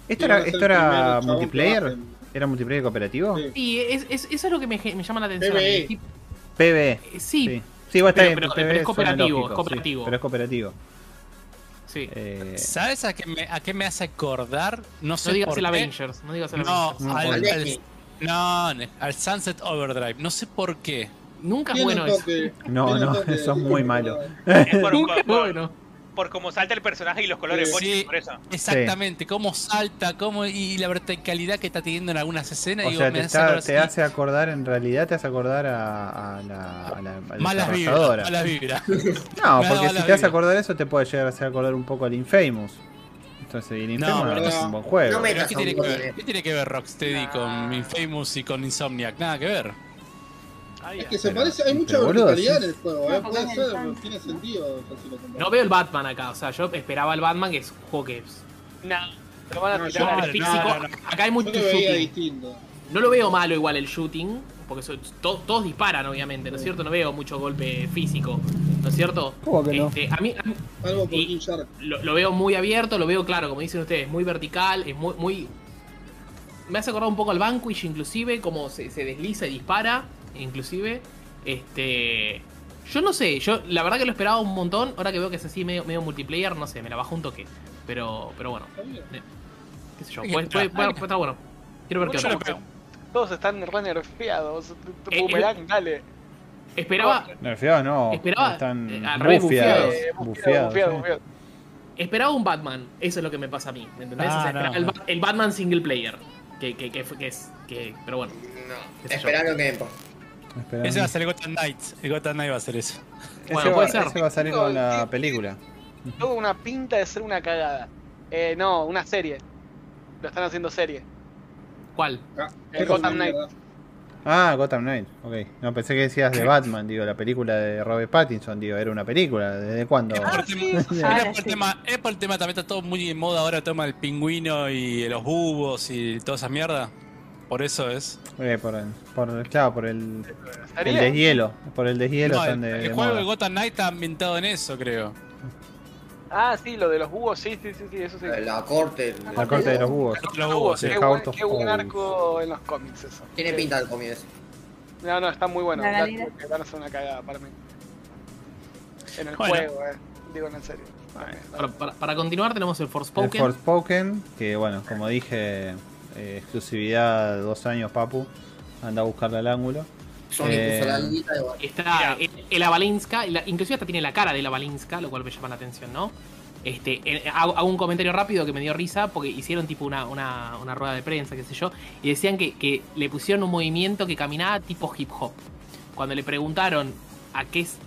¿esto era, esto era multiplayer? ¿Era multiplayer cooperativo? Sí. Sí, es, es- eso es lo que me, me llama la atención. a mí. PvE. Tip- PB. eh, Sí, Sí, sí va a estar Pero- bien, pero- es cooperativo, lógico, es cooperativo. sí, pero es cooperativo. sí. Eh, ¿Sabes a qué, me, a qué me hace acordar? No sé No digas por el qué. Avengers, no digas el No, Avengers. No, al, al al- Destiny. No, al Sunset Overdrive. No sé por qué. Nunca es bueno eso. No, no, toque eso es muy malo. Es por, Nunca es por, bueno. por cómo salta el personaje y los colores Sí. por eso. Exactamente, cómo salta, cómo y la verticalidad que está teniendo en algunas escenas. O digo, sea, me te, hace está- acordar te hace acordar, en realidad te hace acordar a, a la, a la, a la malas vibras, desarrolladora. malas vibras. No, porque si te hace acordar eso, te puede llegar a hacer acordar un poco al Infamous. Entonces, No, pero es no- un buen juego. no ¿qué tiene, que ver, ¿Qué tiene que ver Rocksteady con Infamous y con Insomniac? Nada que ver. Es que se Pero- parece, hay mucha verticalidad sí. en el juego, No, ¿eh? puede es ser, tiene sentido o sea, si lo. No veo el Batman acá, o sea, yo esperaba el Batman que es un juego que es lo van a No, tirar. yo- el físico. no, no. Acá hay mucho lo veía shooting. distinto. No lo veo malo igual el shooting, porque so- to- todos disparan obviamente, ¿no es cierto? No veo mucho golpe físico, ¿no es cierto? ¿Cómo que no? Este, a mí, a mí Algo por Y- lo, lo veo muy abierto, lo veo claro, como dicen ustedes, muy vertical, es muy... muy... Me hace acordar un poco al Vanquish inclusive, como se, se desliza y dispara, inclusive. Este... Yo no sé, yo la verdad que lo esperaba un montón, ahora que veo que es así medio, medio multiplayer, no sé, me la bajo un toque. Pero, pero bueno, qué sé yo, puede, puede- puede- bueno. Quiero ver qué onda. Todos están re nerfeados. Eh, Boomerang, dale. Esperaba, Nerfeados no. Esperaba- Están eh, bufiados. Eh. Esperaba un Batman, eso es lo que me pasa a mí, ¿me entendés? Ah, O sea, esperaba no, el, no. Ba- el Batman single player, que, que, que, fue- que es, que, pero bueno. No, esperaron que. Ese va a ser el Gotham Knights. El Gotham Knight va a ser eso. Ese Bueno, va- puede ser. ese va a salir con la película. Tuvo una pinta de ser una cagada. Eh, no, una serie. Lo están haciendo serie. ¿Cuál? Ah, El Gotham Knight. Ah, Gotham Knight, ok. No, pensé que decías de Batman, digo, la película de Robert Pattinson, digo, era una película, ¿desde cuándo? Es por, el tema, es Ahora por el sí. tema- es por el tema, también está todo muy en moda ahora, el tema del pingüino y los bubos y toda esa mierda. Por eso es. Eh, por, el, por, claro, por el, el deshielo, por el deshielo No, el, de, el de juego de. Gotham Knight está ambientado en eso, creo. Ah, sí, lo de los búhos, sí, sí, sí, sí, eso sí. La corte. La corte de los búhos. Los bubos, sí. Qué, buen, of qué buen arco en los cómics eso. Tiene pinta el cómic ese. No, no, está muy bueno. La que van a una cagada para mí. En el Bueno. juego, eh. Digo en serio. Para, para- para continuar tenemos el El Forspoken. Forspoken, que bueno, como dije, eh, exclusividad de dos años, Papu. Anda a buscarle al ángulo. Sony Eh, puso la bueno. Está el, el Avalinska, la- inclusive hasta tiene la cara del Avalinska, lo cual me llama la atención, ¿no? Este, hago, hago un comentario rápido que me dio risa porque hicieron tipo una, una, una rueda de prensa, qué sé yo, y decían que, que le pusieron un movimiento que caminaba tipo hip hop. Cuando le preguntaron a qué es-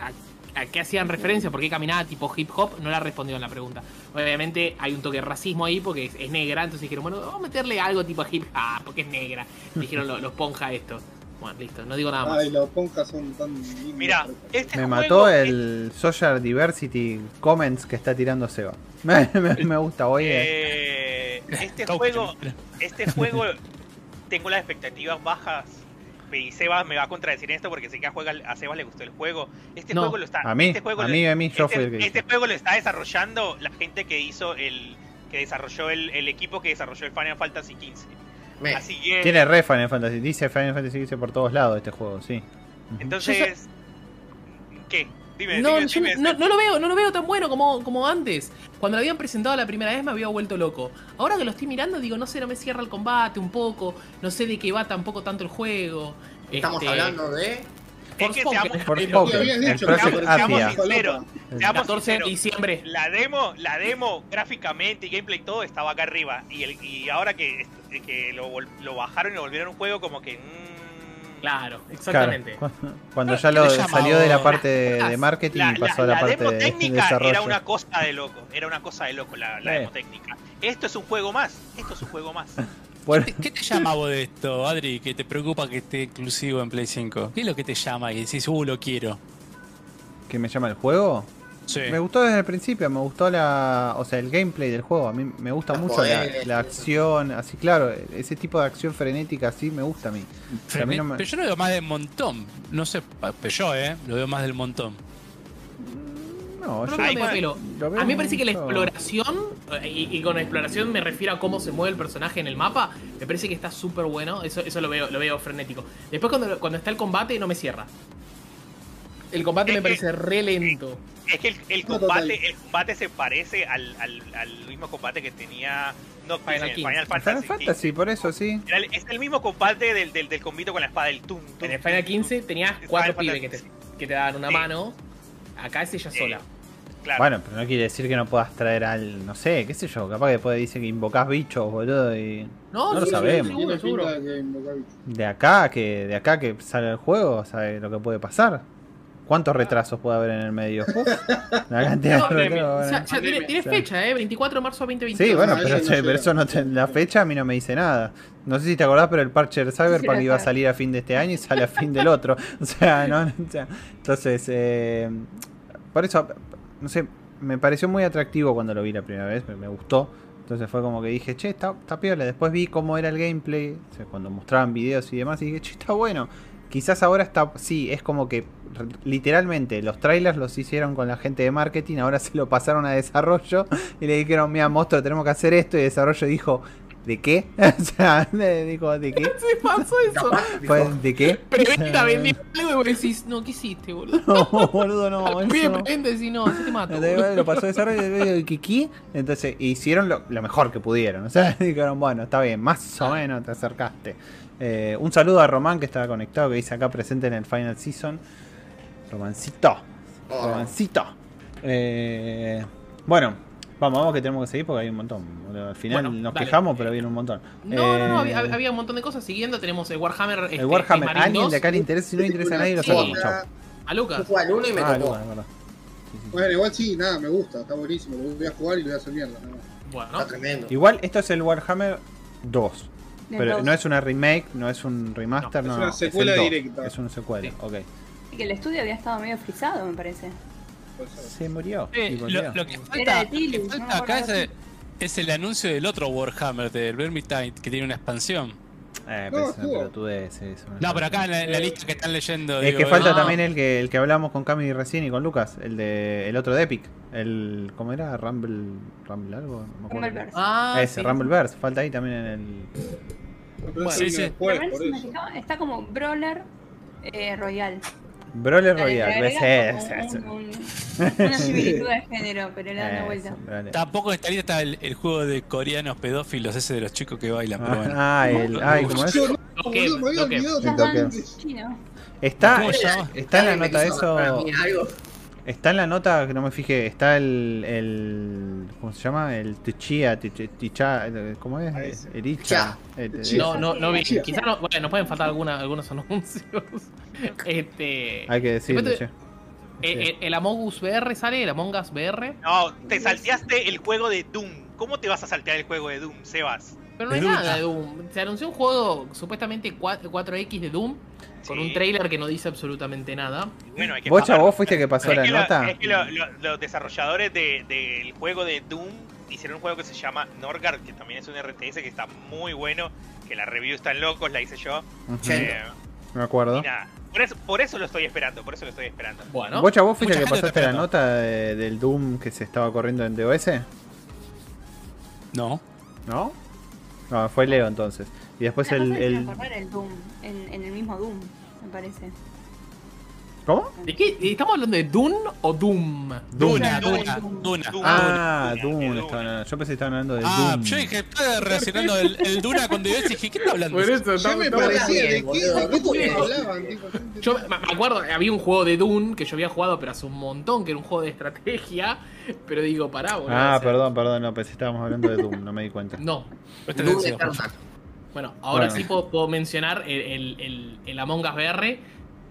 a, a qué hacían referencia, por qué caminaba tipo hip hop, no la respondieron la pregunta. Obviamente hay un toque de racismo ahí porque es, es negra, entonces dijeron, bueno, vamos a meterle algo tipo hip hop porque es negra. Dijeron los, los ponja esto. Bueno, listo, no digo nada más. Ay, los ponjas son tan lindos. Mira, este Me juego mató es- el Social Diversity Comments que está tirando Seba. Me, me- me gusta, voy a... eh, este juego, este juego, tengo las expectativas bajas. Y Sebas me va a contradecir en esto porque sé que a, juega, a Sebas le gustó el juego. Este No, juego lo está. A mí, este juego a lo- mí, a mí, yo este, fui el que este juego lo está desarrollando la gente que hizo el. que desarrolló el, el equipo que desarrolló el Final Fantasy XV. Me. Así que. Tiene re Final Fantasy, dice Final Fantasy dice por todos lados este juego, sí. Entonces. ¿Qué? Dime, No, dime, yo dime, no, no lo veo, no lo veo tan bueno como, como antes. Cuando lo habían presentado la primera vez me había vuelto loco. Ahora que lo estoy mirando, digo, no sé, no me cierra el combate un poco, no sé de qué va tampoco tanto el juego. Estamos Este, hablando de. Es que seamos- el Project seamos- sinceros, seamos 14 de diciembre. La demo, la demo gráficamente y gameplay todo estaba acá arriba. Y, el, y ahora que, que lo, lo bajaron y lo volvieron un juego como que... mm, Claro, exactamente. cu- cuando ya lo ¿Qué llama salió de la parte de, de marketing La, y pasó la- a la, la parte demo de, desarrollo. era una cosa de loco. Era una cosa de loco la, la demo técnica. Esto es un juego más. Esto es un juego más. Bueno, ¿Qué, qué te llama vos de esto, Adri, que te preocupa que esté exclusivo en Play 5? ¿Qué es lo que te llama y decís, uh, lo quiero? ¿qué me llama el juego? Sí. Me gustó desde el principio, me gustó la, o sea, el gameplay del juego. A mí me gusta Los mucho la, poderes, la eso. acción, así claro, ese tipo de acción frenética así me gusta a mí. Pero, a mí no me- yo lo veo más del montón. No sé, pero yo, ¿eh? Lo veo más del montón. No, Yo yo lo veo A mí me parece que la exploración, eh, y, y con exploración me refiero a cómo se mueve el personaje en el mapa, me parece que está súper bueno, eso, eso lo veo, lo veo frenético. Después cuando, cuando está el combate no me cierra. El combate Es me que- parece re lento. Es que el, combate, total. el combate se parece al, al, al mismo combate que tenía Final en el 15. Final Final Fantasy. Fantasy, por eso sí. Era el- es el mismo combate del, del, del combito con la espada del Tum. tum, En el Final tum. 15 tenías Final cuatro Fantasy, pibes que te, sí. que te daban una Sí. mano. Acá es ella sola. Claro. Bueno, pero no quiere decir que no puedas traer al, no sé, qué sé yo, capaz que después dice que invocás bichos, boludo, y No, no lo sí, sabemos. seguro, seguro. De acá que de acá que sale el juego, sabe lo que puede pasar. ¿Cuántos retrasos puede haber en el medio? La cantidad No, de ya tiene, fecha, ¿eh? 24 de marzo de 2021. Sí, bueno, Ah, pero, eso no pero eso no te- la fecha a mí no me dice nada. No sé si te acordás, pero el parche del Cyberpunk Sí, iba a salir a fin de este año y sale a fin del otro. O sea, no, o sea, entonces, eh, por eso, no sé, me pareció muy atractivo cuando lo vi la primera vez, me, me gustó. Entonces fue como que dije, che, está, está piola. Después vi cómo era el gameplay, o sea, cuando mostraban videos y demás, y dije, che, está bueno. Quizás ahora está, sí, es como que literalmente los trailers los hicieron con la gente de marketing, ahora se lo pasaron a desarrollo y le dijeron, mira, monstruo, tenemos que hacer esto. Y desarrollo dijo, ¿de qué? o sea, le dijo, ¿de qué? Se pasó eso. Pues, ¿De qué? Preventa, vendí algo y decís, no, ¿qué hiciste, boludo? No, boludo, no. Eso no. decís, no, así te bueno, lo pasó desarrollo y Kiki. Entonces hicieron lo, lo mejor que pudieron. O sea, dijeron, bueno, está bien, más o menos te acercaste. Eh, un saludo a Román que estaba conectado, que dice acá presente en el Final Season. Romancito. Oh, Romancito. Eh, bueno, vamos, vamos que tenemos que seguir porque hay un montón. Al final Bueno, nos dale. quejamos, pero viene un montón. No, no, no, Eh, había, había un montón de cosas siguiendo. Tenemos el Warhammer. este, El Warhammer, Marine ¿a alguien 2. de acá le interesa? Si no le interesa a nadie, lo Sí. sacamos. Chao. A Lucas. al 1 y me Ah, tocó. Lucas, es verdad. Bueno, igual sí, nada, me gusta, está buenísimo. Lo voy a jugar y lo voy a hacer mierda. nada más. Bueno, Está tremendo. Igual esto es el Warhammer 2. Pero dos. no es una remake, no es un remaster, No, no. es una el secuela 2. directa. Es una secuela, Sí. ok. Y que el estudio había estado medio frisado, me parece. Se murió. Eh, lo, lo que falta, de lo que Tilly, falta no acá es, es el anuncio del otro Warhammer, del Vermintide, que tiene una expansión. Eh, No, pero es una estuvo. pelotudez, es una No, pero acá en la, en la lista que están leyendo. Es digo, que falta no. también el que el que hablamos con Cami recién y con Lucas, el de el otro de Epic, el ¿cómo era? Rumble Rumble algo, no me acuerdo. Rumbleverse. Ah, Ese sí. Rumbleverse, falta ahí también en el No, Bueno, sí, sí. después, está como Brawler eh, Royal. Brawler ves, un- un- una similitud de género, pero le dan la vuelta. Tampoco lista está el, el juego de coreanos pedófilos, ese de los chicos que bailan. Pero bueno. Ah, el, ay, ¿cómo es? Está, está en la nota para eso, mí algo. Está en la nota que no me fijé, está el, el ¿cómo se llama? El Tichia, Tichi- Ticha, eh, ¿cómo es? Ericha. eh, Tichia. No, no, no vi. Quizás no, bueno, nos pueden faltar alguna, algunos anuncios. Este. Hay que decirlo, Después che. te- eh, eh, el Among Us VR sale, el Among Us VR. No, te salteaste el juego de Doom. ¿Cómo te vas a saltear el juego de Doom, Sebas? Pero no hay De nada de Doom. Se anunció un juego supuestamente 4, 4X de Doom. Con Sí. un trailer que no dice absolutamente nada. Bueno, hay que ¿Vos, chavo, fuiste que pasó Es la que, lo- nota? es que lo- lo- los desarrolladores de- del juego de Doom hicieron un juego que se llama Norgard, que también es un RTS que está muy bueno, que la review está en locos, la hice yo. Eh, Me acuerdo. y nada, por eso, por eso lo estoy esperando, por eso lo estoy esperando. Bueno. ¿Vos, chavo, fuiste que pasaste te la nota de- del Doom que se estaba corriendo en DOS? No. ¿No? No, fue Leo entonces. Y después No el, el... el Doom, en, en el mismo Doom, me parece. ¿Cómo? ¿De qué? ¿Estamos hablando de Doom o Doom? Duna, Duna, Duna, Duna. Duna. Duna. Ah, estaban hablando. Yo pensé que estaban hablando de Ah, Doom. yo dije, estaba relacionando el, el Duna con DOS y dije, ¿qué está hablando? eso, Ya me parecía de qué, hablaban, Yo me acuerdo, había un juego de Doom que yo había jugado, pero hace un montón, que era un juego de estrategia. Pero digo, pará, boludo. Ah, perdón, perdón, no, pensé que estábamos hablando de Doom, no me di cuenta. No. Doom. Bueno, ahora Bueno. sí puedo, puedo mencionar el, el, el, el Among Us VR.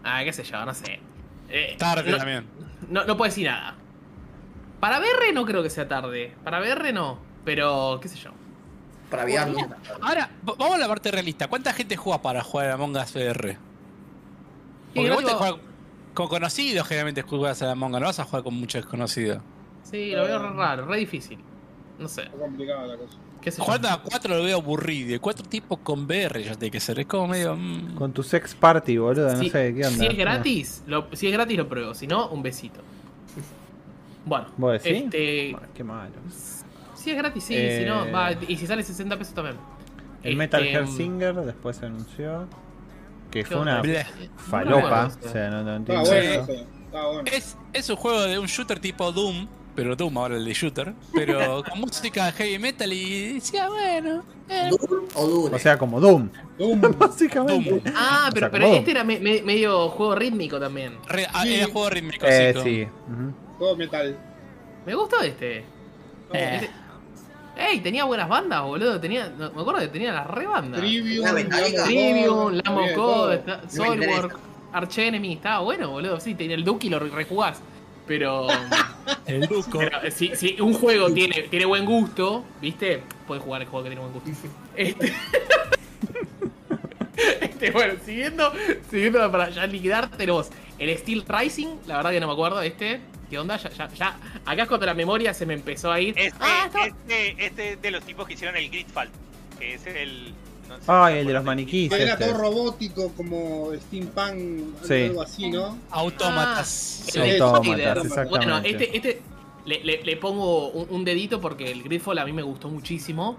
Ah, qué sé yo, no sé. Eh, Tarde no, también. No, no puedo decir nada. Para VR no creo que sea tarde. Para VR no. Pero, qué sé yo. Para VR. Ahora, vamos a la parte realista. ¿Cuánta gente juega para jugar a Among Us VR? Porque vos te juegas con conocidos, generalmente juegas a Among Us, no vas a jugar con muchos desconocidos. Sí, lo veo re raro, re difícil. No sé. Está complicada la cosa. ¿Qué sé yo? A cuatro lo veo aburrido. Y cuatro tipos con VR ya tiene que ser. Es como medio. mm. Con tu sex party, boludo, no Si- sé qué onda. Si es gratis, lo, si es gratis lo pruebo. Si no, un besito. Bueno, ¿Vos decís? este, Bueno, qué malo. si es gratis, sí, Eh, si no, va, y si sale 60 pesos también. El Metal Este, Gear Singer después se anunció que ¿qué fue una Bleh. falopa. No, no, O sea, no, no entiendo bueno eso. eso. Estaba bueno. Es, es un juego de un shooter tipo Doom. Pero Doom ahora el de shooter. Pero con música heavy metal y decía, bueno. eh, ¿Doom o Dune? O sea, como Doom, Doom. básicamente. Doom. Ah, O pero, sea, pero este era me- me- medio juego rítmico también. re- ah, Sí. Era juego rítmico, Eh, sí, sí. metal. Me gustó este. Eh. Este- Ey, tenía buenas bandas, boludo. Tenía, no, me acuerdo que tenía las re bandas. Trivium, Trivium, God, Lamb of había de God, todo. está- me Soilwork, Arch Enemy, estaba bueno, boludo. Sí, tenía el Duke y lo rejugás. Pero, El Duco. pero eh, si, si un juego tiene, tiene buen gusto, ¿viste? Puedes jugar el juego que tiene buen gusto. Este, este, bueno, siguiendo, siguiendo para ya liquidar, tenemos el Steel Rising, la verdad que no me acuerdo, este. ¿Qué onda? Ya, ya, ya. Acá es cuando la memoria se me empezó a ir. Este, Ah, este, este de los tipos que hicieron el Gridfall, que es el... Ay, el de los maniquís. Era este. todo robótico como steampunk, Sí. algo así, ¿no? Autómatas. Ah, Sí. el Autómatas, exactamente. Bueno, este, este le, le- le pongo un, un dedito porque el Gridfall a mí me gustó muchísimo.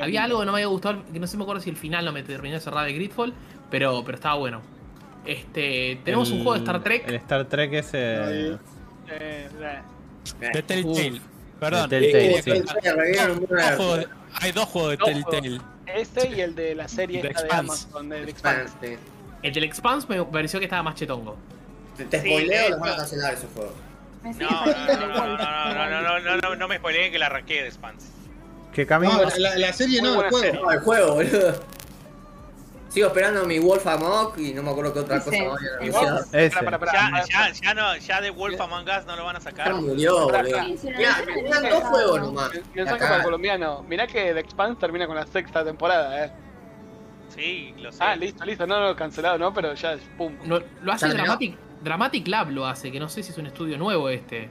Había algo que no me había gustado, que no sé me acuerdo si el final no me terminó de cerrar de Gridfall, pero, pero estaba bueno. Este, tenemos un El- juego de Star Trek. El Star Trek ese. Ahí. Eh, eh. De Telltale. Perdón. Telltale, eh, sí. eh, hay dos juegos de Telltale. Este y el de la serie esta de Expanse. Amazon, el Expanse. Expanse, El del Expanse me pareció que estaba más chetongo. Te, te Sí, spoileo, eh, los van a no. cancelar esos juegos. No, no, no, no, no, no, no, no, no, no, no me spoileen que la arranqué de Spans. Que camino. No, la, la serie no, el juego. No, el juego, boludo. Sigo esperando mi Wolf Amok y no me acuerdo qué otra cosa más anunciado. Ya, espera. ya, ya, no, ya de Wolf Among Us no lo van a Ya sacar. murió, lo Mirá, quedan dos juegos nomás. La saco para el colombiano. Mirá que The Expanse termina con la sexta temporada, eh. Sí, lo sé. Ah, listo, listo. No, no, cancelado, ¿no? Pero ya, pum. Lo, lo hace. Dramatic, Dramatic Lab, lo hace, que no sé si es un estudio nuevo este.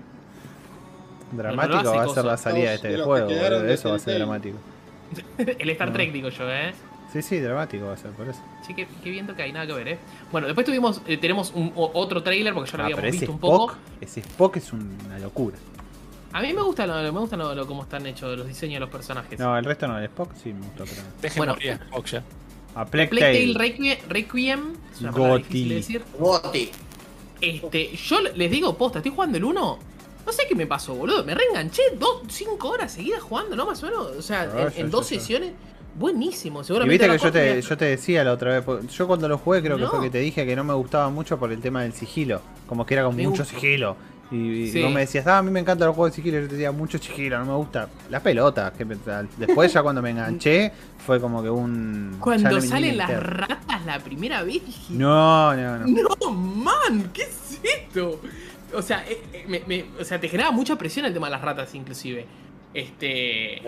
Dramático va a ser la salida de este juego, eso va a ser dramático. El Star. Trek, digo yo, eh. Sí, sí, dramático va a ser, por eso. Sí, qué, qué viento que hay, nada que ver, eh. Bueno, después tuvimos, eh, tenemos un, o- otro trailer, porque ya lo Ah, habíamos visto un poco. Ese Spock es una locura. A mí me gusta, lo, me gusta lo, lo- cómo están hechos los diseños de los personajes. No, el resto no, el Spock sí me gustó, pero... Deje Bueno. morir a Spock ya. A Plague Plague Tale. Requiem, Requiem es una Goti. difícil de decir. Goti. Este, yo les digo, posta, estoy jugando el 1. No sé qué me pasó, boludo. Me reenganché 5 horas seguidas jugando, ¿no? Más o menos. O sea, Ah, en, en dos sesiones. Buenísimo. Y Seguramente viste que yo te, yo te decía la otra vez, yo cuando lo jugué creo que No. fue que te dije que no me gustaba mucho por el tema del sigilo, como que era con Me mucho gusta. sigilo. Y, y Sí. vos me decías, ah, a mí me encantan los juegos de sigilo, y yo te decía, mucho sigilo, no me gusta. Las pelotas, que después ya cuando me enganché fue como que un... Cuando no salen las ratas la primera vez dije. No, no, no. No, man, ¿qué es esto? O sea, eh, eh, me- me- o sea, te generaba mucha presión el tema de las ratas, inclusive. Este.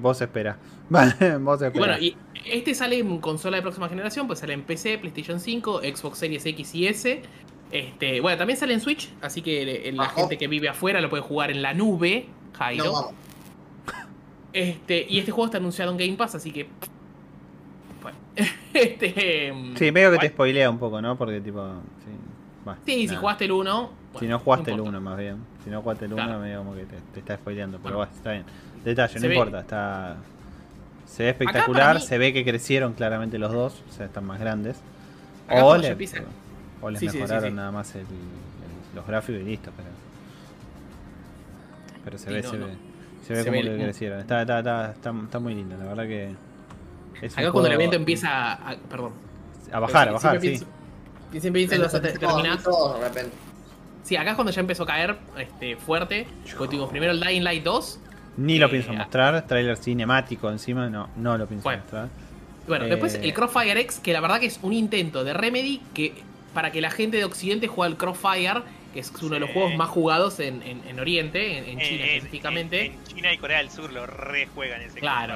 Vos espera. Vos espera. bueno, y este sale en consola de próxima generación, pues sale en PC, PlayStation 5, Xbox Series X y S. Este, bueno, también sale en Switch, así que la gente que vive afuera lo puede jugar en la nube, Jairo. No. Este, y este juego está anunciado en Game Pass, así que. Bueno, este. Sí, medio que te spoilea un poco, ¿no? Porque tipo... Sí, si jugaste el 1. Si no jugaste el 1 más bien. Si no jugaste el 1 Claro. medio como que te, te está spoileando. Pero Bueno. bueno, está bien. Detalle, Se no ve- importa. Está. Se ve espectacular. mí- Se ve que crecieron claramente los dos. O sea, están más grandes. Acá O, le- o les Sí, sí, sí, mejoraron sí. nada más el- el- los gráficos y listo. Pero, pero se Sí, ve, no, se no. ve. Se ve Se como ve que el- crecieron. Está, está, está, está, está muy lindo, la verdad que. es un Acá cuando el evento empieza a. Perdón. A bajar, a bajar, sí. pienso- y siempre pienso que vas a te- Todos, terminar. todos de repente. Sí, acá es cuando ya empezó a caer este, fuerte. Tuvimos primero el Dying Light 2. Ni lo Eh, pienso mostrar. Trailer cinemático encima, no, no lo pienso Bueno. mostrar. Bueno, Eh, después el Crossfire X, que la verdad que es un intento de Remedy que para que la gente de Occidente juegue al Crossfire, que es uno de los juegos más jugados en, en- en Oriente, en, en China En- en- específicamente. En, en China y Corea del Sur lo rejuegan ese Claro.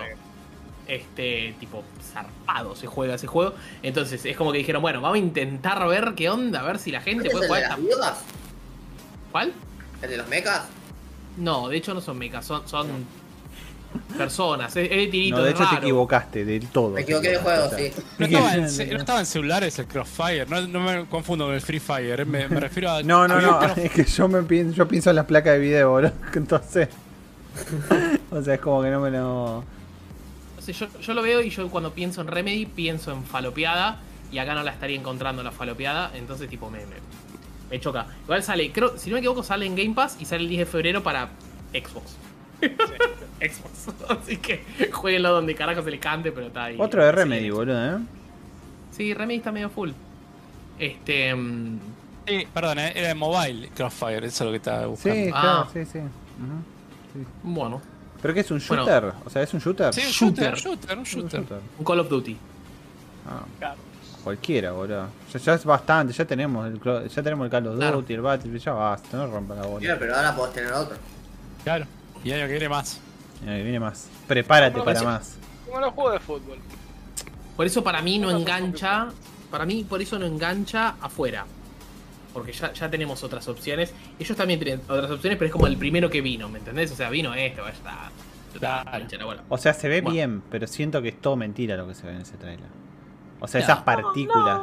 Este, tipo, zarpado se juega ese juego. Entonces es como que dijeron, bueno, vamos a intentar ver qué onda, a ver si la gente ¿Este es puede jugar las esta. ¿Cuál? ¿El de los mechas? No, de hecho no son mechas, son, son personas. Es, es de tirito, No, de hecho te equivocaste del todo. Me equivoqué de juego, sí. No estaba, en, ce- no estaba en celulares el Crossfire, no, no me confundo con el Free Fire, eh, me, me refiero a. No, no, no, es que yo me pienso, yo pienso en las placas de video, boludo. Entonces. o sea, es como que no me lo. No sé, yo, yo lo veo y yo cuando pienso en Remedy pienso en falopeada y acá no la estaría encontrando la falopeada, entonces tipo me, me, me choca. Igual sale, creo, si no me equivoco, sale en Game Pass y sale el 10 de febrero para Xbox. Xbox. Así que jueguenlo donde carajo se le cante, pero está ahí. Otro de Sí, Remedy, boludo, ¿eh? Sí, Remedy está medio full. Este. mm, Sí, perdón, eh, era de mobile Crossfire, eso es lo que estaba buscando. Sí, Ah. claro, sí, sí. Ujú. Bueno, ¿Pero qué es un Bueno. shooter? o sea, ¿es un shooter? Sí, un Shooter. shooter, shooter, un Un shooter. un Call of Duty. Ah, Claro. Cualquiera, boludo. Ya, ya es bastante, ya tenemos el, Clo- ya tenemos el Call of Claro. Duty, el Battlefield, ya basta, no rompa la bola. Mira, pero ahora podés tener otro. Claro. Y año que viene más. Eh, viene más. Prepárate No, para más. Como los juegos de fútbol. Por eso para mí no engancha. Para mí por eso no engancha afuera. Porque ya, ya tenemos otras opciones. Ellos también tienen otras opciones, pero es como el primero que vino, ¿me entendés? O sea, vino este, ya está. Claro. O sea, se ve Bueno. bien, pero siento que es todo mentira lo que se ve en ese trailer. O sea, No. esas partículas.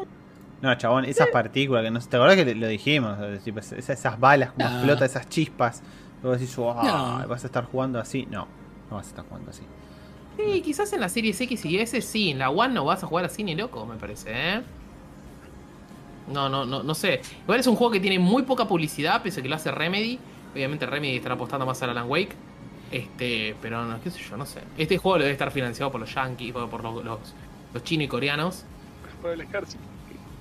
No, chabón, esas partículas que no sé. ¿Te acordás que lo dijimos? O sea, tipo, esas, esas balas, como No. explota, esas chispas. Luego decís, wow, No. vas a estar jugando así. No, no vas a estar jugando así. Sí, quizás en la Series X y S sí, en la One no vas a jugar así ni loco, me parece, ¿eh? No, no, no, no sé. Igual es un juego que tiene muy poca publicidad, pese a que lo hace Remedy. Obviamente Remedy estará apostando más al Alan Wake. Este, pero no, qué sé yo, no sé. Este juego debe estar financiado por los yankees, por, por los, los, los chinos y coreanos. Por el ejército.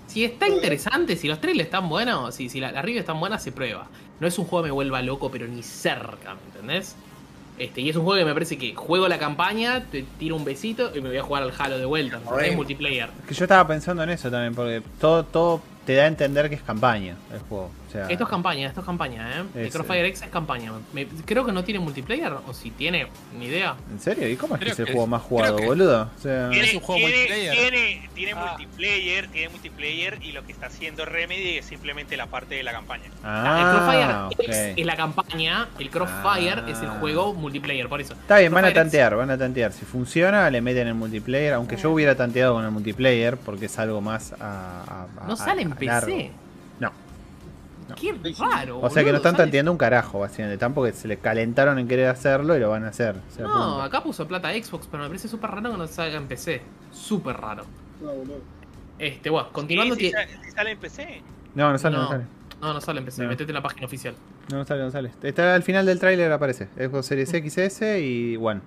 Si está interesante, si los trailers están buenos, si, si la, la review están buena, se prueba. No es un juego que me vuelva loco, pero ni cerca, ¿me entendés? Este, y es un juego que me parece que juego la campaña, te tiro un besito y me voy a jugar al Halo de vuelta. Es multiplayer. Que yo estaba pensando en eso también, porque todo, todo te da a entender que es campaña el juego. O sea, Esto es campaña, esto es campaña, ¿eh? El Es, Crossfire X es campaña. Me- creo que no tiene multiplayer, o si tiene, ni idea. ¿En serio? ¿Y cómo es que es el juego más jugado, que- boludo? O sea, Tiene- Tiene, un juego tiene- multiplayer. tiene- tiene Ah. multiplayer, tiene multiplayer y lo que está haciendo Remedy es simplemente la parte de la campaña. el ah, Crossfire X es la campaña, el Crossfire Ah. es el juego multiplayer, por eso. Está bien, van a X- tantear, van a tantear. Si funciona, le meten el multiplayer. Aunque yo hubiera tanteado con el multiplayer, porque es algo más a. a- a- No sale en a. PC. Qué raro. O sea que no están tanteando un carajo, básicamente. Están porque se le calentaron en querer hacerlo y lo van a hacer. No, punto. acá puso plata Xbox, pero me parece súper raro que no salga en PC. Súper raro. No, boludo. Este, bueno, continuando. Sí, si, si sale en PC. no, no sale, no, No. sale. No, no sale en PC, No. metete en la página oficial. No, no sale, no sale. Está al final del tráiler aparece. Xbox Series XS y One.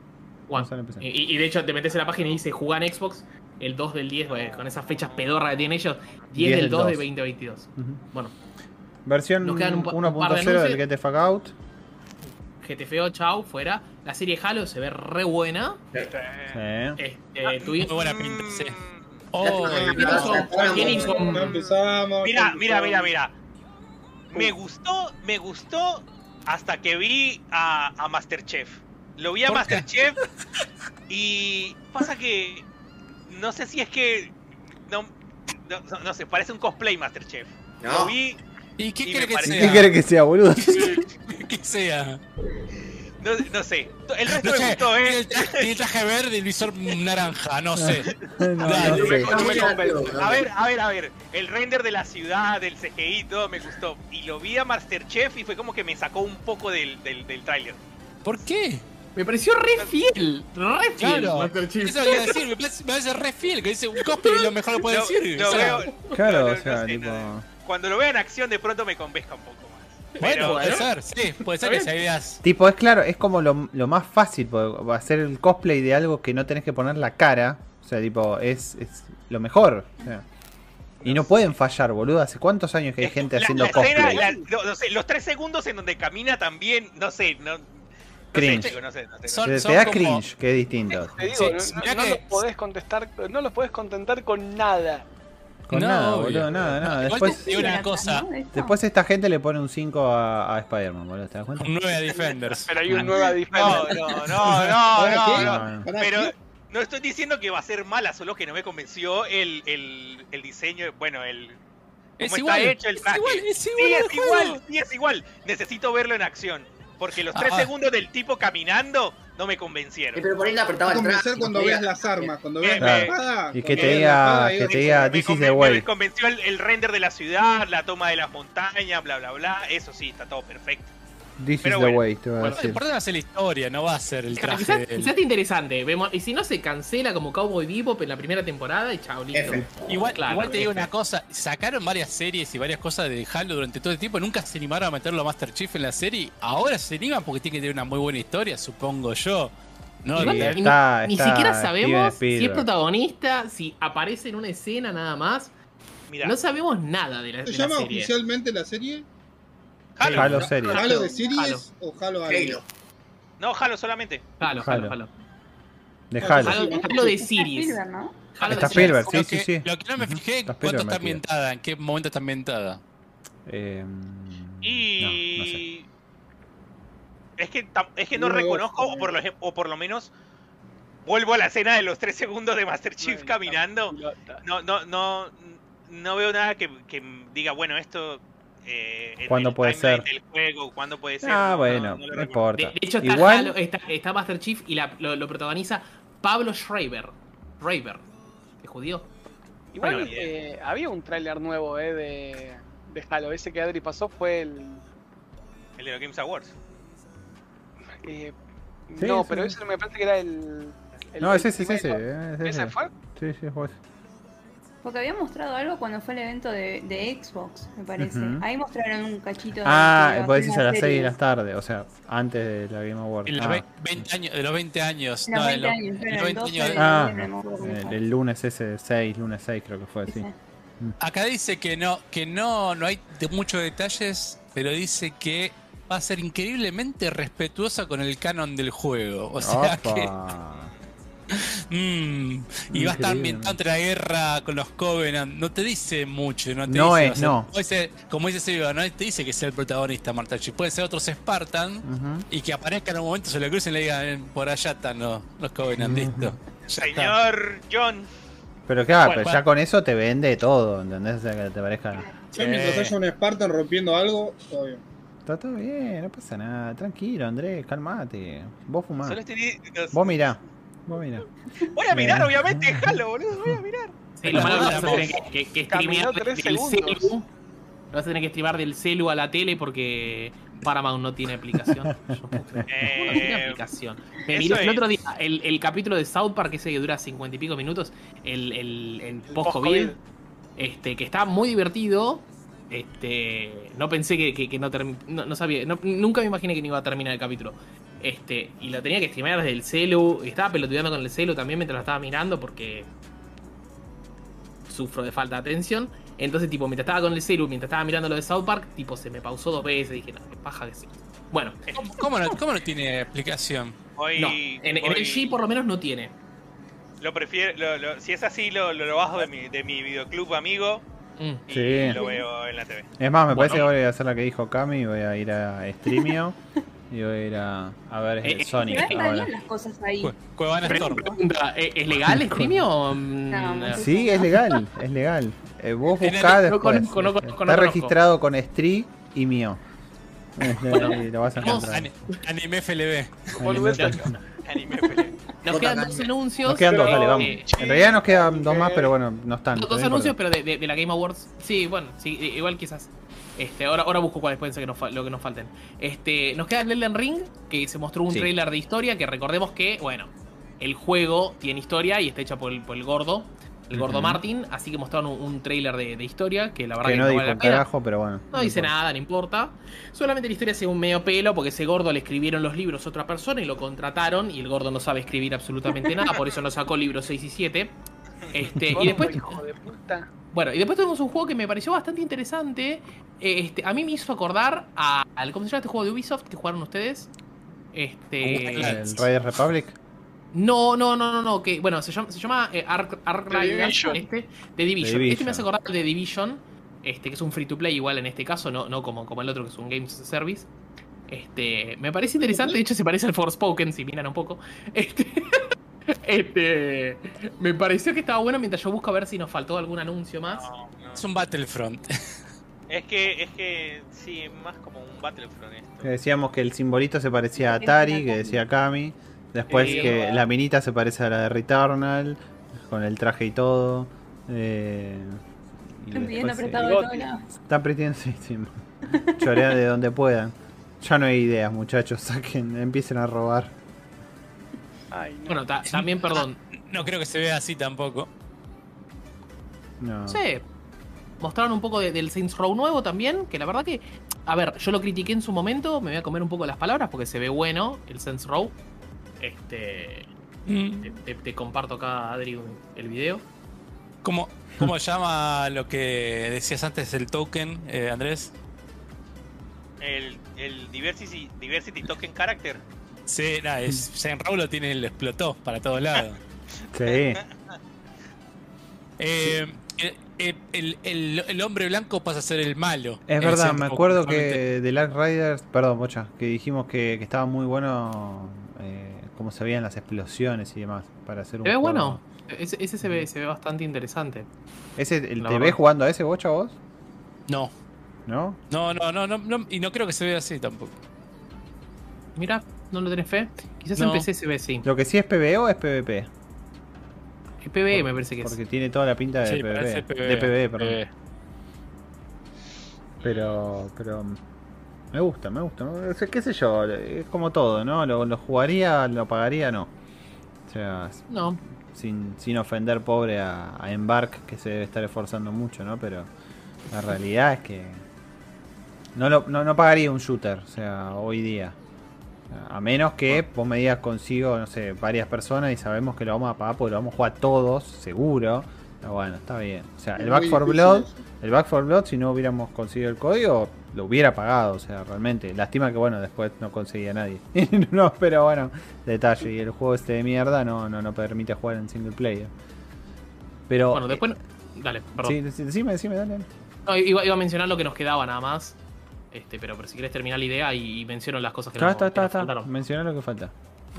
One. No sale en PC. Y, y de hecho te metes en la página y dice jugar en Xbox el 2 del 10, eh, con esas fechas pedorras que tienen ellos, 10, del 2 de 2022. Ujú. Bueno, Versión Nos quedan un pa- un par de 1.0 del. Get the Fuck Out. GTFO, chau, fuera. La serie Halo se ve re buena. Sí. Este, Muy tuvimos- buena pinta, sí. Oh, ¿Quién hizo- quién hizo- Ya empezamos. Mira, mira, mira, mira. Me gustó, me gustó hasta que vi a, a Masterchef. Lo vi a. Masterchef y pasa que no sé si es que no, no, no sé, parece un cosplay Masterchef. Lo No. vi, ¿Y qué Y quiere me que parece- ¿Qué sea? quiere que sea, boludo? que sea? no, no sé. El resto No me sé, gustó, tiene eh. el traje, tiene el traje verde y el visor naranja, no sé. No. A ver, a ver, a ver. El render de la ciudad, del CGI, todo me gustó. Y lo vi a Masterchef y fue como que me sacó un poco del, del, del tráiler. ¿Por qué? Me pareció re fiel. Re fiel. Claro, eso que iba a decir, me parece, me parece re fiel, que dice un cosplay y lo mejor lo puede decir. sea, Claro, no, o no sea, sé, tipo. Cuando lo vea en acción, de pronto me convenzca un poco más. Bueno, Pero- puede ser, sí, puede ser que idea es- Tipo, es claro, es como lo, lo más fácil, porque ser el cosplay de algo que no tenés que poner la cara. O sea, tipo, es, es lo mejor. o sea. Y no pueden fallar, boludo. ¿Hace cuántos años que hay gente La- haciendo la escena, cosplay? la- no, no sé, los tres segundos en donde camina también, no sé, no, Cringe. Te, da cringe, que es distinto. Te digo, Sí, no, no que- los podés contestar, no los podés contentar con nada. Con No, nada, obvio. boludo, nada, nada. Igual Después, te digo una cosa, ¿no? Después esta gente le pone un 5 a, a Spider-Man, boludo, ¿te das cuenta? un 9 a Defenders. Pero hay un nueva No, diferencia. no, no, no, ¿Para no, no. no. ¿Para Pero no estoy diciendo que va a ser mala, solo que no me convenció el, el, el diseño, bueno, el Es cómo igual, está hecho el es traje. igual, es sí, igual al es igual, sí, es igual. Necesito verlo en acción. Porque los tres Ah. segundos del tipo caminando no me Eh, convencieron. pero por ahí le apretaba el convencer traje. cuando veas las armas, cuando Me- veas la espada. Y que te diga- la que te diga, this is the way. me convenció el, el render de la ciudad, la toma de las montañas, bla, bla, bla. Eso sí, está todo perfecto. This is Pero the bueno. way, te voy a Bueno, lo decir. importante va a ser la historia, no va a ser el Claro, traje. Quizás, del- quizás interesante. Vemos, y si no se cancela como Cowboy Bebop en la primera temporada y chao, listo. Igual, Claro, igual te digo F. una cosa, sacaron varias series y varias cosas de Halo durante todo el tiempo, nunca se animaron a meterlo a Master Chief en la serie, ahora se animan porque tiene que tener una muy buena historia, supongo yo. No, ni- está- ni está siquiera sabemos si es protagonista, si aparece en una escena nada más. No sabemos nada de la, ¿Se de la llama serie. oficialmente la serie? Halo. Halo serie. ¿Halo de series Halo. o Halo Halo. Halo? No, Halo solamente. Halo, Halo. Halo. De Halo. De Está Series. Spielberg, ¿no? Halo Está Series. Spielberg, sí, lo sí, que, sí. Lo que no me fijé, Está ¿cuánto está ambientada? ¿En qué momento está ambientada? Eh, Y. No, no sé. Es que, es que no reconozco, o por, lo, ejem- o por lo menos. Vuelvo a la escena de los tres segundos de Master Chief caminando. No, no, no. No veo nada que, que diga, bueno, esto. Eh, ¿Cuándo el puede ser? del juego, ¿cuándo puede ser? Ah, No, bueno, no, importa. De, de hecho, está, Igual, Halo- está, está Master Chief y la- lo, lo protagoniza Pablo Schreiber. Schreiber. ¿Es judío? Igual Bueno, eh, había un tráiler nuevo eh, de, de Halo. Ese que Adri pasó fue el. El de los Games Awards. eh, Sí, no, sí. pero ese me parece que era el. el- no, es el ese, ese. eh, ¿Ese ese. fue? Sí, sí, fue ese. Porque había mostrado algo cuando fue el evento de, de Xbox, me parece. Ujú. Ahí mostraron un cachito de. Ah, de vos decís a las 6 de la tarde, o sea, antes de la Game Award. En los Ah, 20 años, de los 20 años. Los no, de 20 los- años, el 20 12 años. Ah, el, lunes ese 6, lunes 6 creo que fue, sí. Sí. Acá dice que no, que no, no hay de muchos detalles, pero dice que va a ser increíblemente respetuosa con el canon del juego. O sea que. Mm, y va a estar ambientado entre la guerra con los Covenant. No te dice mucho. No, te No dice, es, o sea, no. Como dice, como dice Silvia, no te dice que sea el protagonista, Marta Chi. Puede ser otros Spartan y que aparezca en un momento, se le crucen y le digan: "Eh, Por allá están los, los Covenant, listo. Señor John. Pero claro, Bueno, pero bueno. ya con eso te vende todo, ¿entendés? O sea, que te parezca. Yo mientras haya un Spartan rompiendo algo, todo bien. Está todo bien, no pasa nada. Tranquilo, Andrés, calmate. Vos fumás. Solo estoy- Vos mirá. Voy a mirar, obviamente, déjalo, boludo. Voy a mirar. Sí, lo malo es que vas a tener que, que, streamear del celu. Lo vas a tener que streamar del celu a la tele porque Paramount no tiene aplicación. Yo puse, "¿Cómo no tiene Eh, aplicación. Me miré el otro día el, el capítulo de South Park, ese que dura cincuenta y pico minutos, el, el, el post-COVID, post-COVID. este, que está muy divertido. Este, no pensé que, que- que no, term- no no sabía, no- nunca me imaginé que no iba a terminar el capítulo. Este, y lo tenía que streamear desde el celu, estaba pelotudeando con el celu también mientras lo estaba mirando porque sufro de falta de atención. Entonces, tipo, mientras estaba con el celu, mientras estaba mirando lo de South Park, tipo, se me pausó dos veces. Dije, no, qué paja que sí. Bueno, ¿Cómo, cómo no, cómo no tiene explicación? Hoy, no, en, en hoy el G por lo menos no tiene. Lo prefiero, lo- lo- si es así, lo, lo, lo bajo de mi, de mi videoclub amigo Mm. y Sí. lo veo en la TV. Es más, me Bueno. parece que voy a hacer la que dijo Cami. Voy a ir a Streamio. y voy a ir a, a ver Eh, el eh, Sonic está ahora. bien las cosas ahí. Cue- Cuevana Storm. Pregunta, ¿eh, ¿es legal streaming o.? mm, No? Sí, es legal, es legal. Eh, vos buscás después. conozco, no conozco, Está registrado con Street y mío. Este, y lo vas a encontrar. Ani- Anime FLB. Anime pelea. Nos quedan dos anuncios. Nos quedan dos, dale, vamos. eh, En realidad nos quedan dos más, pero bueno, no están. dos no anuncios, pero de, de- de la Game Awards. Sí, bueno, sí, igual quizás. Este, ahora, ahora busco cuáles pueden ser que nos, fa- lo que nos falten. Este, nos queda el Elden Ring, que se mostró un Sí. trailer de historia, que recordemos que, bueno, el juego tiene historia y está hecha por el, por el gordo, el gordo. Martin, así que mostraron un, un trailer de, de historia, que la verdad Que que, no no dijo vale la un pena. carajo, pero bueno. No dice importa. nada, no importa. Solamente la historia hace un medio pelo porque ese gordo le escribieron los libros a otra persona y lo contrataron y el gordo no sabe escribir absolutamente nada, por eso no sacó libros 6 y 7. Este, y después, Hijo de puta. bueno, y después tenemos un juego que me pareció bastante interesante. Este, a mí me hizo acordar a- al ¿cómo se llama este juego de Ubisoft que jugaron ustedes? Este, El Rider Republic. No, no, no, no, no, que bueno, se llama, se llama eh, Ark, Ark The Riders, Division. este, The Division. The Este me hace acordar de Division, este, que es un free to play igual en este caso, no, no como, como el otro que es un Games Service. Este, me parece interesante, de hecho se parece al Forspoken, si miran un poco. Este, este, me pareció que estaba bueno mientras yo busco a ver si nos faltó algún anuncio más. No, no. Es un Battlefront. Es que, es que, sí, más como un Battlefront esto. Que decíamos que el simbolito se parecía a Atari, que decía Kami. Después Sí. que la minita se parece a la de Returnal, con el traje y todo. Eh, y Están pidiendo prestado de todos lados. Están pidiendo, sí, sí. Chorean de donde puedan. Ya no hay ideas, muchachos. Saquen, empiecen a robar. Ay, no. Bueno, ta- también, perdón, No creo que se vea así tampoco. No. Sé. Mostraron un poco de- del Saints Row nuevo también, que la verdad que, a ver, yo lo critiqué en su momento, me voy a comer un poco las palabras porque se ve bueno el Saints Row. Este, Mm. te, te- te comparto acá, Adri, el video. ¿Cómo, cómo llama lo que decías antes el token, eh, Andrés? El, el Diversity, Diversity Token Character. Sí, nada, es, Saint Row lo tiene, lo explotó para todos lados. Sí. Eh, el, el- el- el hombre blanco pasa a ser el malo. Es verdad, me acuerdo que de Dark Riders, perdón, Bocha, que dijimos que, que estaba muy bueno eh, cómo se veían las explosiones y demás para hacer un ¿Se ve juego. bueno? Ese, ese se, ve, se ve bastante interesante. ¿Ese, el, ¿Te ves jugando a ese Bocha vos? No, ¿No? no, no, no, no, no, y no creo que se vea así tampoco. Mira, ¿no lo tenés fe? Quizás No. en PC se ve sí. Lo que sí es PvE o es PvP. El PvE me parece que es. Porque tiene toda la pinta de Sí, PvP. PvE. De PvE, perdón. Pero, pero mm, me gusta, me gusta. Qué sé yo, es como todo, ¿no? Lo, lo jugaría, lo pagaría, no. O sea, No, sin, sin ofender pobre a, a Embark, que se debe estar esforzando mucho, ¿no? Pero la realidad es que no, lo, no, no pagaría un shooter, o sea, hoy día. A menos que vos me digas consigo, no sé, varias personas y sabemos que lo vamos a pagar porque lo vamos a jugar todos, seguro. Pero bueno, está bien. O sea, el Back for Blood, el Back for Blood, si no hubiéramos conseguido el código, lo hubiera pagado, o sea, realmente. Lástima que, bueno, después no conseguía nadie. no, pero bueno, detalle. Y el juego este de mierda no, no, no permite jugar en single player. Pero. Bueno, después. Dale, perdón. Sí, dec- decime, decime, dale. No, iba, iba a mencionar lo que nos quedaba nada más. Este, pero, pero si quieres terminar la idea y, y menciono las cosas que, Está, no, está, que está, nos faltaron. Menciona lo que falta.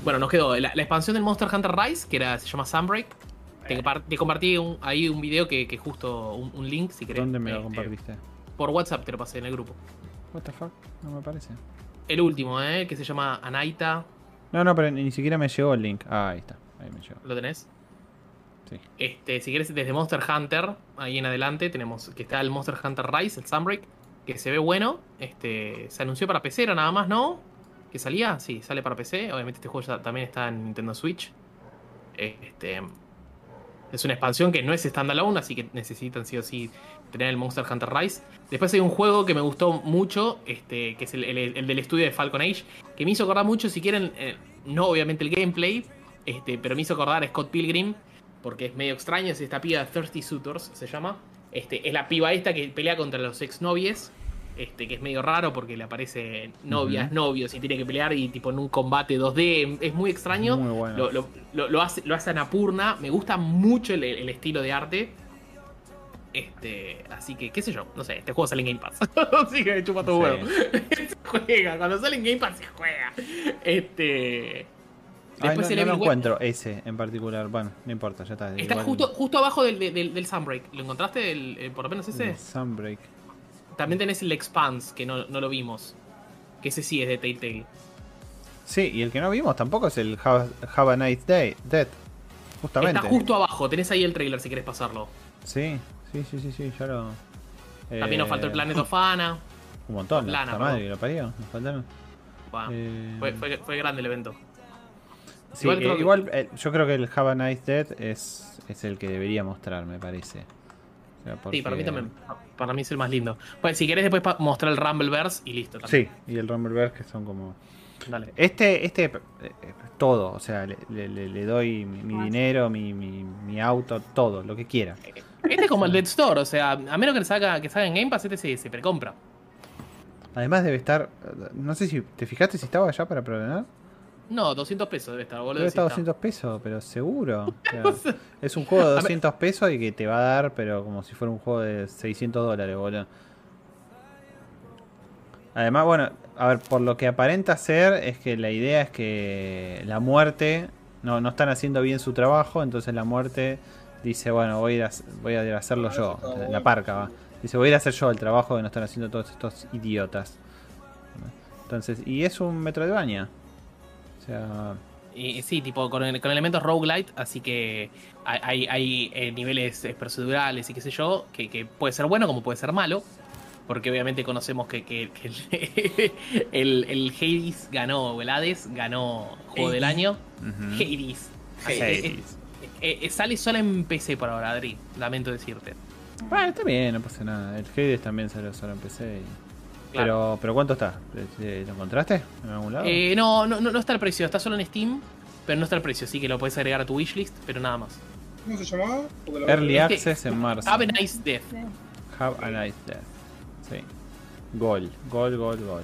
Bueno, nos quedó la, la expansión del Monster Hunter Rise, que era, se llama Sunbreak. Te, compar- te compartí un- ahí un video que, que justo un, un link, si querés. ¿Dónde me lo Este, compartiste? Por WhatsApp te lo pasé en el grupo. What the fuck? No me parece. El último, ¿eh? Que se llama Anaita. No, no, pero ni siquiera me llegó el link. Ah, ahí está. Ahí me llegó. ¿Lo tenés? Sí. Este, si quieres, desde Monster Hunter, ahí en adelante, tenemos que está el Monster Hunter Rise, el Sunbreak, que se ve bueno. Este, se anunció para PC, era nada más, ¿no? ¿Que salía? Sí, sale para PC. Obviamente este juego ya también está en Nintendo Switch. Este, es una expansión que no es standalone, así que necesitan sí o sí tener el Monster Hunter Rise. Después hay un juego que me gustó mucho, este, que es el, el- el del estudio de Falcon Age, que me hizo acordar mucho, si quieren, eh, no obviamente el gameplay, este, pero me hizo acordar a Scott Pilgrim, porque es medio extraño, es esta piba Thirsty Suitors, se llama. Este, es la piba esta que pelea contra los exnovies, este, que es medio raro porque le aparece novias, novios y tiene que pelear y tipo en un combate 2D, es muy extraño. Muy bueno. Lo, lo, lo, lo hace, lo hace Anapurna, me gusta mucho el, el estilo de arte. Este, así que, qué sé yo, no sé, este juego sale en Game Pass. así que chupa tu huevo. se juega, cuando sale en Game Pass se juega. Este. Ay, Después no, el no lo encuentro ese en particular. Bueno, no importa, ya está. Está justo, justo abajo del, del, del Sunbreak. ¿Lo encontraste? El- el- por lo menos ese. el Sunbreak. También tenés el Expanse, que no, no lo vimos. Que ese sí es de Telltale. Sí, y el que no vimos tampoco es el Have, Have a Nice Day, Dead. Justamente. Está justo abajo, tenés ahí el trailer si querés pasarlo. Sí, sí, sí, sí, sí, ya lo. También nos eh, faltó el Planet of Ana. Un montón, la perdón. madre que lo parió. Nos faltaron. Eh, fue, fue, fue grande el evento. Sí, igual eh, creo que- igual, eh, yo creo que el Have a Nice Dead es, es el que debería mostrar, me parece. Sea, Sí, para mí porque- también. Para mí es el más lindo. Pues si querés después mostrar el Rumbleverse y listo. También. Sí, y el Rumbleverse que son como. Dale. Este, este, eh, eh, todo, o sea, le, le- le- le doy mi, mi dinero, mi, mi, mi auto, todo, lo que quiera. Este es como el Dead Store, o sea, a menos que le salga, que salga en Game Pass, este se, se precompra. Además debe estar, no sé si te fijaste si estaba allá para preordenar. No, 200 pesos debe estar, boludo. Debe estar está. 200 pesos, pero seguro. O sea, es un juego de A ver. 200 pesos y que te va a dar, pero como si fuera un juego de 600 dólares, boludo. Además, bueno, a ver, por lo que aparenta ser, es que la idea es que la muerte no, no están haciendo bien su trabajo, entonces la muerte dice, bueno, voy a ir a, voy a ir a hacerlo yo. La parca va. Dice, voy a ir a hacer yo el trabajo que no están haciendo todos estos idiotas. Entonces, y es un metro de baña. O sea, Y sí, tipo con, con elementos roguelite, así que hay, hay- eh, niveles eh, procedurales y qué sé yo, que, que puede ser bueno como puede ser malo. Porque obviamente conocemos que, que- que el, el, el Hades ganó, o el Hades ganó Juego del Hades. Año. Hades. Hades. Eh, eh, eh, sale solo en PC por ahora, Adri. Lamento decirte. Bueno, está bien, no pasa nada. El Hades también salió solo en PC. y- Claro. Pero, pero ¿cuánto está? ¿Lo encontraste en algún lado? Eh, no, no, no está el precio, está solo en Steam, pero no está el precio, así que lo puedes agregar a tu wishlist, pero nada más. ¿Cómo se llamaba? Early Este- Access en marzo. Have a nice death. Have a nice death. Sí. Gol, gol, gol, gol.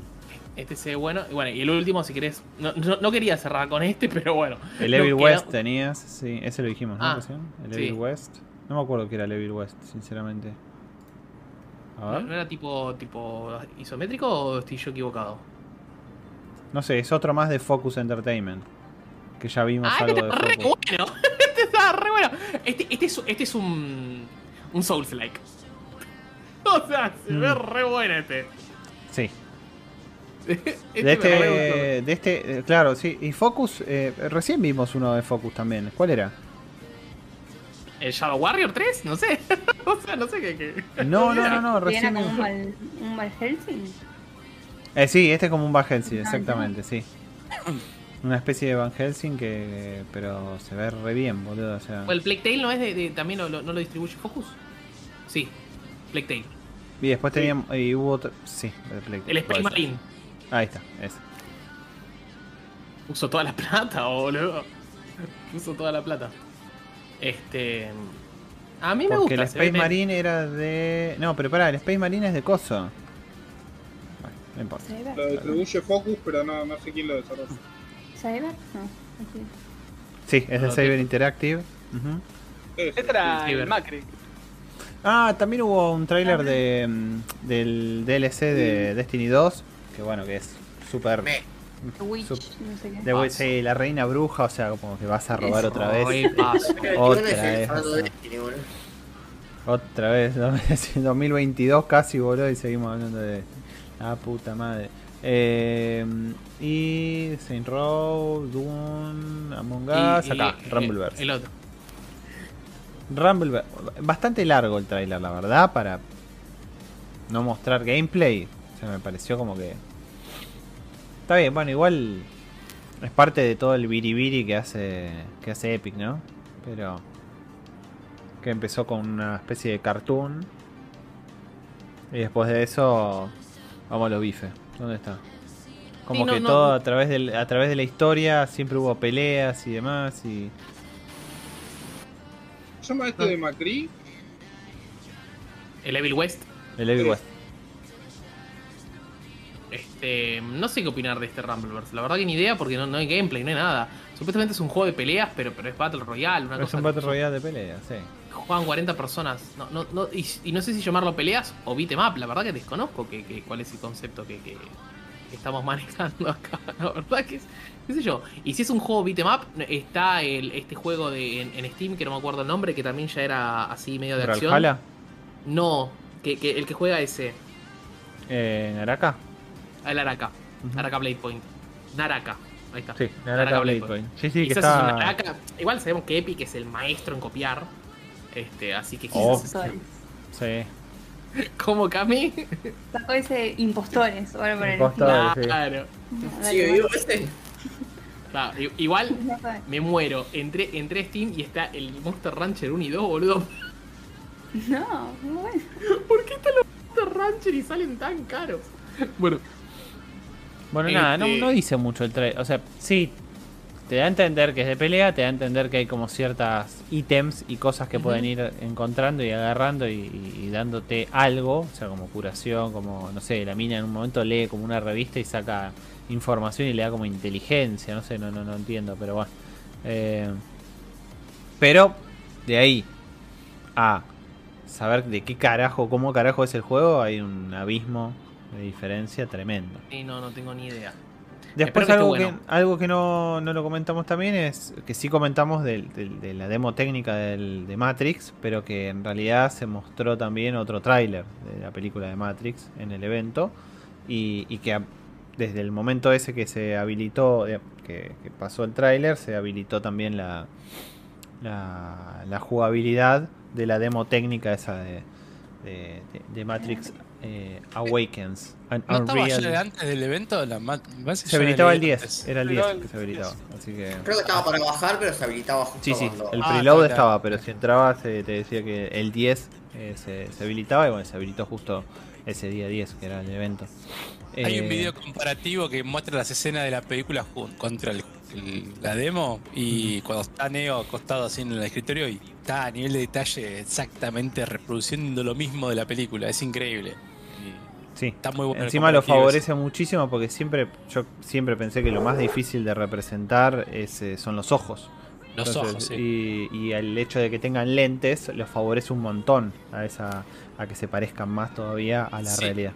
Este se ve bueno. Y bueno, y el último, si querés. No, no, no quería cerrar con este, pero bueno. El Evil queda- West tenías, sí, ese lo dijimos, ¿no? Ah? El sí. Evil West. No me acuerdo que era el Evil West, sinceramente. A ¿No, ver. no era tipo, tipo isométrico o estoy yo equivocado? No sé, es otro más de Focus Entertainment. Que ya vimos Ah, este algo de está re Focus. bueno. Este está re bueno. Este, este, es, este es un. Un Souls-like. O sea, se ve Mm. re bueno este. Sí. Este De re gustó. este, de este, eh, claro, sí. Y Focus, eh, recién vimos uno de Focus también. ¿Cuál era? ¿El Shadow Warrior 3? No sé. o sea, no sé qué. qué- No, no, no, no, recién. como un vimos- mal, un mal Helsing. Eh, sí, este es como un Van Helsing, exactamente, sí. Una especie de Van Helsing que. Pero se ve re bien, boludo. O sea. ¿O el Plague Tale no es de, de- también lo- lo- no lo distribuye Focus? Sí, Plague Tale. Y después teníamos. Y hubo otro. Sí, el Plague El Space ser. Ahí está, ese. Puso toda la plata, boludo. Puso toda la plata. Este. A mí me Porque gusta. el Space. Marine era de. No, pero pará, el Space Marine es de Coso. No importa. Cyber. Lo distribuye Focus, pero no, no sé quién lo desarrolla. ¿Cyber? No. así. Sí, es de No, te- Interactive. Este el ver. Macri. Ah, también hubo un tráiler de, mm, del DLC de Destiny 2, que bueno, que es súper... Me. The Witch, Sup- no sé qué. Sí, la reina bruja, o sea, como que vas a robar otra vez. Ay, paso. Otra vez, o sea. Otra vez, ¿no? Es 2022 casi, boludo, y seguimos hablando de... Ah, puta madre. Eh, y Saint Row, Doom, Among Us, Y- acá, Rumbleverse. El otro. Rumble, bastante largo el trailer, la verdad, para no mostrar gameplay. O sea, me pareció como que. Está bien, bueno, igual es parte de todo el biribiri que hace que hace Epic, ¿no? Pero que empezó con una especie de cartoon y después de eso vamos a los bifes. ¿Dónde está? Como Sí, no, que no. todo a través del, a través de la historia siempre hubo peleas y demás y ¿Se llama este de Macri? El Evil West. el Evil. West. Este, no sé qué opinar de este Rumbleverse. La verdad que ni idea porque no, no hay gameplay, no hay nada. Supuestamente es un juego de peleas, pero, pero es Battle Royale, una Es cosa. un Battle Royale de pelea, sí. Juegan 40 personas. No, no, no, y, y no sé si llamarlo peleas o beat'em up. La verdad que desconozco que, que- cuál es el concepto que, que- estamos manejando acá. La verdad que es, qué sé yo. Y si es un juego beat'em up, está el, este juego de, en, en Steam, que no me acuerdo el nombre, que también ya era así medio de acción. No, que, que el que juega ese, Eh, ¿Naraka? El Araka. Ujú. Naraka Blade Point. Naraka. Ahí está. Sí, Naraka Blade Point. Sí, sí, que Quizás es un está... Naraka. Igual sabemos que Epic es el maestro en copiar. Este, así que Oh. quizás Impostores. Sí. como Cami. Sacó ese impostores. Ahora por el Impostores. sí. Claro. Sigue vivo este. Claro, igual me muero. Entré, entré Steam y está el Monster Rancher 1 y 2, boludo. No, muy bueno. ¿Por qué están los Monster Rancher y salen tan caros? Bueno, Bueno, nada, no, Este- no dice mucho el trailer. O sea, sí, te da a entender que es de pelea, te da a entender que hay como ciertas ítems y cosas que pueden ir encontrando y agarrando y, y- y dándote algo, o sea, como curación, como, no sé, la mina en un momento lee como una revista y saca información y le da como inteligencia, no sé, no, no, no entiendo, pero bueno. Eh, pero de ahí a saber de qué carajo, cómo carajo es el juego, hay un abismo de diferencia tremendo. y no, no tengo ni idea. Después que algo, que, algo que no, no lo comentamos también es que sí comentamos de la demo técnica del, de Matrix, pero que en realidad se mostró también otro tráiler de la película de Matrix en el evento y, y que a- desde el momento ese que se habilitó, eh, que, que pasó el tráiler, se habilitó también la, la, la jugabilidad de la demo técnica esa de- de Matrix eh, Awakens. ¿No estaba Unreal. antes del evento? La Se habilitaba el 10, antes. era el Pero 10 el que se habilitaba. Así que. Creo que estaba para bajar, pero se habilitaba justo Sí, sí, cuando- el Ah, preload estaba, pero si entrabas eh, te decía que el 10 eh, se, se habilitaba y bueno, se habilitó justo ese día 10, que era el evento. Hay Eh, un video comparativo que muestra las escenas de la película contra el- el- la demo y cuando está Neo acostado así en el escritorio y está a nivel de detalle exactamente reproduciendo lo mismo de la película. Es increíble. Sí. está muy bueno. Encima lo favorece muchísimo porque siempre yo siempre pensé que lo más difícil de representar es, eh, son los ojos. Los Entonces, ojos, sí. y, y el hecho de que tengan lentes los favorece un montón a esa a que se parezcan más todavía a la Sí. realidad.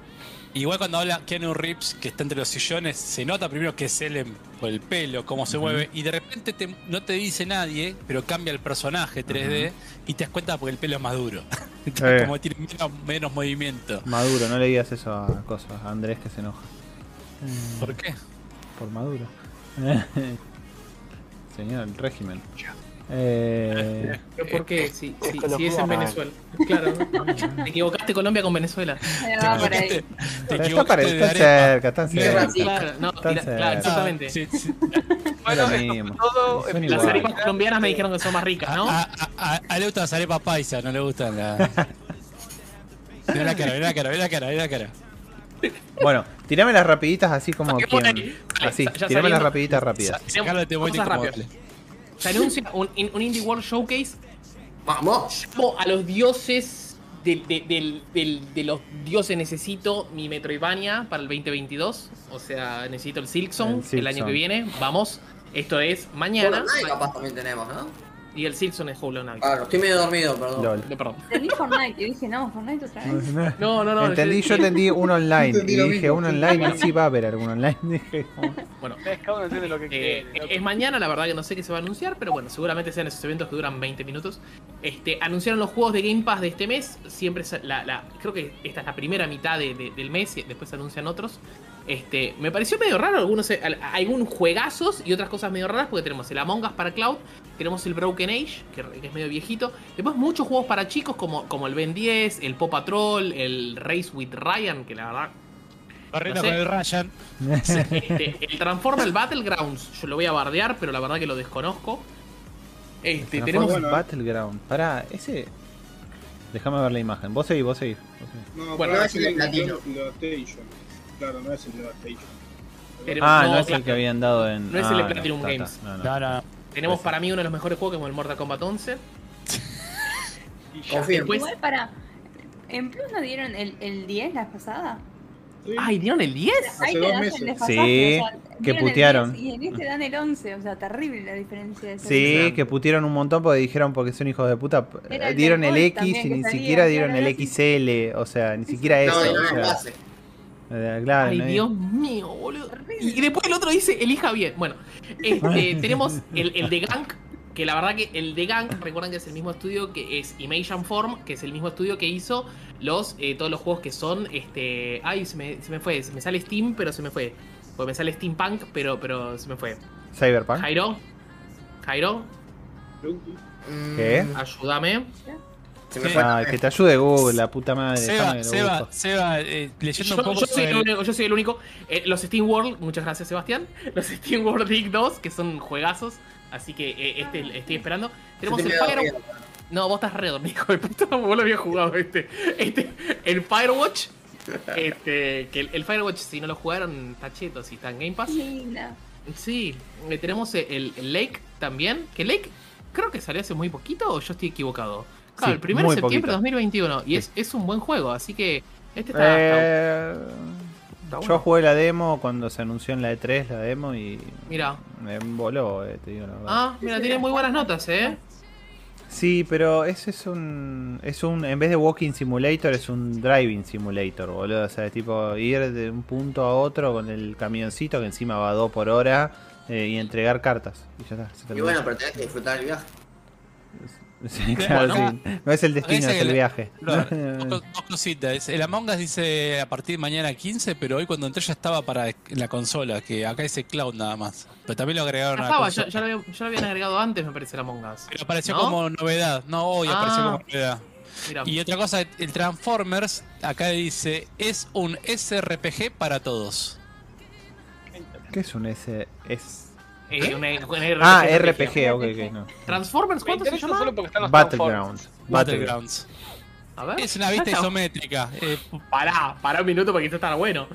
Igual cuando habla Keanu Reeves, que está entre los sillones, se nota primero que es él por el pelo, cómo se mueve, y de repente te- no te dice nadie, pero cambia el personaje 3D y te das cuenta porque el pelo es más duro. Eh. Como tiene menos, menos movimiento. Maduro, no le digas eso a cosas, a Andrés que se enoja. ¿Por qué? Por Maduro. Señor, el régimen. Eh, ¿Pero por qué? Si, si, si es en. Venezuela. Claro. Te equivocaste Colombia con Venezuela. Te está, equivocaste para, de está arepa. cerca, está Mira, cerca. Claro, no, Tan tira- cerca. claro, exactamente. Sí, sí. Bueno, esto todo. Las igual. arepas colombianas me dijeron que son más ricas, ¿no? A, a, a- a él le gustan las arepas paisa, no le gustan la. Mira la cara, mira la cara, mira la cara, mira la cara. Bueno, tirame las rapiditas así como quien. Así, tirame las rapiditas rápidas. Sa- Sacalo como rápidas. vale. Se anuncia un, un Indie World Showcase Vamos. A los dioses del- de, de los dioses necesito mi Metroidvania para el 2022. O sea, necesito el Silksong El el, año que viene. Vamos. Esto es mañana. Capaz también tenemos, ¿no? Y el Silksong es Hollow Knight. Claro, estoy medio dormido, perdón. No, Perdón. Entendí Fortnite y dije, no, Fortnite otra vez. No, no, no. entendí, yo entendí un online. Entendí Y dije, mismo. un online, y sí va a haber algún online. Dije, Bueno, Es, cada uno entiende lo que Eh, quiere. es mañana, la verdad que no sé qué se va a anunciar, pero bueno, seguramente sean esos eventos que duran 20 minutos. Este, anunciaron los juegos de Game Pass de este mes. Siempre es la, la- creo que esta es la primera mitad de- de- del mes y después se anuncian otros. Este, me pareció medio raro algunos eh, al- algunos juegazos y otras cosas medio raras porque tenemos el Among Us para Cloud, tenemos el Broken Age, que, que es medio viejito. Después muchos juegos para chicos como, como el Ben 10, el Pop Patrol, el Race with Ryan, que la verdad Corriendo No sé. con el Ryan. este, el Transformer Battlegrounds, yo lo voy a bardear, pero la verdad que lo desconozco. Este, Transformers tenemos. bueno. Battleground. Pará, ese. Déjame ver la imagen. Vos seguís, vos seguís. vos seguís. No, Bueno, es el el. Devastation. Claro, no es el Devastation. tenemos- Ah, no es el que habían dado en. No es ah, el de Platinum Games. está. No, no. No, no. Tenemos para mí uno de los mejores juegos como el Mortal Kombat 11. Y ya. Confirmo. Después- Igual para. ¿En Plus no dieron el, el 10 la pasada? Sí. ¡Ay, dieron el 10! Ahí Hace te dos meses. Sí, o sea, que putearon. 10 Y en este dan el 11, o sea, terrible la diferencia de ese Sí, que putieron un montón porque dijeron porque son hijos de puta. Era el dieron el X y ni salía, siquiera dieron el XL. O sea, ni siquiera No, eso. no, o no, sea, base. eh, claro, ¡Ay, no- Dios mío, boludo! Y, después el otro dice, elija bien. Bueno, este, tenemos el, el de Gank, que la verdad que el de Gank, recuerdan que es el mismo estudio que es Imagine Form, que es el mismo estudio que hizo los eh, todos los juegos que son, este... Ay, se me, se me fue, se me sale Steam, pero se me fue. Pues me sale Steampunk, pero, pero se me fue. Cyberpunk. Jairo, Jairo, ¿Qué? ayúdame. Se me Sí. fue. Ah, que te ayude Google, la puta madre. Seba, déjame Seba. Seba, eh, leyendo Yo, un poco yo soy el único, yo soy el único. Eh, los Steam World, muchas gracias Sebastián. Los Steam World League 2, que son juegazos. Así que eh, este estoy esperando. Tenemos el te Fire quedó bien. No, vos estás re dormido, hijo de puta. Vos lo habías jugado este. Este. El Firewatch. Este. Que el, el Firewatch, si no lo jugaron, está cheto, si está en Game Pass. Linda. Sí. eh, tenemos el, el Lake también. Que Lake creo que salió hace muy poquito o yo estoy equivocado. Claro, Sí, el 1 de septiembre de poquito. 2021. Y es, es un buen juego, así que. Este está. Eh, está yo jugué la demo cuando se anunció en la E3 la demo y Mira. me voló, eh, te digo la verdad. Ah, mira, tiene muy buenas notas, eh. Sí, pero ese es un es un en vez de walking simulator es un driving simulator, boludo, o sea, es tipo ir de un punto a otro con el camioncito que encima va a 2 por hora eh, y entregar cartas y ya está. se Y bueno, pero tenés que disfrutar el viaje. Sí, claro, Bueno, sí. No es el destino, es el viaje. Claro, dos, co- dos cositas. El Among Us dice a partir de mañana 15, pero hoy cuando entré ya estaba para la consola, que acá dice Cloud nada más. Pero también lo agregaron a la ya, consola. ya lo había- ya lo habían agregado antes, me parece, la Among Us. Pero apareció ¿No? como novedad. No, hoy Ah. apareció como novedad. Mira, Y otra cosa, el Transformers, acá dice, es un SRPG para todos. ¿Qué es un S? Es... eh, una- una Ah, RPG. RPG, ok, ok, no. Transformers, Me ¿cuánto se llama? solo porque están los Battlegrounds. Battlegrounds. Battlegrounds. A ver. Es una vista está- isométrica. Eh, Pará, pará un minuto porque esto está bueno.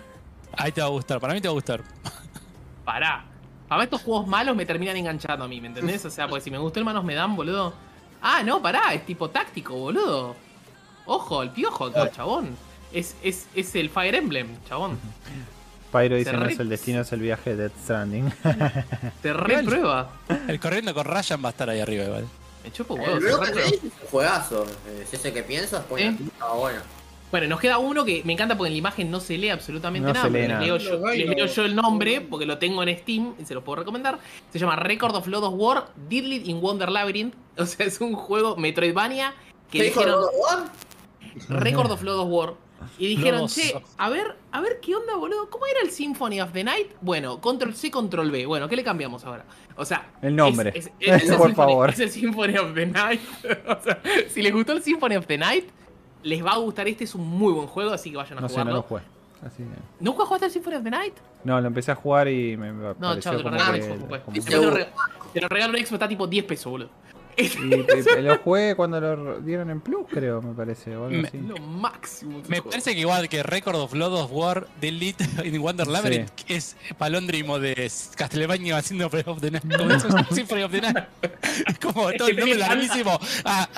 ahí te va a gustar, para mí te va a gustar. Pará. Para estos juegos malos me terminan enganchando a mí, ¿me entendés? O sea, porque si me gustó el manos me dan, boludo. Ah, no, pará, es tipo táctico, boludo. Ojo, el piojo acá, chabón. Es, es, es el Fire Emblem, chabón. Pyro dice no es el destino, es el viaje de Death Stranding. Te reprueba. El corriendo con Ryan va a estar ahí arriba igual. Me chupo El huevo, te Broken reprueba. Age es un juegazo. eh, Si es el que piensas, pues ¿Eh? aquí estaba bueno. Bueno, nos queda uno que me encanta porque en la imagen no se lee absolutamente No nada. se lee pero nada. Les, leo yo, les leo yo el nombre porque lo tengo en Steam y se lo puedo recomendar. Se llama Record of Blood of War, Diddled in Wonder Labyrinth. O sea, es un juego Metroidvania que ¿Qué dijo dijeron God of War? Record of Blood of War. Y dijeron, che, a ver, a ver qué onda, boludo. ¿Cómo era el Symphony of the Night? Bueno, Control C, Control B. Bueno, ¿qué le cambiamos ahora? O sea, El nombre. es- es- es el Por Symphony- favor. Es el Symphony of the Night. o sea, si les gustó el Symphony of the Night, les va a gustar este. Es un muy buen juego, así que vayan a No sé, no jugarlo. lo jugué. Así ¿Nunca jugaste el Symphony of the Night? No, lo empecé a jugar y me No, chao, te lo regalo pues. te lo regalo Xbox, está tipo 10 pesos, boludo. Y, y- lo jugué cuando lo dieron en Plus, creo, me parece. O algo Me- así. Lo máximo. Me parece que igual que Record of Blood of War Delete in Wonder Labyrinth es palóndrimo de Castlevania haciendo Breath of the Night. Como eso es Symphony of the Night. Es como todo el nombre larguísimo. A,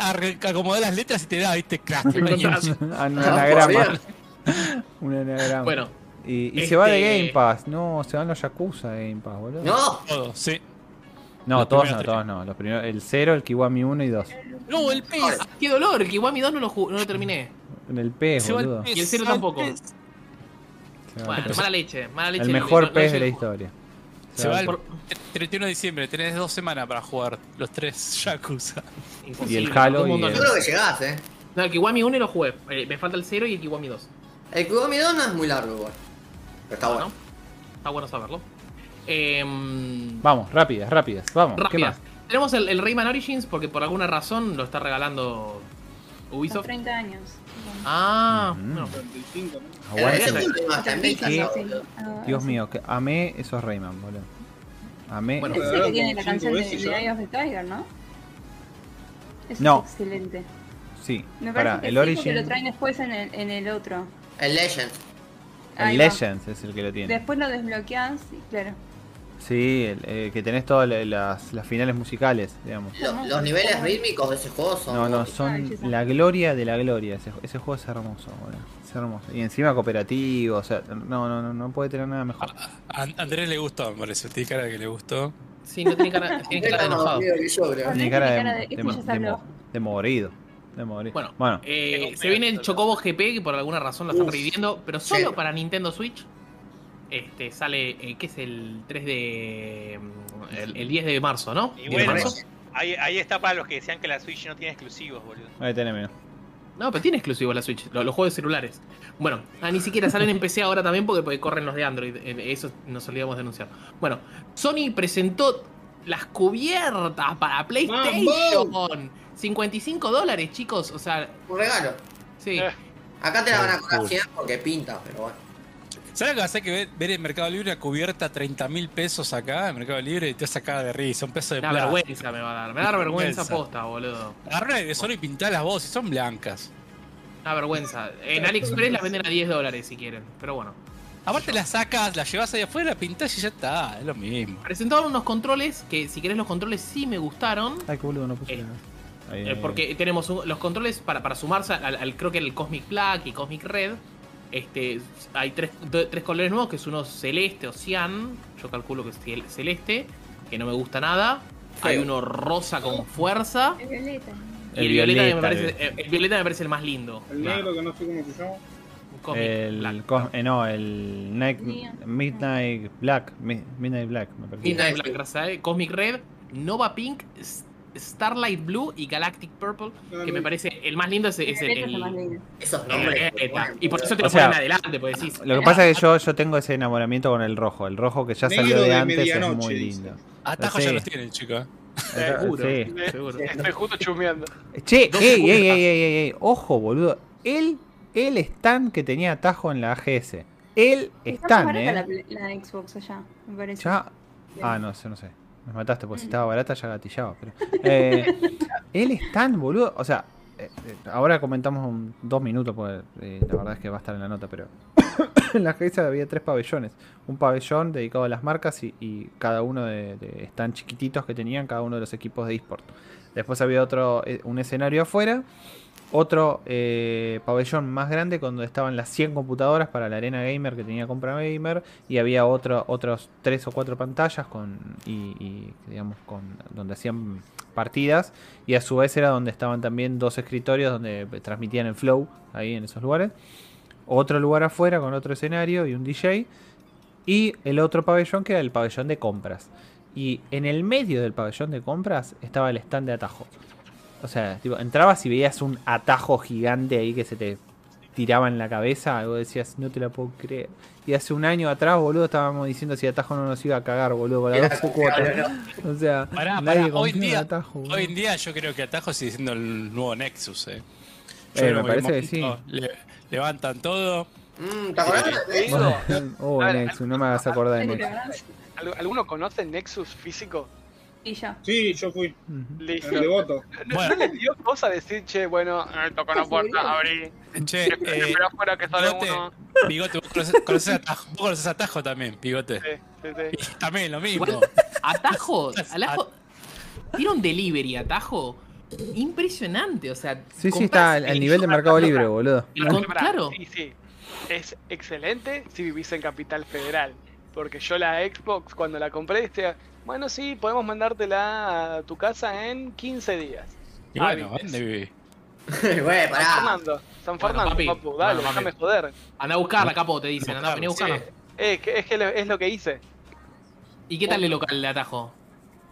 acomodar las letras y te da, viste, crack. compañeros. Un Ah, anagrama. Un anagrama. Bueno, Y, y se va de este- Game Pass. No, se van los Yakuza de Game Pass, boludo. No, Todo, sí. No, Los todos no, tres. todos no. Los primeros, el 0, el Kiwami 1 y 2. No, el pez. ah, qué dolor, el Kiwami 2 no lo, no lo terminé. En el pez, Se va el boludo. pez. Y el cero se va tampoco. pez. Se va Bueno, el pez. mala leche, mala leche. El mejor pez de la historia. Se va el Por- 31 de diciembre. Tenés dos semanas para jugar los tres Yakuza. Imposible, Y el Halo y el- yo creo que llegás, eh. No, el Kiwami 1 lo jugué. Eh, me falta el 0 y el Kiwami 2. El Kiwami 2 no es muy largo igual. Pero está bueno. ¿no? Está bueno saberlo. Em, Vamos, rápidas, rápidas. Vamos, ¿qué rápidas. más? Tenemos el, el Rayman Origins porque por alguna razón lo está regalando Ubisoft. 30 años. Ah, Ujú. bueno. 35, ¿no? Pero Aguante. ese fue más también, Sí, ¿no? Ah, Dios mío, que amé esos Rayman, boludo. Amé. Bueno, Ese es el que tiene la canción de, de ya. Eye of the Tiger, ¿no? Eso No. es excelente. sí, Me para que el sí, Origin. lo traen después en el, en el otro. El Legend. El. Legends es el que lo tiene. Después lo desbloqueas y claro. Sí, el, eh, que tenés todas la- las, las finales musicales, digamos. Lo- los niveles rítmicos de ese juego son. No, no, son la gloria de la gloria. Ese, ese juego es hermoso, boludo. Es hermoso. Y encima cooperativo, o sea, no, no, no, no puede tener nada mejor. A Andrés le gustó, me parece. Tiene cara de que le gustó. Sí, no tiene cara, tiene cara de enojado. Tiene cara de, de- de, este de morido. Bueno, Bueno, Eh, se viene el Chocobo GP, que por alguna razón lo están reviviendo, pero solo Sí. para Nintendo Switch. Este sale, eh, ¿qué es el 3 de. mm, El, el 10 de marzo, ¿no? Y 10 de bueno, marzo. ahí, ahí está para los que decían que la Switch no tiene exclusivos, boludo. ahí mira. No, pero tiene exclusivo la Switch, lo- los, juegos de celulares. Bueno, ah, ni siquiera salen en PC ahora también porque, porque corren los de Android. eh, Eso nos olvidamos de anunciar. Bueno, Sony presentó las cubiertas para PlayStation. 55 dólares, chicos. O sea, Un regalo. sí. Eh. Acá te la van a cobrar Cool. 100 porque pinta, pero bueno. ¿Sabes lo que hacer que ver, ver en Mercado Libre una cubierta 30 mil pesos acá en Mercado Libre y te vas a sacar de risa? Un peso de Una plata. vergüenza me va a dar. Me da vergüenza Vergüenza. posta, boludo. Agarrá de solo y pintá las voces, son blancas. Una vergüenza. En AliExpress las venden a 10 dólares si quieren. Pero bueno. Aparte las sacas, las llevas ahí afuera, pintás y ya está, es lo mismo. Presentaron unos controles que si querés los controles sí me gustaron. Ay, qué boludo, no puse. Eh, Ahí, Eh, ahí, porque tenemos un- los controles para, para sumarse al, al- creo que el Cosmic Black y Cosmic Red. Este, hay tres, tres colores nuevos, que es uno celeste o cian. Yo calculo que es el celeste, que no me gusta nada. Hay uno rosa con fuerza. Es violeta. Y El el violeta, me parece, el, el violeta me parece el más lindo. El negro que no sé cómo se llama. Cosmic El, eh, no, el Night-. Midnight Black. Mi- Midnight Black, me parece. Midnight Black, gracias, eh. Cosmic Red, Nova Pink, Starlight Blue y Galactic Purple. No, Que me parece el más lindo es, es el, el- el más lindo. Esos el nombres. violeta. Y por eso te lo O sea, ponen adelante, pues decís. Lo que pasa es que yo, yo tengo ese enamoramiento con el rojo. El rojo que ya salió de de antes es muy lindo. Atajos Sí. ya los tienen, chicos. Seguro. Sí. Seguro. Estoy justo chusmeando. Che, ey, ey, ey, ey, ojo, boludo. El, el stand que tenía atajo en la AGS. El stand, eh. la Xbox allá, me parece. Ya. Ah, no sé, no sé. Me mataste, porque si estaba barata ya gatillaba. Pero, eh, el stand, boludo. O sea, eh, eh, ahora comentamos un- dos minutos, porque eh, la verdad es que va a estar en la nota, pero. en la AGS había tres pabellones. Un pabellón dedicado a las marcas y, y cada uno de, de stand chiquititos que tenían cada uno de los equipos de eSport. Después había otro, eh, un escenario afuera. Otro eh, pabellón más grande donde estaban las 100 computadoras para la arena gamer que tenía Compra Gamer y había otro, otros tres o cuatro pantallas con y, y, digamos con donde hacían partidas y a su vez era donde estaban también dos escritorios donde transmitían el flow ahí en esos lugares. Otro lugar afuera con otro escenario y un DJ y el otro pabellón que era el pabellón de compras. Y en el medio del pabellón de compras estaba el stand de atajo o sea, tipo, entrabas y veías un atajo gigante ahí que se te tiraba en la cabeza. Y vos decías, no te la puedo creer. Y hace un año atrás, boludo, estábamos diciendo si atajo no nos iba a cagar, boludo, con la Era 12 cuotas. O sea, Pará, nadie pará, hoy en día, atajo. hoy en día yo creo que Atajo sigue siendo el nuevo Nexus, eh. Yo Eh, me parece que un sí. le- levantan todo. Mm, ¿Te acordás de eso? Digo, Oh, Nexus, no me hagas acordar de ¿En Nexus. ¿Alguno conoce el Nexus físico? Y yo. Sí, yo fui. Listo. El devoto. ¿No, Bueno. no les dio cosa decir, che, bueno, eh, toca la puerta, abrí, Che, eh, espera afuera que sale Bigote, uno? Bigote, vos conoces, conoces Atajo, vos conoces Atajo también, Bigote. Sí, sí, sí. Y también lo mismo. Igual, Atajo, alajo- tiene un delivery atajo impresionante. O sea, Sí, sí, está al, el- al nivel de Mercado Libre, boludo. con- claro. Sí, sí. Es excelente si vivís en Capital Federal. Porque yo la Xbox, cuando la compré, decía, bueno, sí, podemos mandártela a tu casa en 15 días. Y Ah, bueno. ¿dónde viví? Güey, San pará. Fernando, San Bueno, Fernando, papi. papu, dale, Bueno, déjame joder. Anda a buscarla, capo, te dicen. Anda, vení a Sí, buscarla. es que, es, que lo- es lo que hice. ¿Y qué tal el local de atajo?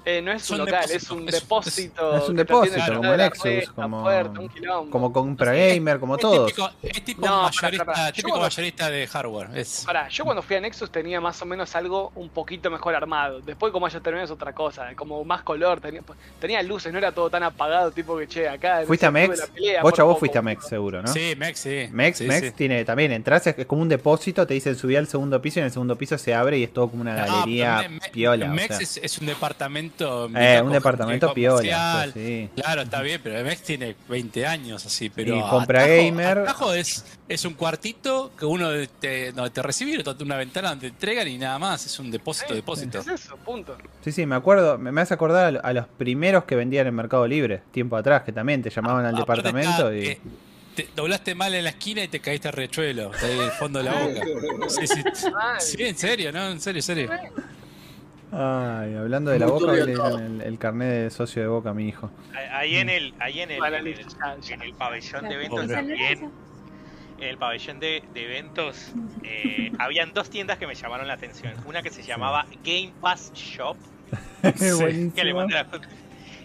Eh, no es Es un un local, depósito, es un es- depósito. Es un depósito, como Nexus, puerta, como, puerta, como Compra Gamer, como Es todos. típico, es tipo No, mayorista. Yo típico cuando- mayorista de hardware. Es, Pará, yo cuando fui a Nexus tenía más o menos algo un poquito mejor armado. Después, como haya terminado, es otra cosa. Como más color, tenía, tenía luces, no era todo tan apagado, tipo que che, acá. ¿Fuiste a Mex? pelea, Vos, ya vos fuiste a. Mex, seguro, ¿no? Sí, Mex, sí. Mex, Sí, Mex sí. tiene también, entras, es como un depósito, te dicen subir al segundo piso y en el segundo piso se abre y es todo como una Ah, galería piola. Mex es un departamento. Eh, un departamento piola, sí. Claro, está bien, pero Mex tiene 20 años así, pero Y compra Atajo- gamer. Atajo es, es un cuartito que uno te, donde te recibe una ventana donde te entregan y nada más, es un depósito, depósito. Es eso, punto. Sí, sí, me acuerdo, me, me hace acordar a, lo- a los primeros que vendían en Mercado Libre, tiempo atrás, que también te llamaban al Ah, departamento está, y... eh, te doblaste mal en la esquina y te caíste al rechuelo, ahí en el fondo de la boca. Sí, sí. Sí, en serio, ¿no? En serio, en serio. Ay, hablando de la boca, el, el carnet de socio de boca mi hijo. Ahí en el, ahí en el, Vale, en el, en pabellón de eventos también, en el pabellón de, de eventos, eh, habían dos tiendas que me llamaron la atención. Una que se llamaba Game Pass Shop, Es Sí, que le buenísimo. mandé la foto,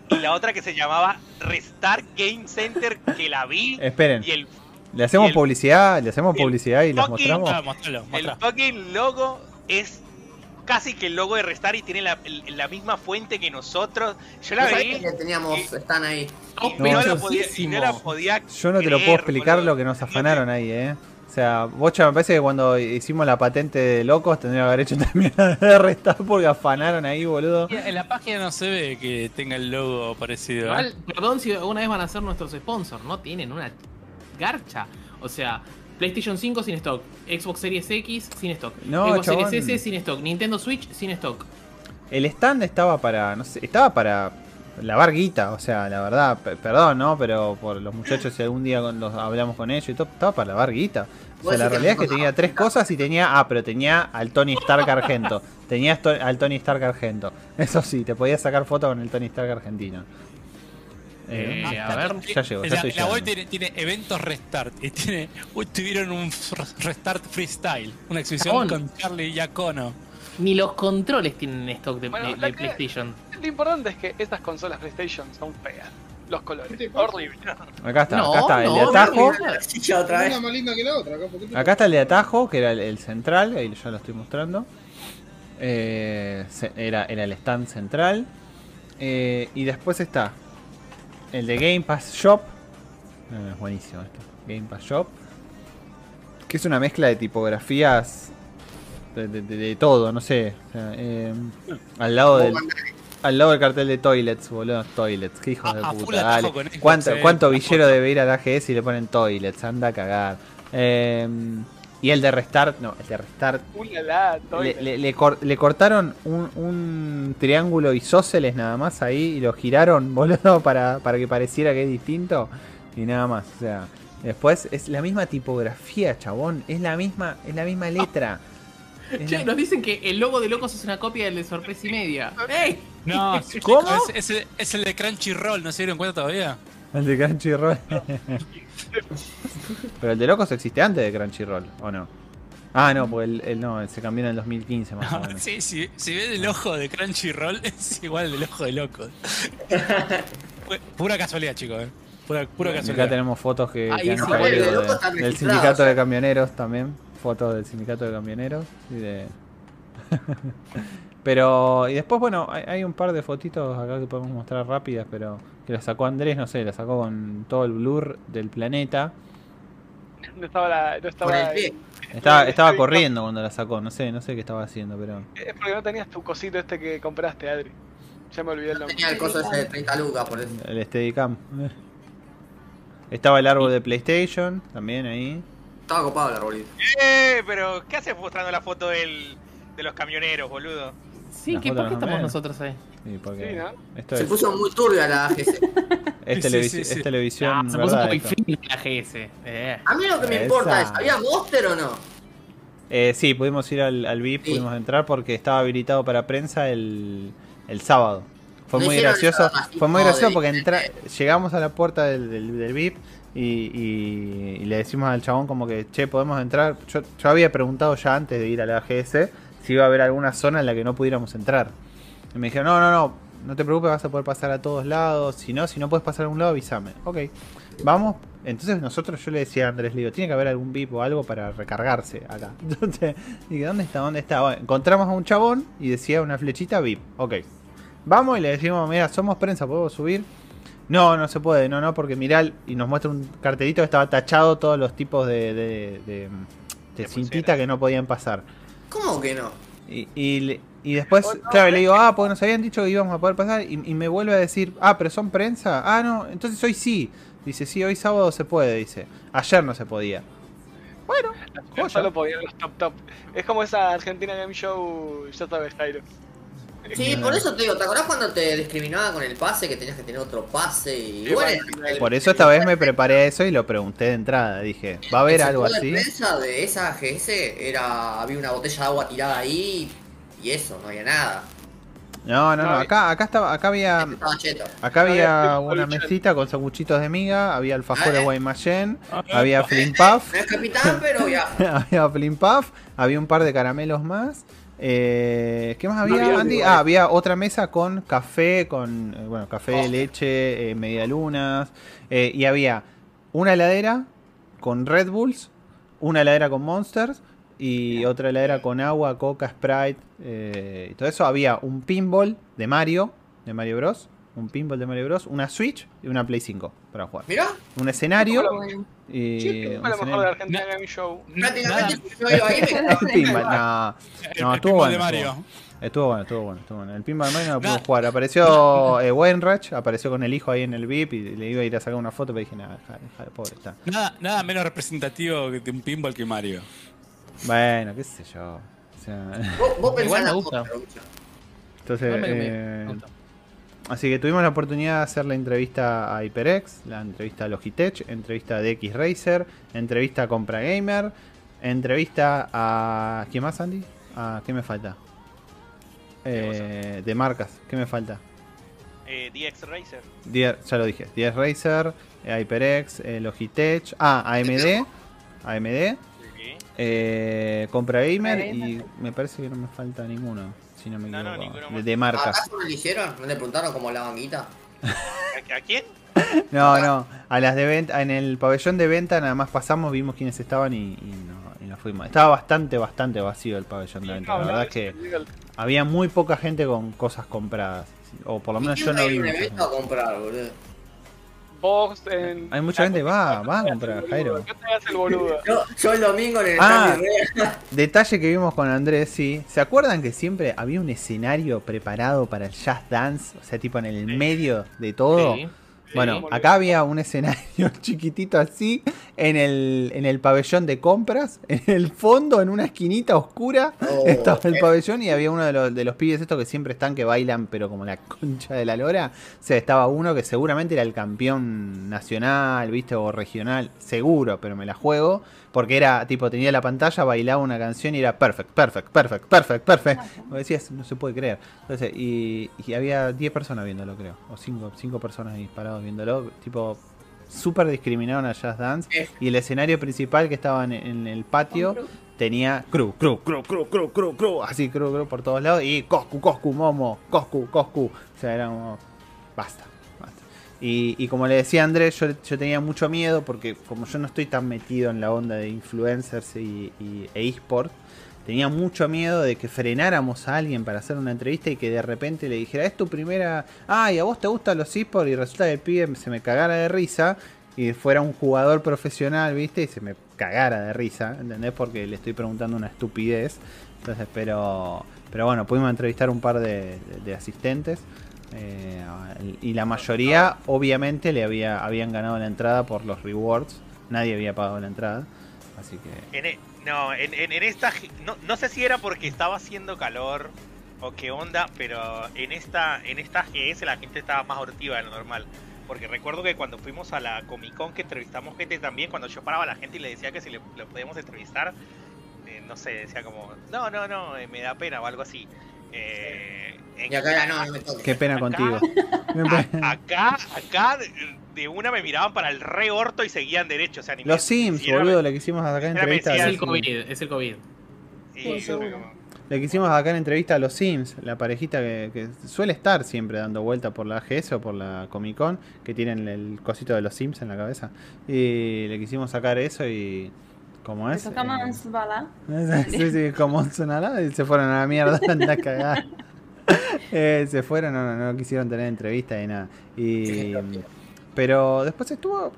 y la otra que se llamaba Restart Game Center, que la vi, Esperen, y el, le hacemos y el- publicidad, le hacemos publicidad y les fucking- mostramos. Ah, mostralo, el fucking logo es casi que el logo de Restart y tiene la, la misma fuente que nosotros. Yo la ¿No sabés vi que teníamos, y- están ahí. No, no, yo- la podía, y no la podía Yo no te lo puedo explicar boludo. lo que nos afanaron ahí, eh. O sea, Bocha me parece que cuando hicimos la patente de locos tendría que haber hecho también la de restar porque afanaron ahí, boludo. En la página no se ve que tenga el logo parecido. ¿eh? Igual, perdón si alguna vez van a ser nuestros sponsors, ¿no? Tienen una garcha. O sea, PlayStation 5 sin stock, Xbox Series X sin stock, No, Xbox chabón. Series S sin stock, Nintendo Switch sin stock. El stand estaba para, no sé, estaba para lavar guita, o sea, la verdad, pe- perdón, ¿no? Pero por los muchachos, si algún día con- los hablamos con ellos y todo, estaba para lavar guita. O sea, la realidad es que tenía tres cosas y tenía, ah, pero tenía al Tony Stark argento. Tenía esto- al Tony Stark argento. Eso sí, te podías sacar foto con el Tony Stark argentino. Eh, a ver, ya llego, ya la, la web tiene, tiene eventos restart y tiene uy, tuvieron un restart freestyle, una exhibición con Charlie Giacono. Ni los controles tienen stock de, Bueno, de- la de que- PlayStation. Lo importante es que estas consolas PlayStation son feas. Los ¿Qué colores. Horrible. Acá está, No, acá está el de atajo. no. Otra Una vez. más linda que la otra, acá, ¿por qué te Acá está el de atajo, que era el, el central, ahí ya lo estoy mostrando. Eh, era el stand central. Eh, y después está el de Game Pass Shop. Es buenísimo esto. Game Pass Shop. Que es una mezcla de tipografías de, de- de- de todo, no sé. O sea, eh, al lado del. Al lado del cartel de Toilets, boludo. Toilets, qué hijos A- de a puta. Dale. ¿Cuánto, eh, cuánto la villero debe ir al AGS y le ponen Toilets? Anda a cagar. Eh, y el de Restart, no, el de Restart. Ulala, Le, toilet. le- le cor- le cortaron un, un triángulo isósceles nada más ahí y lo giraron, boludo, para, para que pareciera que es distinto. Y nada más, o sea. Después es la misma tipografía, chabón. Es la misma, es la misma letra. Es Che, la- nos dicen que el logo de Locos es una copia del de Sorpresa y Media. ¡Ey! No, ¿Cómo? Es, es el, es el de Crunchyroll, ¿no se dieron cuenta todavía? El de Crunchyroll. Pero el de Locos existe antes de Crunchyroll, ¿o no? Ah, no, porque el, el- no, se cambió en el 2015 más o menos. sí, sí, si ves el ojo de Crunchyroll es igual al del ojo de loco. Pura casualidad, chicos, eh. Pura, pura Acá casualidad. tenemos fotos que, han de de- del sindicato de camioneros también. Fotos del sindicato de camioneros. Y de... pero, y después, bueno, hay, hay un par de fotitos acá que podemos mostrar rápidas, pero que las sacó Andrés, no sé, las sacó con todo el blur del planeta. No estaba la. No Por estaba el pie. Estaba, estaba Sí, corriendo cuando la sacó, no sé, no sé qué estaba haciendo, pero... Es porque no tenías tu cosito este que compraste, Adri. Ya me olvidé el nombre. Tenía el coso ese de 30 lucas, por eso. El Steadicam. Estaba el árbol de PlayStation, también ahí. Estaba copado el arbolito. Eh, pero ¿qué haces mostrando la foto del, de los camioneros, boludo? Sí, ¿qué, ¿por qué estamos nosotros ahí? Sí, porque Sí, ¿no? esto Se es, puso muy turbia la AGS. es, Sí, televis- sí, sí. es televisión, Ah, se puso muy esto? fin la GS. Eh. A mí lo que me Esa. importa es, ¿había Monster o no? Eh, sí, pudimos ir al, al VIP, Sí. pudimos entrar porque estaba habilitado para prensa el, el sábado. Fue No muy gracioso, fue muy gracioso porque entra, llegamos a la puerta del, del- del VIP y, y- y le decimos al chabón como que, che, podemos entrar. Yo, yo había preguntado ya antes de ir a la AGS si iba a haber alguna zona en la que no pudiéramos entrar. Y me dijeron, no, no, no, no te preocupes, vas a poder pasar a todos lados. Si no, si no puedes pasar a algún lado, avísame. Ok, vamos. Entonces nosotros, yo le decía a Andrés, le digo, tiene que haber algún VIP o algo para recargarse acá. Entonces, dije, ¿dónde está? ¿Dónde está? Bueno, encontramos a un chabón y decía una flechita VIP. Ok. Vamos y le decimos, mira, somos prensa, ¿podemos subir? No, no se puede, no, no, porque mirá, y nos muestra un cartelito que estaba tachado todos los tipos de, de, de- de cintita que no podían pasar. ¿Cómo que no? Y, y, después, no, claro, le digo, ah, porque nos habían dicho que íbamos a poder pasar. Y, y me vuelve a decir, ah, pero son prensa. Ah, no, entonces hoy sí. Dice, sí, hoy sábado se puede, dice. Ayer no se podía. Bueno. Solo podían los top top. Es como esa Argentina Game Show, ya sabes, Jairo. Sí, por eso te digo, ¿te acordás cuando te discriminaba con el pase? Que tenías que tener otro pase y Sí, bueno, el- Por eso esta vez me preparé a eso y lo pregunté de entrada. Dije, ¿va a haber algo de así? prensa de esa AGS era, había una botella de agua tirada ahí y eso, no había nada. No, no, no. Acá, acá estaba, acá había, cheto. acá había había una mesita con sanguchitos de miga, había alfajores Ah, eh. Guaymallén, Ah, había eh. Flim Puff. No es capitán, pero ya. había Flim Puff, había un par de caramelos más. Eh, ¿Qué más había, había Andy? Ah, había otra mesa con café, con eh, bueno, café, Oh. leche, eh, medialunas. eh, y había una heladera con Red Bulls, una heladera con Monsters y otra heladera con agua, coca, Sprite eh, y todo eso. Había un pinball de Mario, de Mario Bros. Un pinball de Mario Bros. Una Switch y una Play 5 para jugar. Mirá, Un escenario Sí, un fue lo mejor de escenario- Game Show. prácticamente no. No, estuvo bueno, de Mario. Estuvo bueno, estuvo bueno, estuvo bueno. El pinball de Mario no lo pudo jugar. Apareció eh, Wainwright, apareció con el hijo ahí en el VIP y le iba a ir a sacar una foto, pero dije, nada, deja- pobre está. Nada, nada menos representativo de un pinball que Mario. Bueno, qué sé yo. O sea, Vos, vos pensás Igual en me la entonces, me- me- eh, me gusta. Así que tuvimos la oportunidad de hacer la entrevista a HyperX, la entrevista a Logitech, entrevista de X Racer, entrevista a Compra Gamer, entrevista a. ¿Quién más, Andy? ¿A qué me falta? Eh, de marcas, ¿qué me falta? Eh, DX Racer. Dier- ya lo dije, 10 Racer, eh, HyperX, eh, Logitech, ah, AMD, AMD, Sí. eh, Compra Gamer y me parece que no me falta ninguno, si no me No, no, equivoco, ninguno de, marcas. ¿Acaso no le hicieron? ¿No le preguntaron cómo la banguita? ¿A, a quién? No, no, a las de venta, en el pabellón de venta nada más pasamos, vimos quiénes estaban y, y no, y nos fuimos. Estaba bastante, bastante vacío el pabellón de venta, la verdad es que había muy poca gente con cosas compradas, o por lo menos yo ¿Quién va no vi mucha evento a gente. comprar, boludo? En. Hay mucha gente, va, va a comprar, Jairo. ¿Qué te hace el boludo? Yo, yo el domingo en el Ah. Detalle que vimos con Andrés, sí. ¿Se acuerdan que siempre había un escenario preparado para el jazz dance? O sea, tipo en el medio de todo. Sí. Bueno, acá había un escenario chiquitito así en el, en el pabellón de compras. En el fondo, en una esquinita oscura, Oh, estaba el pabellón y había uno de los, de los pibes estos que siempre están que bailan, pero como la concha de la lora. O sea, estaba uno que seguramente era el campeón nacional, viste, o regional, seguro, pero me la juego. Porque era, tipo, tenía la pantalla, bailaba una canción y era perfect, perfect, perfect, perfect, perfect. Como decías, no se puede creer. Entonces, y, y había 10 personas viéndolo, creo. O 5 cinco personas ahí parados viéndolo. Tipo, súper discriminaron a Jazz Dance. Y el escenario principal que estaba en, en el patio tenía crew, crew, crew, crew, crew, crew, crew. Así, crew, crew por todos lados. Y Coscu, Coscu, Momo, Coscu, Coscu. O sea, era como. Basta. Y, y como le decía Andrés, yo, tenía mucho miedo porque como yo no estoy tan metido en la onda de influencers y, y- e eSport, tenía mucho miedo de que frenáramos a alguien para hacer una entrevista y que de repente le dijera, es tu primera, ay, a vos te gustan los eSports y resulta que el pibe se me cagara de risa y fuera un jugador profesional, ¿viste? Y se me cagara de risa, ¿entendés? Porque le estoy preguntando una estupidez. Entonces, pero, pero bueno, pudimos entrevistar un par de asistentes. Eh, y la mayoría, obviamente, le había, habían ganado la entrada por los rewards. Nadie había pagado la entrada. Así que. E- no, en, en- en esta. No, no sé si era porque estaba haciendo calor o qué onda, pero en esta en esta GS la gente estaba más hortiva de lo normal. Porque recuerdo que cuando fuimos a la Comic Con que entrevistamos gente también, cuando yo paraba a la gente y le decía que si le, lo podíamos entrevistar, eh, no sé, decía como, no, no, no, eh, me da pena o algo así. Eh, en- Y acá era, no, no me toques. Qué pena Acá- contigo. a- acá, acá de, una me miraban para el re orto y seguían derecho. O sea, ni me- Los Sims, boludo, le quisimos acá me entrevista. Es los el Sims. COVID, es el COVID. Sí, Sí, Le quisimos acá en entrevista a los Sims, la parejita que, que suele estar siempre dando vuelta por la AGS o por la Comic Con, que tienen el cosito de los Sims en la cabeza. Y le quisimos sacar eso y. ¿Cómo es? Eh, sí, sí, como sonará y se fueron a la mierda, anda cagada. Eh, se fueron, no, no, no quisieron tener entrevista y nada. Y, pero después estuvo,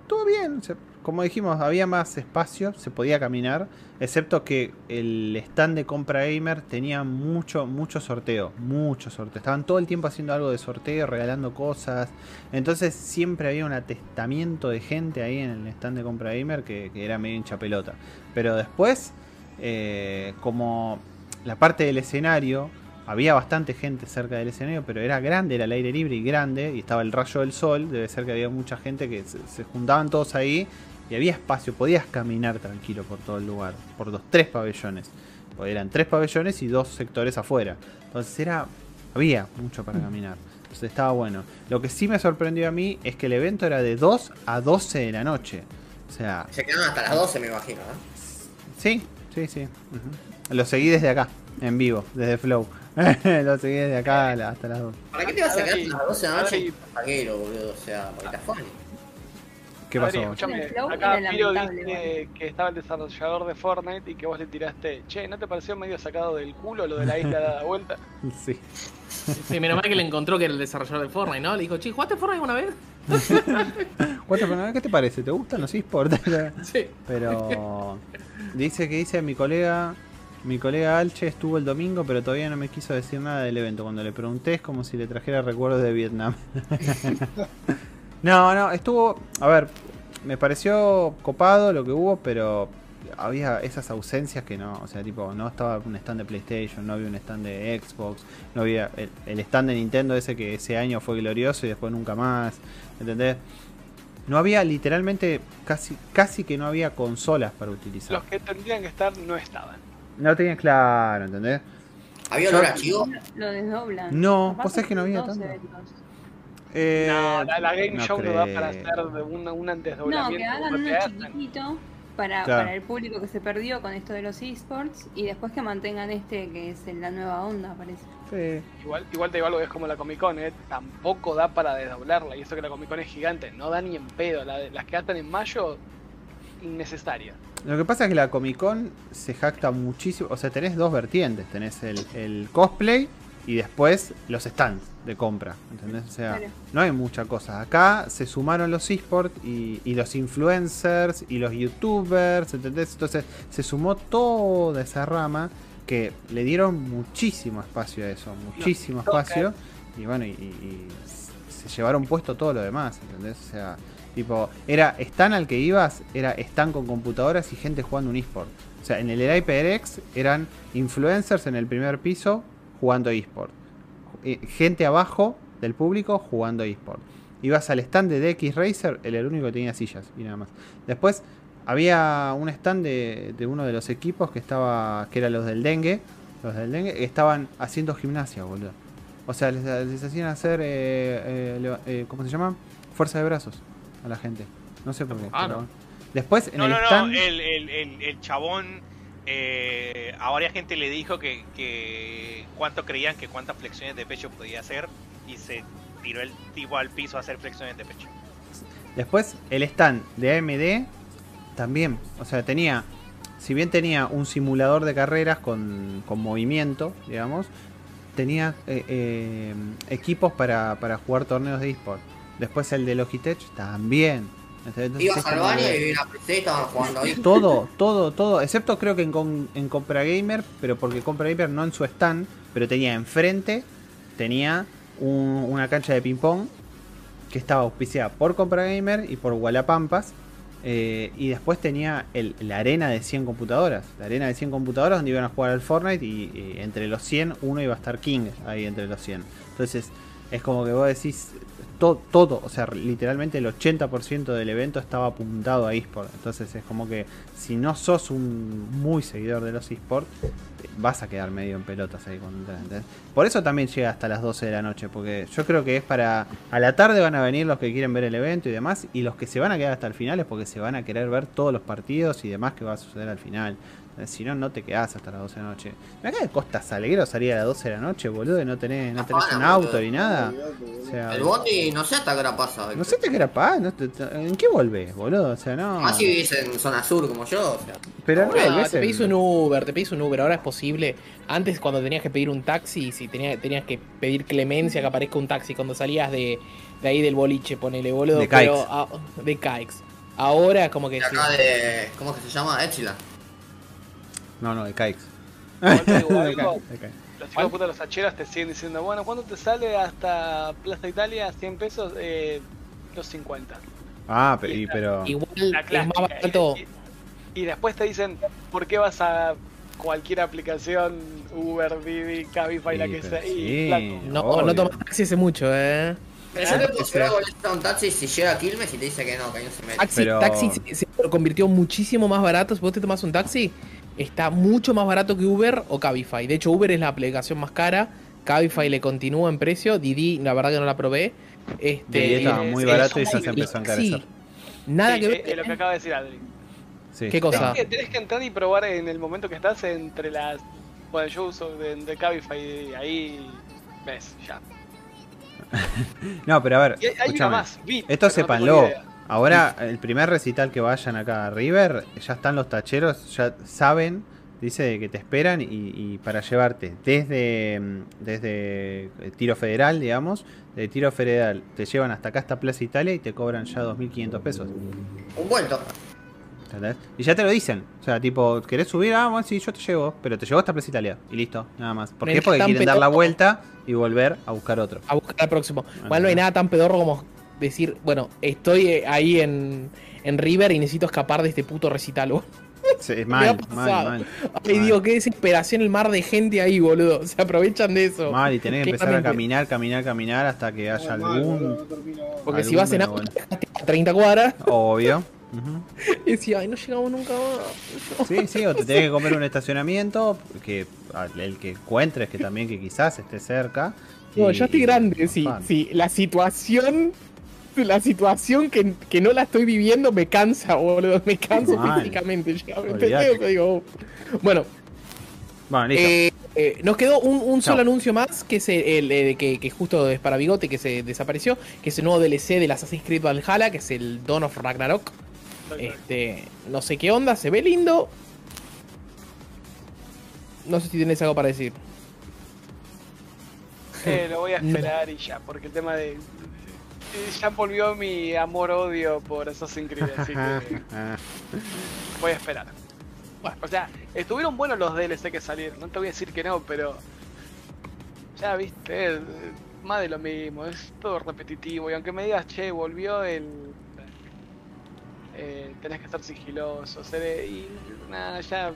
estuvo bien. o sea, como dijimos, había más espacio, se podía caminar. Excepto que el stand de compra gamer tenía mucho, mucho sorteo. Mucho sorteo. Estaban todo el tiempo haciendo algo de sorteo, regalando cosas. Entonces siempre había un atestamiento de gente ahí en el stand de compra gamer que, que era medio hincha pelota. Pero después, eh, como la parte del escenario, había bastante gente cerca del escenario, pero era grande, era al aire libre y grande, y estaba el rayo del sol, debe ser que había mucha gente que se juntaban todos ahí, y había espacio, podías caminar tranquilo por todo el lugar, por los tres pabellones. Porque eran tres pabellones y dos sectores afuera. Entonces era. había mucho para caminar. Entonces estaba bueno. Lo que sí me sorprendió a mí es que el evento era de 2 a 12 de la noche. O sea, Se quedaron hasta las 12, me imagino, ¿no? Sí, sí, sí. ujú. Lo seguí desde acá, en vivo, desde Flow. Lo seguí desde acá hasta las 2. ¿Para qué te vas a quedar hasta las 12 de la noche? Paguero, boludo, o sea, porque estás funny. ¿Qué Adri, pasó? acá Piro dice que estaba el desarrollador de Fortnite y que vos le tiraste, che, ¿no te pareció medio sacado del culo lo de la isla dada vuelta? Sí. Sí, menos mal que le encontró que era el desarrollador de Fortnite, ¿no? Le dijo, che, ¿jugaste Fortnite alguna vez? ¿Qué te parece? ¿Te gustan los esports? Sí. Pero dice que dice mi colega, mi colega Alche estuvo el domingo, pero todavía no me quiso decir nada del evento. Cuando le pregunté es como si le trajera recuerdos de Vietnam. No, no, estuvo, a ver, me pareció copado lo que hubo, pero había esas ausencias que no, o sea, tipo, no estaba un stand de PlayStation, no había un stand de Xbox, no había el, el stand de Nintendo ese que ese año fue glorioso y después nunca más, ¿entendés? No había literalmente casi casi que no había consolas para utilizar. Los que tendrían que estar no estaban. No tenían claro, ¿entendés? ¿Había olor a chivo? Lo desdoblan. No, vos sabés que no había tanto. eventos. Eh, no, la, la Game no Show no da para hacer de un, un No, desdoblamiento que hagan uno chiquitito para, Claro. para el público que se perdió con esto de los esports y después que mantengan este que es la nueva onda, parece. sí. Igual, igual te digo algo que es como la Comic Con, ¿eh? tampoco da para desdoblarla. Y eso que la Comic Con es gigante, no da ni en pedo. La las que atan en mayo, innecesaria. Lo que pasa es que la Comic Con se jacta muchísimo. O sea, tenés dos vertientes. Tenés el, el cosplay y después los stands de compra. ¿Entendés? O sea, Claro. no hay mucha cosa. Acá se sumaron los esports y, y los influencers y los youtubers. ¿Entendés? Entonces se sumó toda esa rama que le dieron muchísimo espacio a eso. Muchísimo espacio. Y bueno, y, se llevaron puesto todo lo demás. ¿Entendés? O sea. Tipo, era stand al que ibas, era stand con computadoras y gente jugando un eSport. O sea, en el HyperX eran influencers en el primer piso jugando eSport. Eh, Gente abajo del público jugando eSport. Ibas al stand de DX Racer, él era el único que tenía sillas y nada más. Después había un stand de, de uno de los equipos que estaba, que eran los del dengue, los del dengue, que estaban haciendo gimnasia, boludo. O sea, les, les hacían hacer, eh, eh, eh, ¿cómo se llama? Fuerza de brazos a la gente. No sé por qué. Ah, pero- no. Después en No, el no, no, stand... el, el, el, el chabón eh, a varias gente le dijo que, que cuánto creían que cuántas flexiones de pecho podía hacer y se tiró el tipo al piso a hacer flexiones de pecho. Después, el stand de AMD también. O sea, tenía. Si bien tenía un simulador de carreras con, con movimiento, digamos, tenía eh, eh, equipos para, para jugar torneos de eSport. Después el de Logitech también. Entonces, Ibas al baño y vi una estaban jugando ahí. todo, todo, todo, excepto creo que en, con- en Compra Gamer, pero porque Compra Gamer no en su stand, pero tenía enfrente, tenía un- una cancha de ping pong que estaba auspiciada por Compra Gamer y por Wallapampas, Eh, y después tenía el- la arena de 100 computadoras. La arena de 100 computadoras donde iban a jugar al Fortnite y, y entre los 100 uno iba a estar King ahí entre los 100. Entonces es como que vos decís to- todo, o sea, literalmente el 80% del evento estaba apuntado a eSport. Entonces es como que si no sos un muy seguidor de los eSports, vas a quedar medio en pelotas ahí cuando entras. Por eso también llega hasta las 12 de la noche, porque yo creo que es para... A la tarde van a venir los que quieren ver el evento y demás, y los que se van a quedar hasta el final es porque se van a querer ver todos los partidos y demás que va a suceder al final. Eh, Si no, no te quedás hasta las 12 de la noche. Me acá de Costa Salguero salir a las 12 de la noche, boludo, y no tenés, no tenés un auto ni nada. O sea, El bondi no sé hasta qué hora pasa. no sé te qué era pa, no te- ¿en qué volvés, boludo? O sea, no. Más si vivís en zona sur como yo. O sea. Pero no Ah, volvés te en- pedís un Uber, te pedís un Uber, ahora es posible. Antes cuando tenías que pedir un taxi, si tenías, tenías que pedir clemencia que aparezca un taxi cuando salías de, de ahí del boliche, ponele boludo, De pero Kikes. ah, de Kikes. Ahora como que De sí. acá de. ¿Cómo es que se llama? Echila. No, no, de te Kikes. Los chicos de puta, los hacheros te siguen diciendo, bueno, ¿cuánto te sale hasta Plaza Italia? 100 pesos, eh, los 50. Ah, pero, y- pero... Igual La es más clásica. barato. Y, y- y después te dicen, ¿por qué vas a cualquier aplicación, Uber, Didi, Cabify, la Sí, que pero sea? sí. Y. No, Obvio. no tomas taxi hace mucho, eh. Pero yo le sí, puedo molestar a un taxi si llega a Quilmes y te dice que no, que no se mete. Taxi, Pero- taxi se, se convirtió muchísimo más barato. Si vos te tomás un taxi, está mucho más barato que Uber o Cabify. De hecho, Uber es la aplicación más cara. Cabify le continúa en precio. Didi, la verdad que no la probé. Este, Didi estaba muy es- barato y es- ya se empezó a encarecer. sí, nada Sí, que ver. eh, lo que acaba de decir Adri. Sí, ¿Qué cosa? Tenés que, tenés que entrar y probar en el momento que estás entre las. Bueno, yo uso de, de Cabify y ahí. ¿Ves? Ya. No, pero a ver, Y hay, hay una escúchame. más. Esto pero no Ahora, el primer recital que vayan acá a River, ya están los tacheros, ya saben, dice que te esperan y, y para llevarte desde, mm, desde el tiro federal, digamos, de tiro federal te llevan hasta acá, hasta Plaza Italia y te cobran ya 2.500 pesos. Un vuelto. ¿entendés? Y ya te lo dicen. O sea, tipo, ¿querés subir? Ah, bueno, sí, yo te llevo. Pero te llevo hasta Plaza Italia. Y listo, nada más. ¿Por qué? Porque quieren dar la vuelta y volver a buscar otro. A buscar al próximo. Igual no hay nada tan pedorro como decir, bueno, estoy eh, ahí en, en River y necesito escapar de este puto recital. Sí, mal, mal, mal. Ay, Mal. digo, qué desesperación el mar de gente ahí, boludo. Se aprovechan de eso. Mal, y tenés que empezar a caminar, caminar, caminar hasta que haya algún. no. Porque si vas en auto, a 30 cuadras, Obvio. Y decía, ay, no llegamos nunca más. Sí, sí, o te tenés que comer un estacionamiento que el que encuentres que también que quizás esté cerca. No, y- yo estoy y- grande, sí, sí. La situación, la situación que, que no la estoy viviendo me cansa, boludo. Me canso físicamente. Digo, oh. bueno, Bueno, listo. eh, eh, nos quedó un, un solo anuncio más, que es el, el, eh, que, que justo es para Bigote, que se desapareció, que es el nuevo DLC del Assassin's Creed Valhalla, que es el Dawn of Ragnarok. Este, no sé qué onda, se ve lindo. No sé si tienes algo para decir. Eh, lo voy a esperar y ya, porque el tema de. Eh, Ya volvió mi amor-odio por Assassin's Creed, así que voy a esperar. Bueno. O sea, estuvieron buenos los DLC que salieron, no te voy a decir que no, pero. Ya viste, eh, más de lo mismo, es todo repetitivo. Y aunque me digas, che, volvió el. Eh, tenés que estar sigiloso, ser. Y nada, ya.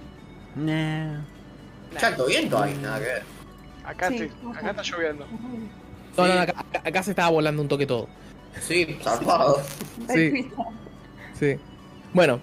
Nah. nah. Chato viento ahí, nada que ver. Acá Sí, acá está lloviendo. No, no, acá- acá se estaba volando un toque todo. Sí, zarpado. Sí. Sí. Bueno,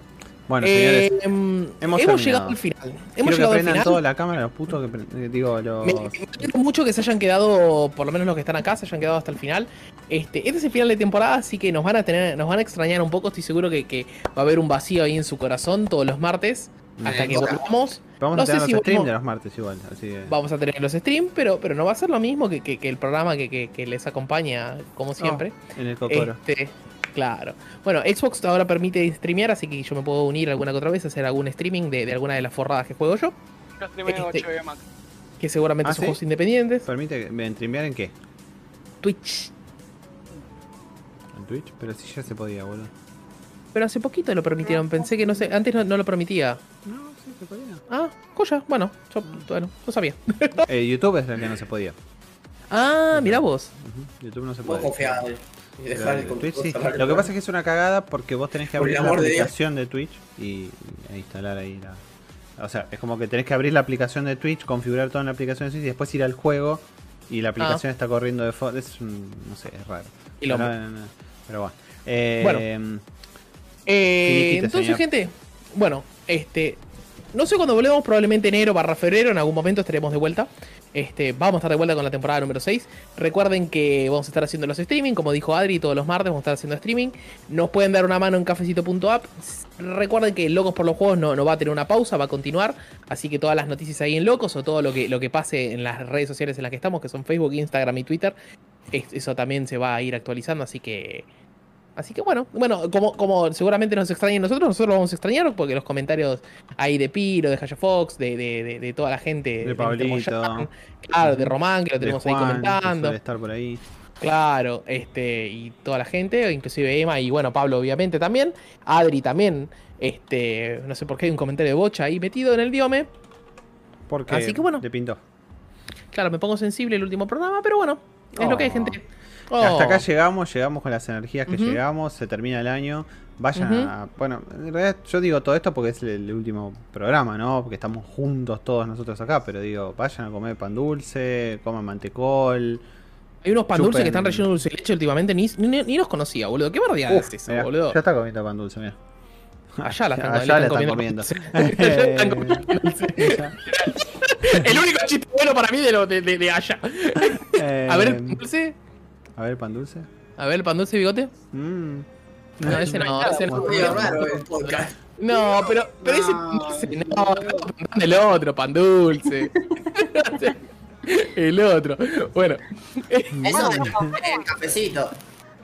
Bueno, eh, señores, hemos, hemos terminado. llegado al final. Hemos quiero que llegado al final. toda la cámara, los putos que que digo, los. Me, me mucho que se hayan quedado, por lo menos los que están acá, se hayan quedado hasta el final. Este, este es el final de temporada, así que nos van a tener, nos van a extrañar un poco. Estoy seguro que, que va a haber un vacío ahí en su corazón todos los martes hasta Eh, que volvamos. Vamos no a tener los si streams volvemos- de los martes igual, así que. Vamos a tener los streams, pero, pero no va a ser lo mismo que, que- que el programa que, que- que les acompaña, como siempre. En el cocoro. Este, claro. Bueno, Xbox ahora permite streamear, así que yo me puedo unir alguna que otra vez a hacer algún streaming de, de alguna de las forradas que juego yo, Yo streameo Este- 8 de Mac. que seguramente ¿Ah, son sí? juegos independientes. ¿Permite me streamear en qué? Twitch. En Twitch, pero si ya se podía, boludo. Pero hace poquito lo permitieron, pensé que no sé, antes no, no lo permitía. No, sí se podía. Ah, joya, bueno, yo bueno, no sabía. Eh, YouTube es el que no se podía. Ah, mirá vos. YouTube no se Vos puede. confiable. Y dejar el Twitch, control sí. cerrar el Lo que pasa es que es una cagada porque vos tenés que abrir la de aplicación de Twitch y, e instalar ahí la. O sea, es como que tenés que abrir la aplicación de Twitch, configurar toda la aplicación de Twitch y después ir al juego y la aplicación está corriendo de fondo. Es un. No sé, es raro. Y lo- Pero, no, no, no. Pero bueno. Eh, Bueno. Eh, entonces, señor. gente, bueno, este. No sé cuándo volvemos, probablemente enero barra febrero, en algún momento estaremos de vuelta. Este, vamos a estar de vuelta con la temporada número 6. Recuerden que vamos a estar haciendo los streaming, como dijo Adri, todos los martes vamos a estar haciendo streaming. Nos pueden dar una mano en cafecito.app. Recuerden que Locos por los Juegos no, no va a tener una pausa, va a continuar. Así que todas las noticias ahí en Locos o todo lo que, lo que pase en las redes sociales en las que estamos, que son Facebook, Instagram y Twitter, es- eso también se va a ir actualizando. Así que Así que bueno, bueno, como, como seguramente nos extrañan nosotros, nosotros lo vamos a extrañar porque los comentarios ahí de Piro, de Haya Fox, de, de, de, de toda la gente, De Pablito. Claro, de Román, que lo tenemos ahí Juan, que comentando, suele estar por ahí. claro, este, y toda la gente, inclusive Emma y bueno, Pablo obviamente también, Adri también, este, no sé por qué hay un comentario de bocha ahí metido en el diome, Porque Así que bueno. le pintó. claro, me pongo sensible el último programa, pero bueno, es lo que hay Oh. Hasta acá Oh. llegamos, llegamos con las energías que llegamos, se termina el año. Vayan a. Bueno, en realidad yo digo todo esto porque es el, el último programa, ¿no? Porque estamos juntos todos nosotros acá, pero digo, vayan a comer pan dulce, coman mantecol. Hay unos pan dulces que están rellenos de dulce leche últimamente, ni, ni, ni los conocía, boludo. ¿Qué bardeada es eso, mirá, boludo? Ya está comiendo pan dulce, mira. Allá la están, Allá están comiendo. comiendo. Están comiendo dulce. El único chiste bueno para mí de, lo, de, de, de allá. Eh, A ver, dulce. A ver, pan dulce. A ver, el pan dulce bigote. Mm. No, ese no, ese no. No, pero, pero ese pan dulce, no, no, el otro, pan dulce. El otro. Bueno, Eso de el cafecito.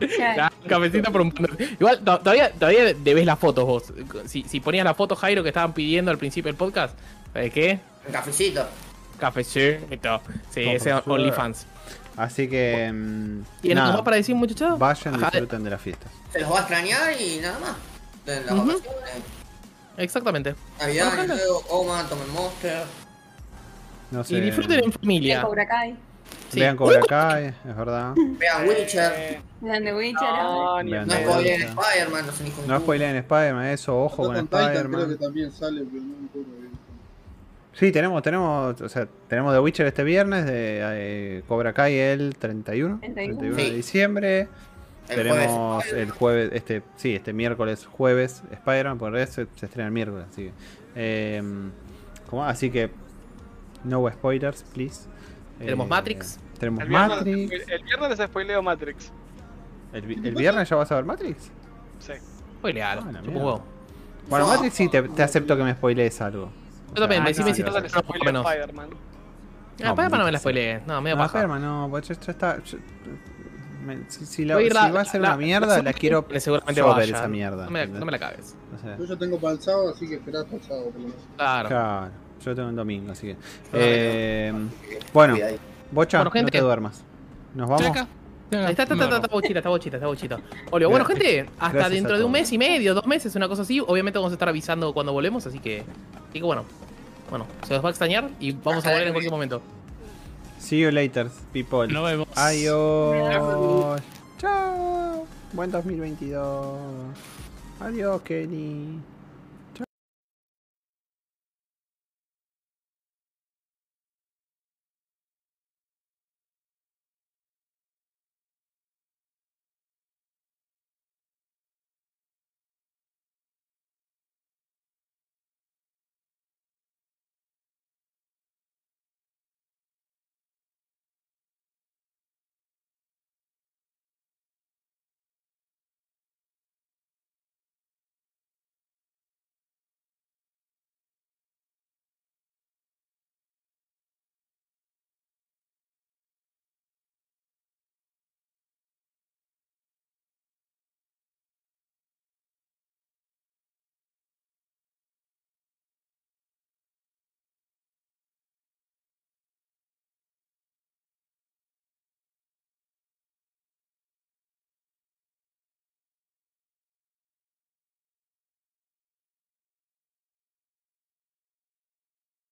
Un cafecito por un pan dulce. Igual, to- todavía, todavía debes las fotos vos. Si, si ponías las fotos, Jairo, que estaban pidiendo al principio del podcast, ¿sabes qué? El cafecito. Cafecito. Sí, ese. OnlyFans. Así que. mm, ¿Tienen nada, algo más para decir, muchachos? Vayan, Ajá, disfruten de las fiestas. Se los va a extrañar y nada más. Las vacaciones. Exactamente. Navidad, Bueno. Nuevo, coman, tomen monster. No sé. Y disfruten en familia. Cobra Kai. Sí. Vean Cobra Kai, es verdad. Vean Witcher. Vean The Witcher. no, Vean No de spoileen. Spider-Man, no se ni No spoileen Spider-Man, eso, ojo con creo que Spider-Man. también sale, pero no me acuerdo bien. Sí, tenemos, tenemos, o sea, tenemos The Witcher este viernes, de eh, Cobra Kai el 31, 31. 31 de Sí. diciembre. El tenemos jueves. el jueves, este, sí, este miércoles, jueves, Spider-Man, por eso se, se estrena el miércoles, así que, eh, ¿cómo? Así que, no spoilers, please. Tenemos Eh, Matrix. Tenemos el viernes, Matrix. el viernes les spoileo Matrix. ¿El, vi- el viernes ya vas a ver Matrix? Sí. Spoilealo. Ah. Bueno, No. Matrix sí, te, te acepto que me spoilees algo. Yo también, sea, decime no, si no, te Yo no. Spider-Man. Ah, para no me la sí. spoilees. No, medio No, paja. Spider-Man, no, pues está. yo- me- si, si la- a si la- va a ser la- una mierda, la, la- quiero seguramente yo ver vaya. esa mierda. No me, no me la cagues. O sea, Yo ya tengo para el sábado, así que esperá hasta el sábado por lo menos. Claro. claro, yo tengo un domingo, así que. Eh, bueno. Bocha, Bueno, gente. no te duermas. Nos vamos. Está, está, está, está bochita, está bochita, está bochita. Olio, bueno, gente, hasta dentro de un mes y medio, dos meses, una cosa así. Obviamente vamos a estar avisando cuando volvemos, así que. Así que bueno. Bueno, se los va a extrañar y vamos a volver en cualquier momento. See you later, people. Nos vemos. Adiós. Chao. Buen 2022. Adiós, Kenny.